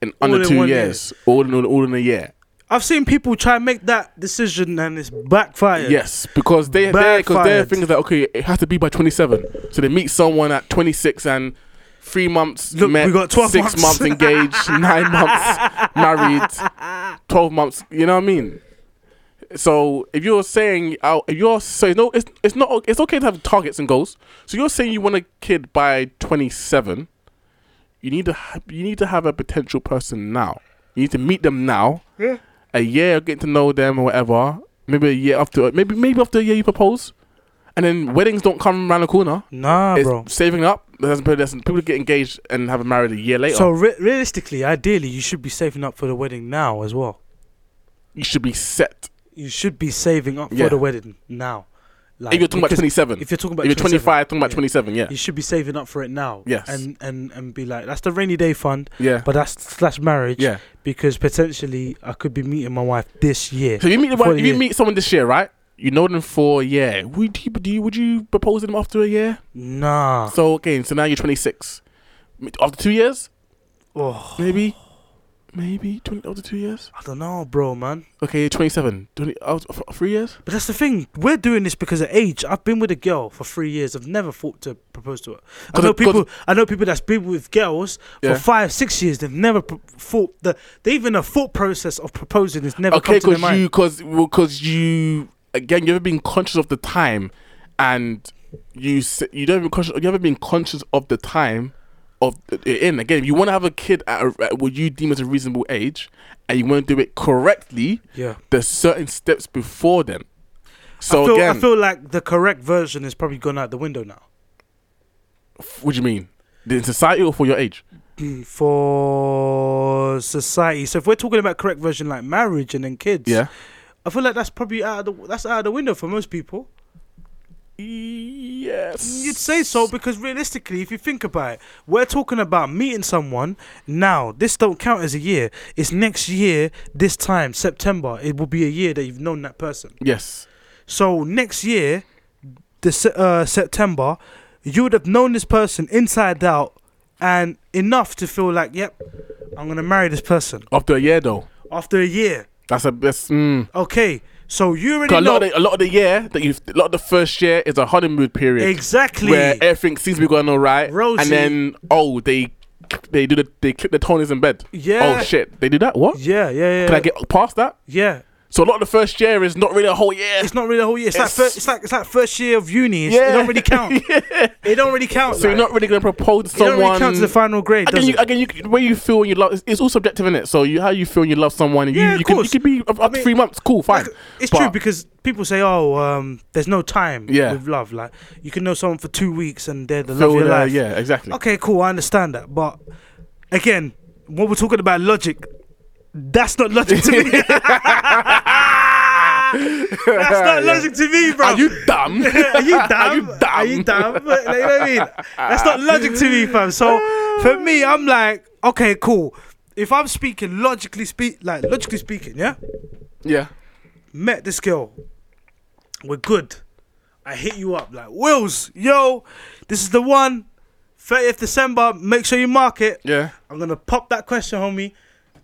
in All under in two one years, all in all in a year. I've seen people try and make that decision and it's backfired. Yes, because they they because they're thinking that okay, it has to be by 27. So they meet someone at 26 and three months Look, met, we got 12 six months. engaged, nine months married, 12 months. You know what I mean? So if you're saying, oh, if you're saying no, it's it's not it's okay to have targets and goals. So you're saying you want a kid by 27. You need to ha- you need to have a potential person now. You need to meet them now. Yeah. A year getting to know them or whatever. Maybe a year after, maybe maybe after a year you propose, and then weddings don't come around the corner. Nah, it's bro. saving up. There's, there's people get engaged and have married a year later. So re- realistically, ideally, you should be saving up for the wedding now as well. you should be set. You should be saving up Yeah. for the wedding now. Like, if you're talking about 27, if you're talking about if you're 25, talking about yeah. 27, yeah, you should be saving up for it now. Yes. And and and be like, that's the rainy day fund, yeah, but that's slash marriage. yeah. Because potentially I could be meeting my wife this year. So you meet Before if you meet someone this year, right? You know them for a year. Would you, do you would you propose them after a year? Nah. So okay, so now you're 26. After two years, Oh, maybe, maybe 20 after two years. I don't know, bro, man. Okay, 27. 20, uh, f- three years. But that's the thing. We're doing this because of age. I've been with a girl for three years. I've never thought to propose to her. I know people. I know people that's been with girls Yeah. for five, six years. They've never thought the. They even the thought process of proposing has never Okay, come to their because mind. you, because because you again, you've been conscious of the time, and you you don't even conscious. You ever been conscious of the time of in again. If you want to have a kid at, a, at what you deem as a reasonable age, and you want to do it correctly, yeah. there's certain steps before then. So I feel, again, I feel like the correct version is probably gone out the window now. what do you mean? In society or for your age? Mm, for society. So if we're talking about correct version like marriage and then kids, Yeah. I feel like that's probably out of the that's out of the window for most people. Yes. You'd say so because realistically, if you think about it, we're talking about meeting someone now. This don't count as a year. It's next year, this time, September. It will be a year that you've known that person. Yes. So next year, the uh, September, you would have known this person inside out and enough to feel like, yep, I'm gonna marry this person After a year though, after a year. that's a that's. Mm. Okay, so you already a know lot of the, a lot of the year that you a lot of the first year is a honeymoon period exactly. where everything seems to be going all right, Rosie. and then oh they they do the they clip the toners in bed. Oh, yeah. Oh shit, they do that. What? yeah, yeah, yeah. Can I get past that? yeah. So a lot of the first year is not really a whole year. It's not really a whole year. It's, like It's- first, it's like it's like first year of uni. It's, Yeah. It don't really count. yeah. It don't really count. So you're not really gonna propose to It don't really count to the final grade, Again, you, again, you, the way you feel when you love, it's, it's all subjective, in it. So you, how you feel when you love someone, Yeah, you, of you can, you can be up, to mean, three months, cool, fine. Like, it's But- true because people say, "Oh, um, there's no time Yeah. with love." Like you can know someone for two weeks and they're the love of your life. yeah, exactly. Okay, cool. I understand that, but again, when we're talking about logic, that's not logic to me. that's not logic to me, bro. Are you dumb? Are you dumb? Are you dumb? Are you dumb? Like, you know what I mean? That's not logic to me, fam. So for me, I'm like, okay, cool. If I'm speaking logically, speak like logically speaking, yeah. yeah. Met this girl. We're good. I hit you up like Wills, yo, this is the one. 30th December. Make sure you mark it. Yeah. I'm gonna pop that question, homie.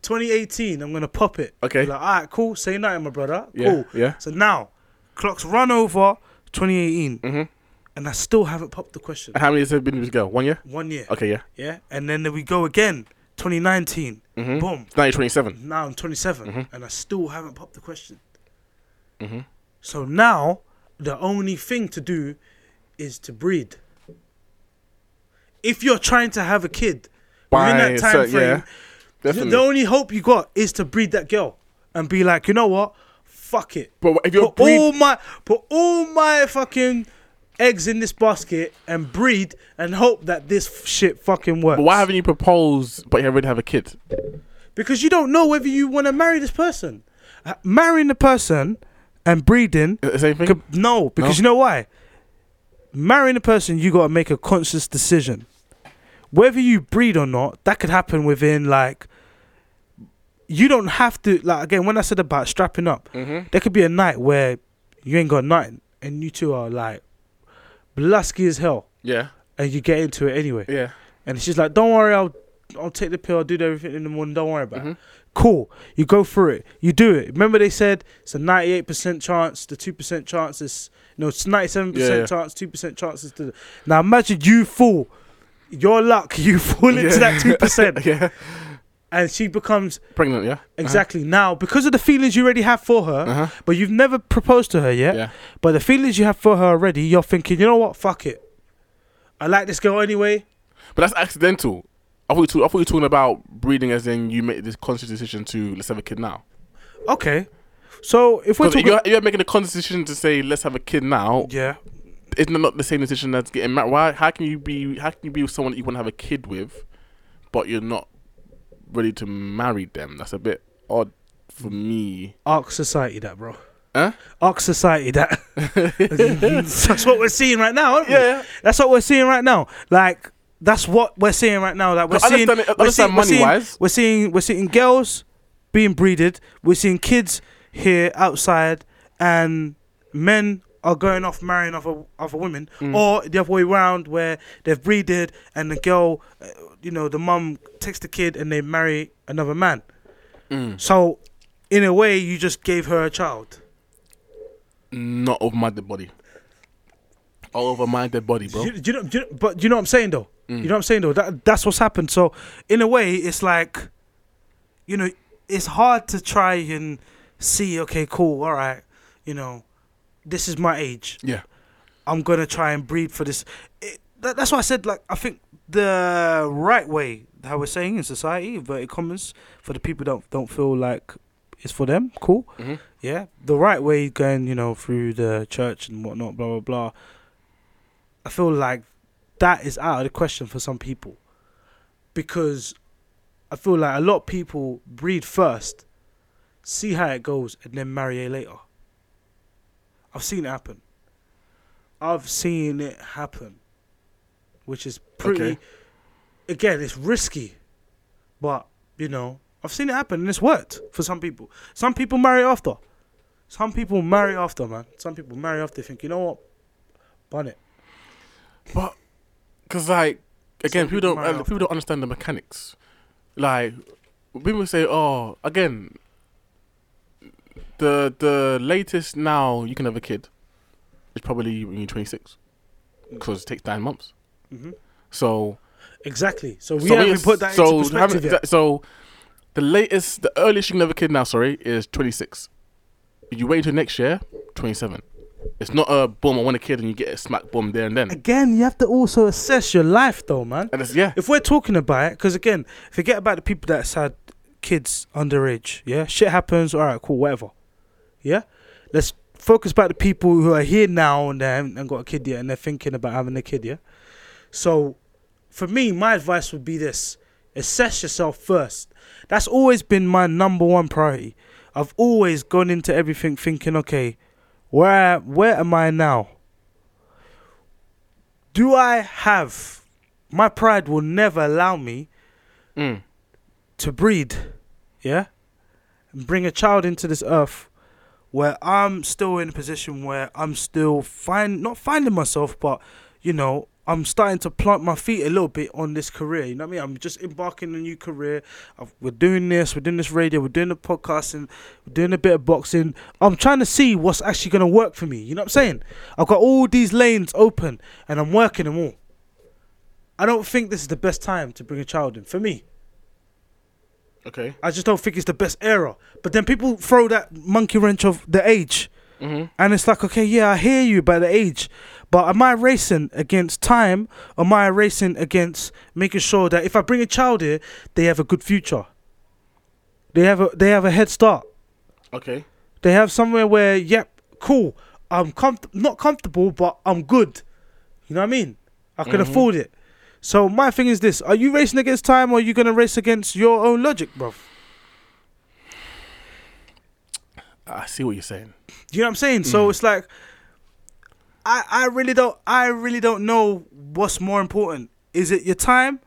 2018. I'm gonna pop it. Okay. Like, all right, cool. Say nothing, my brother. Yeah, Cool. yeah. So now, clocks run over 2018, Mhm. and I still haven't popped the question. And How many years have been with this girl? One year? One year. Okay, yeah. Yeah. And then we go again. 2019. Mhm. Boom. Now you're 27. Now I'm 27, Mm-hmm. and I still haven't popped the question. Mm-hmm. So now the only thing to do is to breed. If you're trying to have a kid within that time cer- frame, yeah, Definitely. the only hope you got is to breed that girl and be like, you know what? Fuck it. but if you're Put breed, all my put all my fucking eggs in this basket and breed and hope that this shit fucking works. but why haven't you proposed but you already have a kid? Because you don't know whether you want to marry this person. Uh, marrying the person and breeding, The same thing? could, no, because No? you know why? Marrying a person, you got to make a conscious decision. Whether you breed or not, that could happen within like. You don't have to like again when I said about strapping up. Mhm. There could be a night where you ain't got nothing, and you two are like, blusky as hell, Yeah. and you get into it anyway. Yeah. And she's like, "Don't worry, I'll I'll take the pill. I'll do everything in the morning. Don't worry about Mhm. it." Cool. You go through it. You do it. Remember they said it's a ninety-eight percent chance. The two percent chance is no, it's ninety-seven Yeah, yeah. percent chance. Two percent chances to. Now imagine you fall. Your luck, you fall into that two percent, yeah. And she becomes Pregnant, yeah? exactly now because of the feelings you already have for her, Uh-huh. but you've never proposed to her yet. Yeah. But the feelings you have for her already, you're thinking, you know what? Fuck it. I like this girl anyway. But that's accidental. I thought, you talk, I thought you were talking about breeding as in you make this conscious decision to let's have a kid now. Okay. So if we're talking, you're, you're making a conscious decision to say let's have a kid now, yeah, isn't it not the same decision as getting married? Why? How can you be? How can you be with someone that you want to have a kid with, but you're not ready to marry them? That's a bit odd for me. Arc Society, that bro. Huh? Arc Society, that. that's what we're seeing right now, aren't we? Yeah. That's what we're seeing right now. Like that's what we're seeing right now. Like we're seeing, it- we're seeing, we're seeing, we're seeing, we're seeing girls being breeded. We're seeing kids here outside, and men are going off marrying other other women, Mm. or the other way around, where they've breeded and the girl, you know, the mum takes the kid and they marry another man. Mm. So, in a way, you just gave her a child. Not over my dead body. All over my dead body, bro. Do you, you know, you know- but do you know what I'm saying though? You know what I'm saying though? That that's what's happened. So in a way, it's like, you know, it's hard to try and see. Okay, cool, all right. You know, this is my age. yeah. I'm gonna try and breed for this. It, that, that's why I said like I think the right way, how we're saying in society, inverted commas, for the people don't don't feel like it's for them. Cool. hmm Yeah, the right way going, you know, through the church and whatnot, blah blah blah. I feel like that is out of the question for some people, because I feel like a lot of people breed first, see how it goes, and then marry later. I've seen it happen. I've seen it happen, which is pretty. Okay. Again, it's risky, but you know, I've seen it happen and it's worked for some people. Some people marry after. Some people marry after, man. Some people marry after. Think, you know what, bun it. But, cause like again, people people don't uh, people don't understand the mechanics. Like people say, oh, again, the the latest now you can have a kid is probably when you're 26, because it takes nine months. Mhm. So Exactly. So we so haven't put that so into perspective yet. So the latest, the earliest you can have a kid now, sorry, is 26. You wait until next year, 27. It's not a boom. I want a kid, and you get a smack boom there and then. Again, you have to also assess your life, though, man. And it's yeah, If we're talking about it, because again, forget about the people that's had kids underage. Yeah, shit happens. All right, cool, whatever. Yeah, let's focus about the people who are here now and and got a kid yet, and they're thinking about having a kid. Yeah. So, for me, my advice would be this: assess yourself first. That's always been my number one priority. I've always gone into everything thinking, okay, where where am I now? Do I have my pride will never allow me mm, to breed, yeah, and bring a child into this earth where I'm still in a position where I'm still find not finding myself, but you know I'm starting to plant my feet a little bit on this career. You know what I mean? I'm just embarking on a new career. I've, we're doing this, we're doing this radio, we're doing the podcasting, we're doing a bit of boxing. I'm trying to see what's actually gonna work for me. You know what I'm saying? I've got all these lanes open and I'm working them all. I don't think this is the best time to bring a child in for me. okay. I just don't think it's the best era. But then people throw that monkey wrench of the age. hmm And it's like, okay, yeah, I hear you by the age. But am I racing against time? Am I racing against making sure that if I bring a child here, they have a good future? They have a they have a head start. Okay. They have somewhere where, yep, cool. I'm not comfortable, but I'm good. You know what I mean? I can Mhm. afford it. So my thing is this: Are you racing against time, or are you gonna race against your own logic, bro? I see what you're saying. You know what I'm saying? So Mm. it's like I I really don't I really don't know what's more important. Is it your time?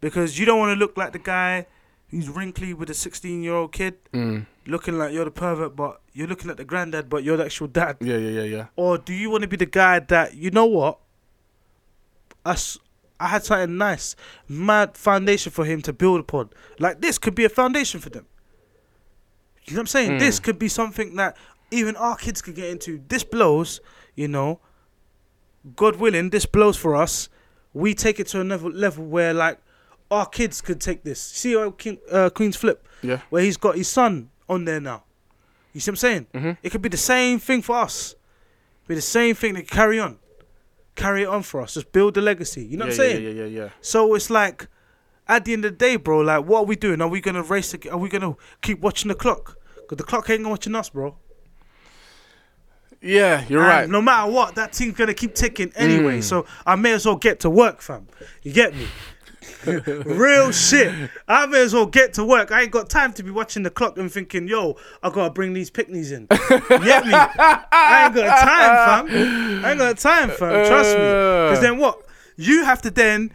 Because you don't want to look like the guy who's wrinkly with a 16 year old kid, Mm. looking like you're the pervert, but you're looking at the granddad, but you're the actual dad. Yeah, yeah, yeah, yeah. Or do you want to be the guy that you know what? Us, I had something nice, mad foundation for him to build upon. Like this could be a foundation for them. You know what I'm saying? Mm. This could be something that even our kids could get into. This blows, you know. God willing, this blows for us. We take it to another level where like our kids could take this. See how King, uh, Queen's Flip, Yeah. where he's got his son on there now. You see what I'm saying? Mhm. It could be the same thing for us. Be the same thing to carry on. Carry it on for us. Just build the legacy. You know yeah, what I'm saying? Yeah, yeah, yeah, yeah. So it's like, at the end of the day, bro, like, what are we doing? Are we gonna race? ag- Are we gonna keep watching the clock? Cause the clock ain't watching us, bro. Yeah, you're And right. No matter what, that team's gonna keep ticking anyway. Mm. So I may as well get to work, fam. You get me? Real shit. I may as well get to work. I ain't got time to be watching the clock and thinking, yo, I gotta bring these picnics in. You get me? I ain't got time, fam. I ain't got time, fam. Trust me. Because then what? You have to then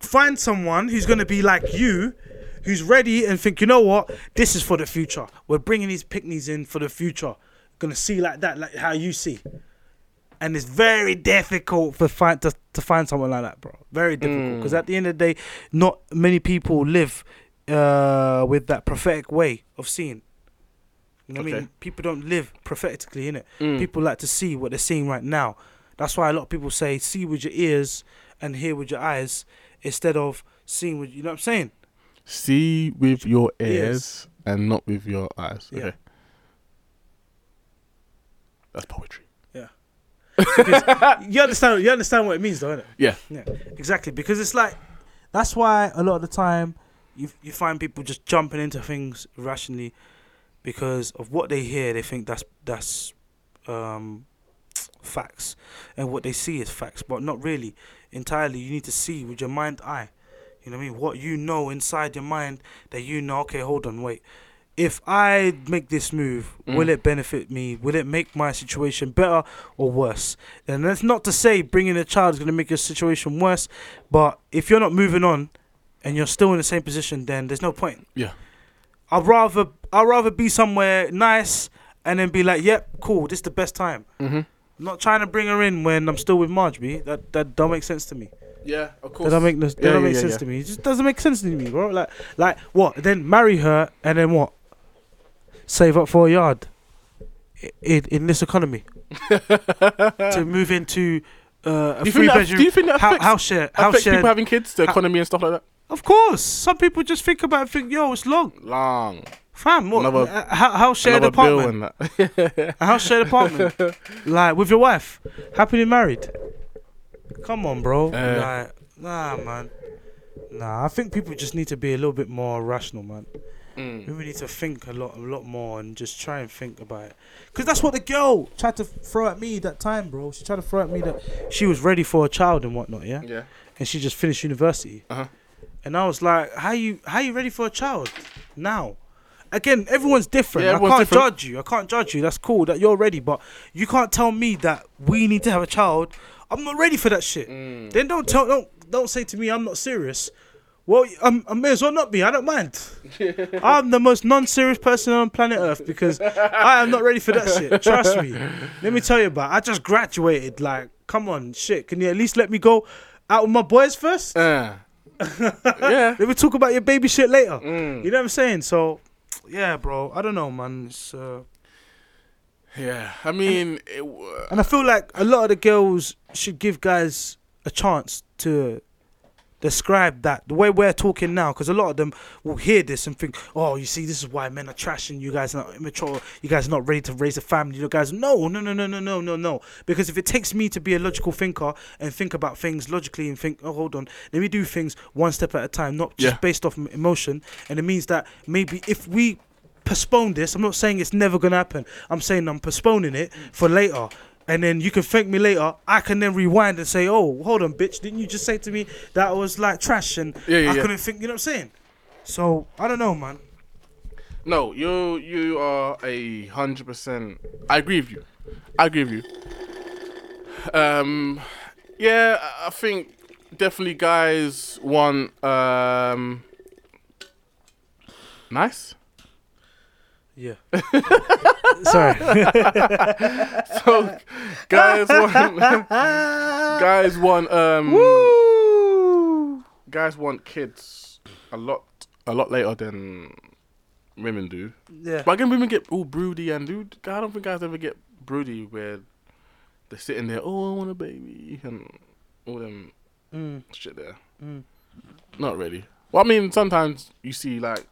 find someone who's gonna be like you, who's ready and think, you know what? This is for the future. We're bringing these picnics in for the future. Gonna see like that, like how you see. And it's very difficult for find to, to find someone like that, bro. Very difficult because at the end of the day, not many people live uh, with that prophetic way of seeing. You know what I mean? People don't live prophetically in it. Mm. People like to see what they're seeing right now. That's why a lot of people say see with your ears and hear with your eyes instead of seeing with you know what I'm saying? See with your Ears. ears and not with your eyes. Yeah. That's poetry. Yeah, you understand you understand what it means though, innit? Yeah. Yeah. Exactly. Because it's like that's why a lot of the time you you find people just jumping into things rationally because of what they hear they think that's that's um facts and what they see is facts but not really entirely you need to see with your mind eye you know what i mean what you know inside your mind that you know okay hold on wait if i make this move will Mm. it benefit me will it make my situation better or worse and that's not to say bringing a child is going to make your situation worse but if you're not moving on and you're still in the same position then there's no point Yeah. I'd rather I'd rather be somewhere nice and then be like, yep, cool, this is the best time. Mm-hmm. I'm not trying to bring her in when I'm still with Marge, B. That that don't make sense to me. Yeah, of That course. don't make no, that Yeah, don't yeah, make yeah, sense to me. It just doesn't make sense to me, bro. Like like what? Then marry her and then what? Save up for a yard in in this economy to move into uh, a Do three that, bedroom. do you think that affects, house share. House affects share. people having kids, the Ha- economy and stuff like that? Of course, some people just think about it and think, yo, it's long, Long. fam. What? Another- uh, how house shared bill apartment. that. A house shared apartment, like with your wife, happily married. Come on, bro. Uh. like, nah, man. Nah, I think people just need to be a little bit more rational, man. Mm. We need to think a lot, a lot more, and just try and think about it. Cause that's what the girl tried to throw at me that time, bro. She tried to throw at me that she was ready for a child and whatnot, yeah. Yeah. And she just finished university. Uh-huh. And I was like, how you, how you ready for a child now? Again, everyone's different. Yeah, I can't different. judge you. I can't judge you. That's cool that you're ready, but you can't tell me that we need to have a child. I'm not ready for that shit. Mm. Then don't tell, don't, don't say to me I'm not serious. Well, I'm, I may as well not be. I don't mind. I'm the most non-serious person on planet Earth because I am not ready for that shit. Trust me. Let me tell you about. It. I just graduated. Like, come on, shit. Can you at least let me go out with my boys first? Uh. yeah. Let me talk about your baby shit later. Mm. You know what I'm saying? So, yeah, bro. I don't know, man. It's, uh, Yeah. I mean, it, w- and I feel like a lot of the girls should give guys a chance to describe that the way we're talking now because a lot of them will hear this and think oh you see this is why men are trashing you guys are not immature you guys are not ready to raise a family. You guys no no no no no no no no. Because if it takes me to be a logical thinker and think about things logically and think oh hold on let me do things one step at a time not just Yeah. based off emotion and it means that maybe if we postpone this i'm not saying it's never gonna happen. I'm saying i'm postponing it for later and then you can thank me later. I can then rewind and say, "Oh, hold on, bitch! Didn't you just say to me that I was like trash and Yeah, yeah, I yeah. couldn't think?" You know what I'm saying? So I don't know, man. no, you you are a hundred percent. I agree with you. I agree with you. Um, yeah, I- I think definitely guys want um, nice. Yeah. Sorry. So guys want guys want um Woo! guys want kids a lot a lot later than women do. Yeah. But again, women get all broody and dude. I don't think guys ever get broody where they're sitting there. Oh, I want a baby and all them Mm, shit there. mm. Not really. Well, I mean, sometimes you see like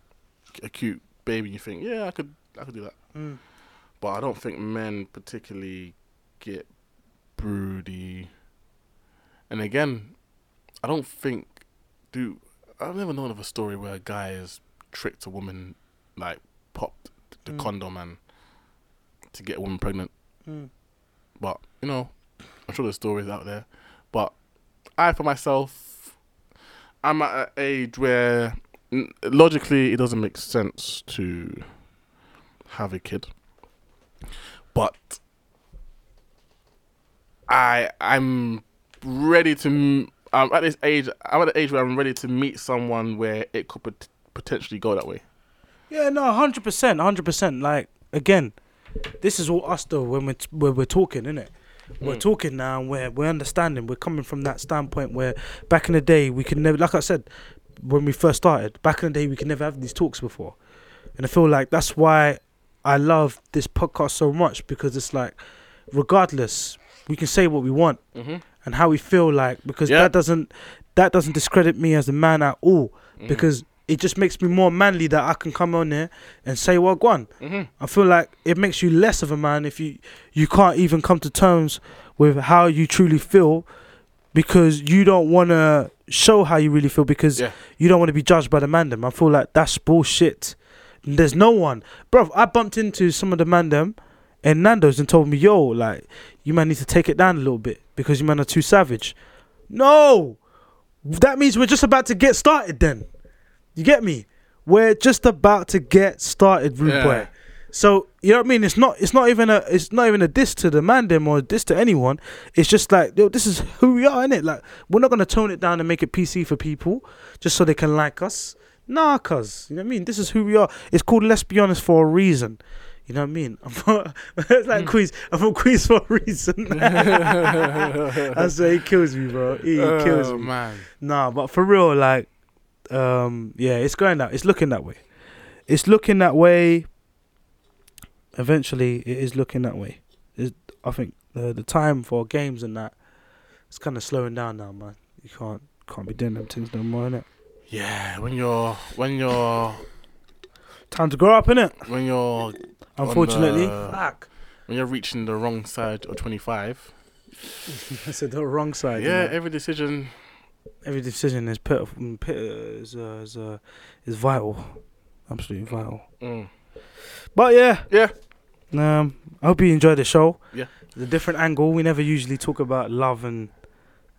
a cute baby, you think, yeah, I could, I could do that. Mm. But I don't think men particularly get broody. And again, I don't think, do I've never known of a story where a guy has tricked a woman, like popped the Mm. condom and to get a woman pregnant. Mm. But you know, I'm sure there's stories out there. But I, for myself, I'm at an age where logically it doesn't make sense to have a kid. But I, I'm ready to. I'm at this age. I'm at the age where I'm ready to meet someone where it could pot- potentially go that way. Yeah, no, hundred percent, hundred percent. Like again, this is all us though when we're t- when we're talking, innit? We're Mm. talking now. and We're we're understanding. We're coming from that standpoint where back in the day we could never, like I said, when we first started. Back in the day, we could never have these talks before, and I feel like that's why I love this podcast so much because it's like, regardless, we can say what we want Mm-hmm. and how we feel like because Yeah. that doesn't that doesn't discredit me as a man at all Mm. because it just makes me more manly that I can come on here and say what one. Mm-hmm. I feel like it makes you less of a man if you you can't even come to terms with how you truly feel because you don't want to show how you really feel because Yeah. you don't want to be judged by the mandem. I feel like that's bullshit. There's no one, bro. I bumped into some of the mandem and Nando's and told me, "Yo, like you man need to take it down a little bit because you man are too savage." No, that means we're just about to get started. Then you get me? We're just about to get started, rude Yeah. boy. So you know what I mean? It's not. It's not even a. It's not even a diss to the mandem or a diss to anyone. It's just like, yo, this is who we are, innit? Like, we're not gonna tone it down and make it PC for people just so they can like us. Nah, cuz you know what I mean. This is who we are. It's called Let's Be Honest for a reason. You know what I mean? I'm from, it's like Queens. I'm from Queens for a reason. That's why he kills me, bro. He kills oh, me. man. Nah, but for real, like, um, yeah, it's going that. It's looking that way. It's looking that way. Eventually, it is looking that way. It's, I think the the time for games and that, it's kind of slowing down now, man. You can't can't be doing them things no more, innit? Yeah, when you're when you're Time to grow up, innit? when you're Unfortunately, the- fuck. when you're reaching the wrong side of 25. I said the wrong side. you yeah, know? every decision. every decision is pitiful, pit, is uh, is uh, is vital, absolutely vital. Mm. But yeah, Yeah. Um, I hope you enjoyed the show. Yeah. It's a different angle. We never usually talk about love and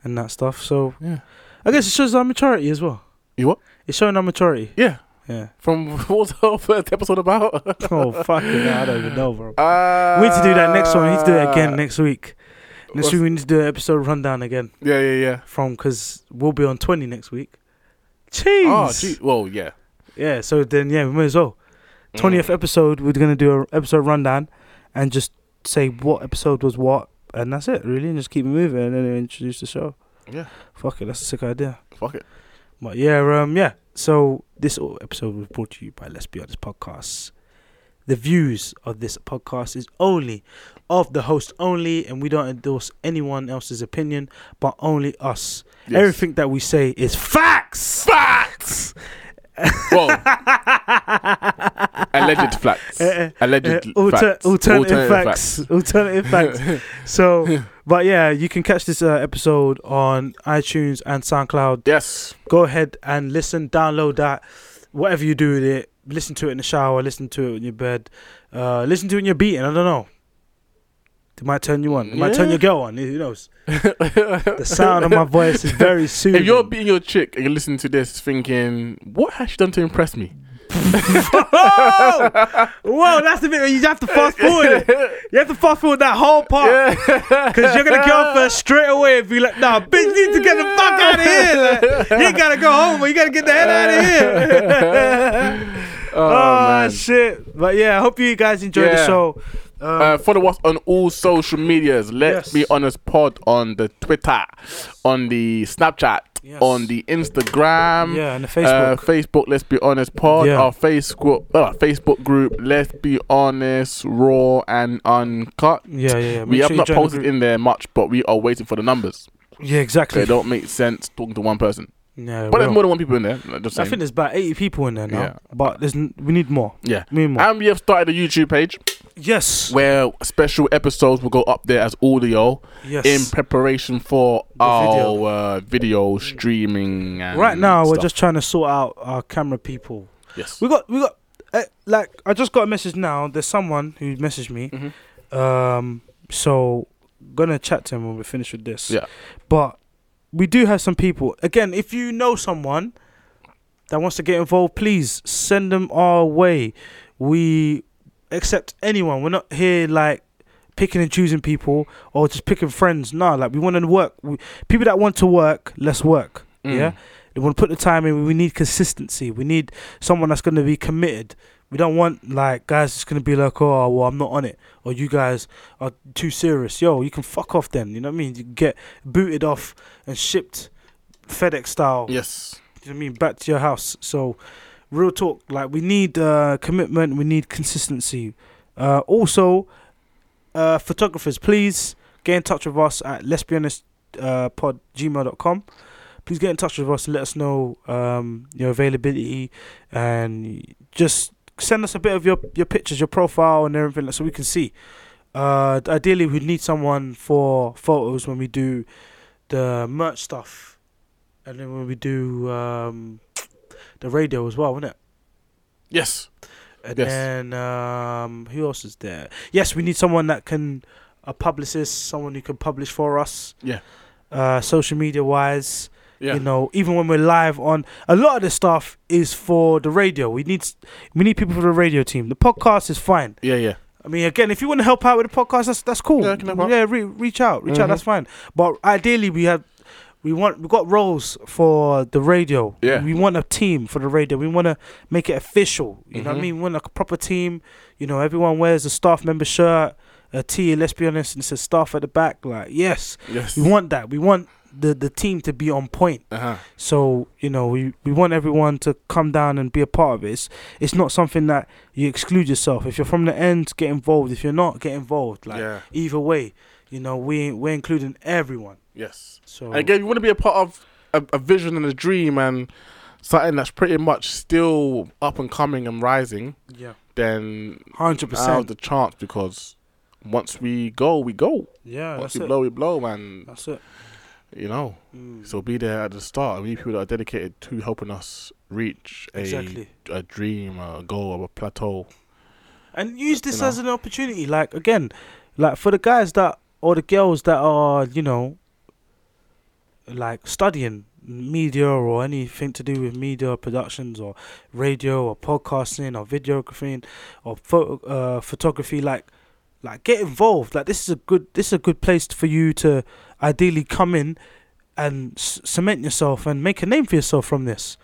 and that stuff. So Yeah. I guess it shows our maturity as well. You what? It's showing our maturity. Yeah. Yeah. From what the first episode about? Oh fucking hell, I don't even know, bro. Uh, we need to do that next one. We need to do it again next week. Next week we need to do an episode rundown again Yeah, yeah, yeah. from because we'll be on twenty next week. Jeez. Oh, gee. Well, yeah. Yeah. So then, yeah, we may as well. Twentieth Mm. episode, we're gonna do an episode rundown and just say what episode was what, and that's it, really, and just keep moving, and then introduce the show. Yeah. Fuck it, that's a sick idea. Fuck it. But yeah, um, yeah. So this episode was brought to you by Let's Be Honest Podcasts. The views of this podcast is only of the host only, and we don't endorse anyone else's opinion, but only us. Yes. Everything that we say is facts. Facts. Well, alleged facts. Eh, Alleged Uh, alter- facts. alternative, facts. Alternative facts. So, but yeah, you can catch this uh, episode on iTunes and SoundCloud. Yes. Go ahead and listen, download that, whatever you do with it. Listen to it in the shower, listen to it in your bed, uh, listen to it in your beating. I don't know. It might turn you on. It might turn your girl on. Who knows? The sound of my voice is very soothing. If you're being your chick and you're listening to this thinking, what has she done to impress me? Whoa! Whoa, that's the bit where you have to fast forward it. You have to fast forward that whole part. Because you're going to go off her straight away and be like, nah, bitch, you need to get the fuck out of here. Like, you ain't got to go home, but you got to get the hell out of here. Oh, oh, shit. But yeah, I hope you guys enjoyed the show. Um, Uh, follow us on all social medias. Let's Yes. be honest pod on the Twitter, on the Snapchat, Yes. on the Instagram. yeah, and the Uh, Facebook. Facebook, let's be honest, pod. Yeah. Our Facebook, uh, Facebook group, let's be honest, raw and uncut. yeah, yeah, yeah. We have you not posted in there much, but we are waiting for the numbers. Yeah, exactly. They don't make sense talking to one person. Yeah, But there's more than one people in there. Just I saying. think there's about 80 people in there now. Yeah. But there's n- we need more. yeah. We need more. And we have started a YouTube page yes. where special episodes will go up there as audio yes. in preparation for The our video. Uh, video streaming. And right now, we're stuff. just trying to sort out our camera people. yes. We got we got uh, like I just got a message now. There's someone who messaged me. Mhm. Um, so gonna chat to him when we finish with this. Yeah. But we do have some people. Again, if you know someone that wants to get involved, please send them our way. We accept anyone. We're not here like picking and choosing people or just picking friends. No, like we want to work. We, people that want to work, let's work. Mm. Yeah. They want to put the time in. We need consistency. We need someone that's going to be committed. We don't want like guys going to be like, oh, well, I'm not on it, or you guys are too serious. Yo, you can fuck off then. You know what I mean? You get booted off and shipped FedEx style. Yes. you know what I mean, back to your house. So, real talk, like we need uh, commitment, we need consistency. Uh, also, uh, photographers, please get in touch with us at let's be honest uh, pod gmail.com. Please get in touch with us and let us know um, your availability and just send us a bit of your, your pictures, your profile, and everything so we can see. Uh, ideally, we'd need someone for photos when we do the merch stuff, and then when we do um, the radio as well, isn't it? Yes. And Yes. then um, who else is there? Yes, we need someone that can a publicist, someone who can publish for us. Yeah. Uh, social media wise, Yeah. you know, even when we're live on a lot of the stuff is for the radio. We need we need people for the radio team. The podcast is fine. yeah, yeah. I mean, again, if you want to help out with the podcast, that's that's cool. Yeah. Yeah, re- reach out, reach out. Mhm. That's fine. But ideally, we have we want we got roles for the radio. Yeah. we want a team for the radio. We want to make it official. You know what I Mhm. mean? We want a proper team. You know, everyone wears a staff member shirt, a tee. Let's be honest, and says staff at the back. Like, yes, Yes. we want that. We want the the team to be on point. Uh-huh. So you know, we, we want everyone to come down and be a part of it. It's, it's not something that you exclude yourself. If you're from the end, get involved. If you're not, get involved. Like yeah. either way, you know, we we're including everyone. Yes. So And again, you want to be a part of a, a vision and a dream and something that's pretty much still up and coming and rising, yeah, then hundred percent. the chance because once we go, we go. Yeah, once that's we it. blow, we blow, man. That's it. You know. Mm. So be there at the start. We need people that are dedicated to helping us reach a Exactly. a dream, a goal, or a plateau. And use this You know. as an opportunity. Like again, like for the guys that or the girls that are, you know, like studying media or anything to do with media productions or radio or podcasting or videography or photo, uh, photography like like get involved like this is a good this is a good place for you to ideally come in and s- cement yourself and make a name for yourself from this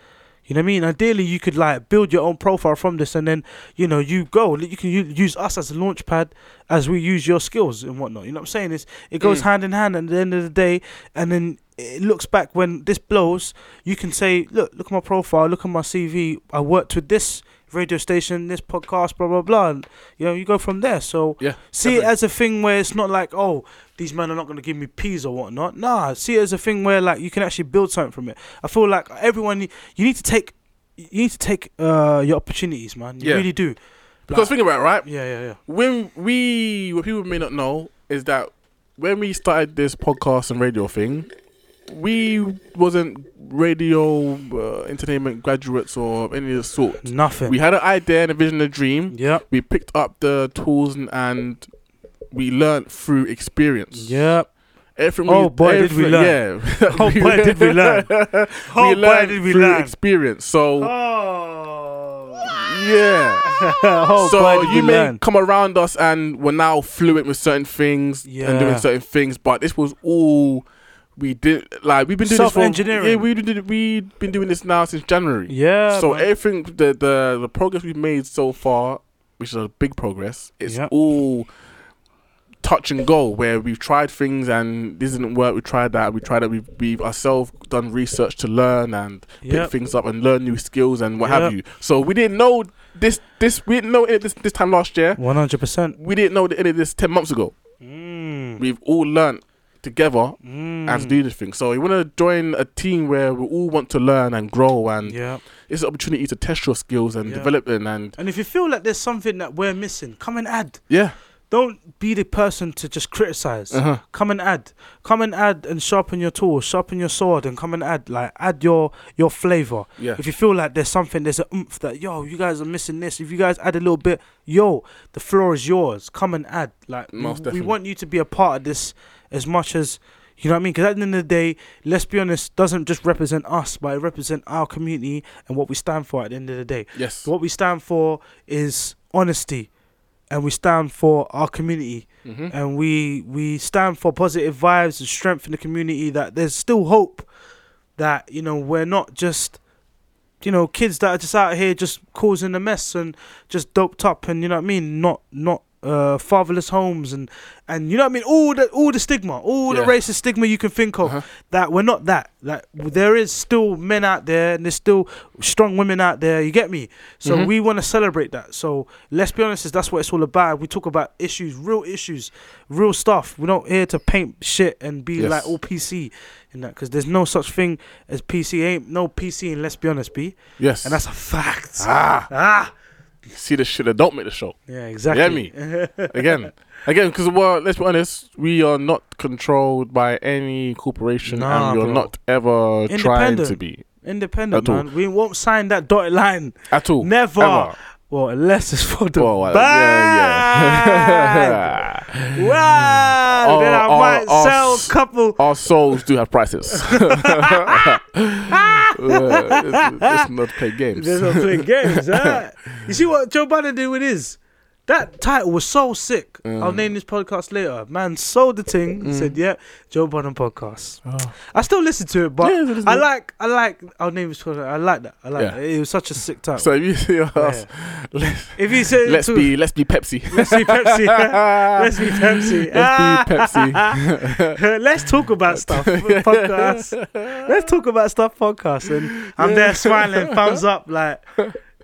you know what I mean? Ideally, you could like build your own profile from this, and then you know you go. You can use us as a launch pad as we use your skills and whatnot. You know what I'm saying? It's, it goes Mm. hand in hand at the end of the day, and then it looks back when this blows. You can say, look, look at my profile, look at my CV. I worked with this radio station, this podcast, blah blah blah. And, you know, you go from there. So Yeah. see it as a thing where it's not like, oh, these men are not going to give me peas or whatnot. Nah, see it as a thing where like you can actually build something from it. I feel like everyone, you need to take, you need to take uh, your opportunities, man. You Yeah. really do. Because Like- think about it, right? yeah, yeah, yeah. when we what people may not know is that when we started this podcast and radio thing we wasn't radio uh, entertainment graduates or any of the sort Nothing. we had an idea and a vision and a dream Yeah. we picked up the tools and, and we learned through experience Yep. everything oh, oh, boy, did we learn! yeah Oh, boy, did we learn. Oh, we boy, learned did we through learn. experience so Oh. yeah oh, so you may learn. come around us and we're now fluent with certain things and doing certain things, but this was all we did. Like we've been doing this for Self-engineering. Yeah, we did. We've been doing this now since January. Yeah. so man. everything, the the the progress we've made so far, which is a big progress, it's Yep. all touch and go where we've tried things and this didn't work we tried that we tried that we've, we've ourselves done research to learn and pick things up and learn new skills and what have you so we didn't know this this we didn't know it this this time last year One hundred percent. we didn't know any of this 10 months ago Mm. we've all learned together Mm. and to do this thing so you want to join a team where we all want to learn and grow and Yeah. it's an opportunity to test your skills and Yeah. develop them and And if you feel like there's something that we're missing, come and add. yeah Don't be the person to just criticize. uh-huh Come and add. Come and add and sharpen your tool, sharpen your sword, and come and add. Like add your your flavor. yeah If you feel like there's something, there's a oomph that yo, you guys are missing this. If you guys add a little bit, yo, the floor is yours. Come and add. Like Most we, we want you to be a part of this as much as you know what I mean. Because at the end of the day, let's be honest, doesn't just represent us, but it represent our community and what we stand for. At the end of the day, yes what we stand for is honesty, and we stand for our community. Hmm and we we stand for positive vibes and strength in the community that there's still hope that you know we're not just you know kids that are just out here just causing a mess and just doped up and you know what I mean? Not not uh, fatherless homes, and and you know what I mean. All the all the stigma, all the racist stigma you can think of. Uh-huh. That we're not that. Like there is still men out there, and there's still strong women out there. You get me? So Mhm. we want to celebrate that. So let's be honest, that's what it's all about. We talk about issues, real issues, real stuff. We're not here to paint shit and be Yes. like all PC in that, because there's no such thing as PC. Ain't no PC, and let's be honest, B, Yes. and that's a fact. ah. Ah, See the shit that don't make the show. yeah, exactly. me? Again, again, because well, let's be honest, we are not controlled by any corporation, Nah, and we're bro. not ever trying to be Independent, At all. man. We won't sign that dotted line. at all. Never. Ever. Well, unless it's for the Well, well, bag. yeah, yeah. Wow. then I might sell a couple. Our souls do have prices. Uh, it's, it's not play games. There's not play games. huh? You see what Joe Budden did with his? That title was so sick. I'll Mm. name this podcast later. Man sold the thing. Said, "Yeah, Joe Budden podcast." Oh. I still listen to it, but Yeah, I like, I like. I'll name this podcast. I like that. I like Yeah. that. It was such a sick title. So if you see us, let's, if you say let's to- be let's be Pepsi. let's be Pepsi. let's be Pepsi. Let's be Pepsi. Let's talk about stuff podcast. Let's talk about stuff podcast. And I'm there smiling, thumbs up, like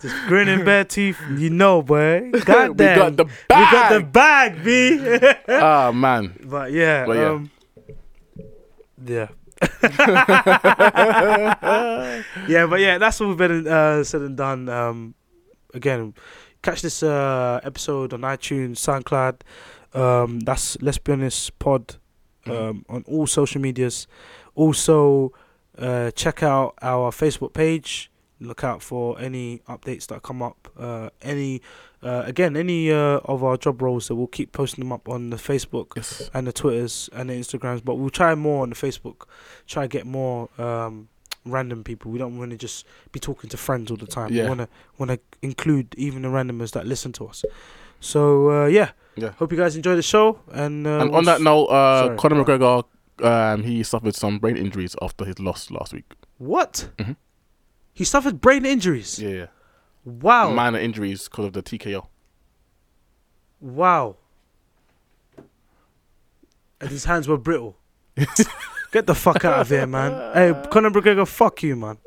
just grinning bare teeth. You know, boy. God we got the bag. We got the bag. B. Ah man. but yeah, But yeah. um, yeah. yeah, but yeah, that's all been uh, said and done. Um, again, catch this uh, episode on iTunes, SoundCloud. Um, that's Let's Be Honest Pod um, on all social medias. Also, uh, check out our Facebook page. Look out for any updates that come up. Uh, any, uh, again, any uh, of our job roles that we'll keep posting them up on the Facebook Yes. and the Twitters and the Instagrams, but we'll try more on the Facebook. Try to get more um, random people. We don't want to just be talking to friends all the time. Yeah. We want to want to include even the randomers that listen to us. So uh, yeah, Yeah. hope you guys enjoy the show. And, uh, And on that note, uh, Sorry, Conor go McGregor, um, he suffered some brain injuries after his loss last week. what Mhm. He suffered brain injuries. Yeah. Wow, Minor injuries because of the TKO. wow. And his hands were brittle. Get the fuck out of here, man. Hey, Conor McGregor, fuck you, man.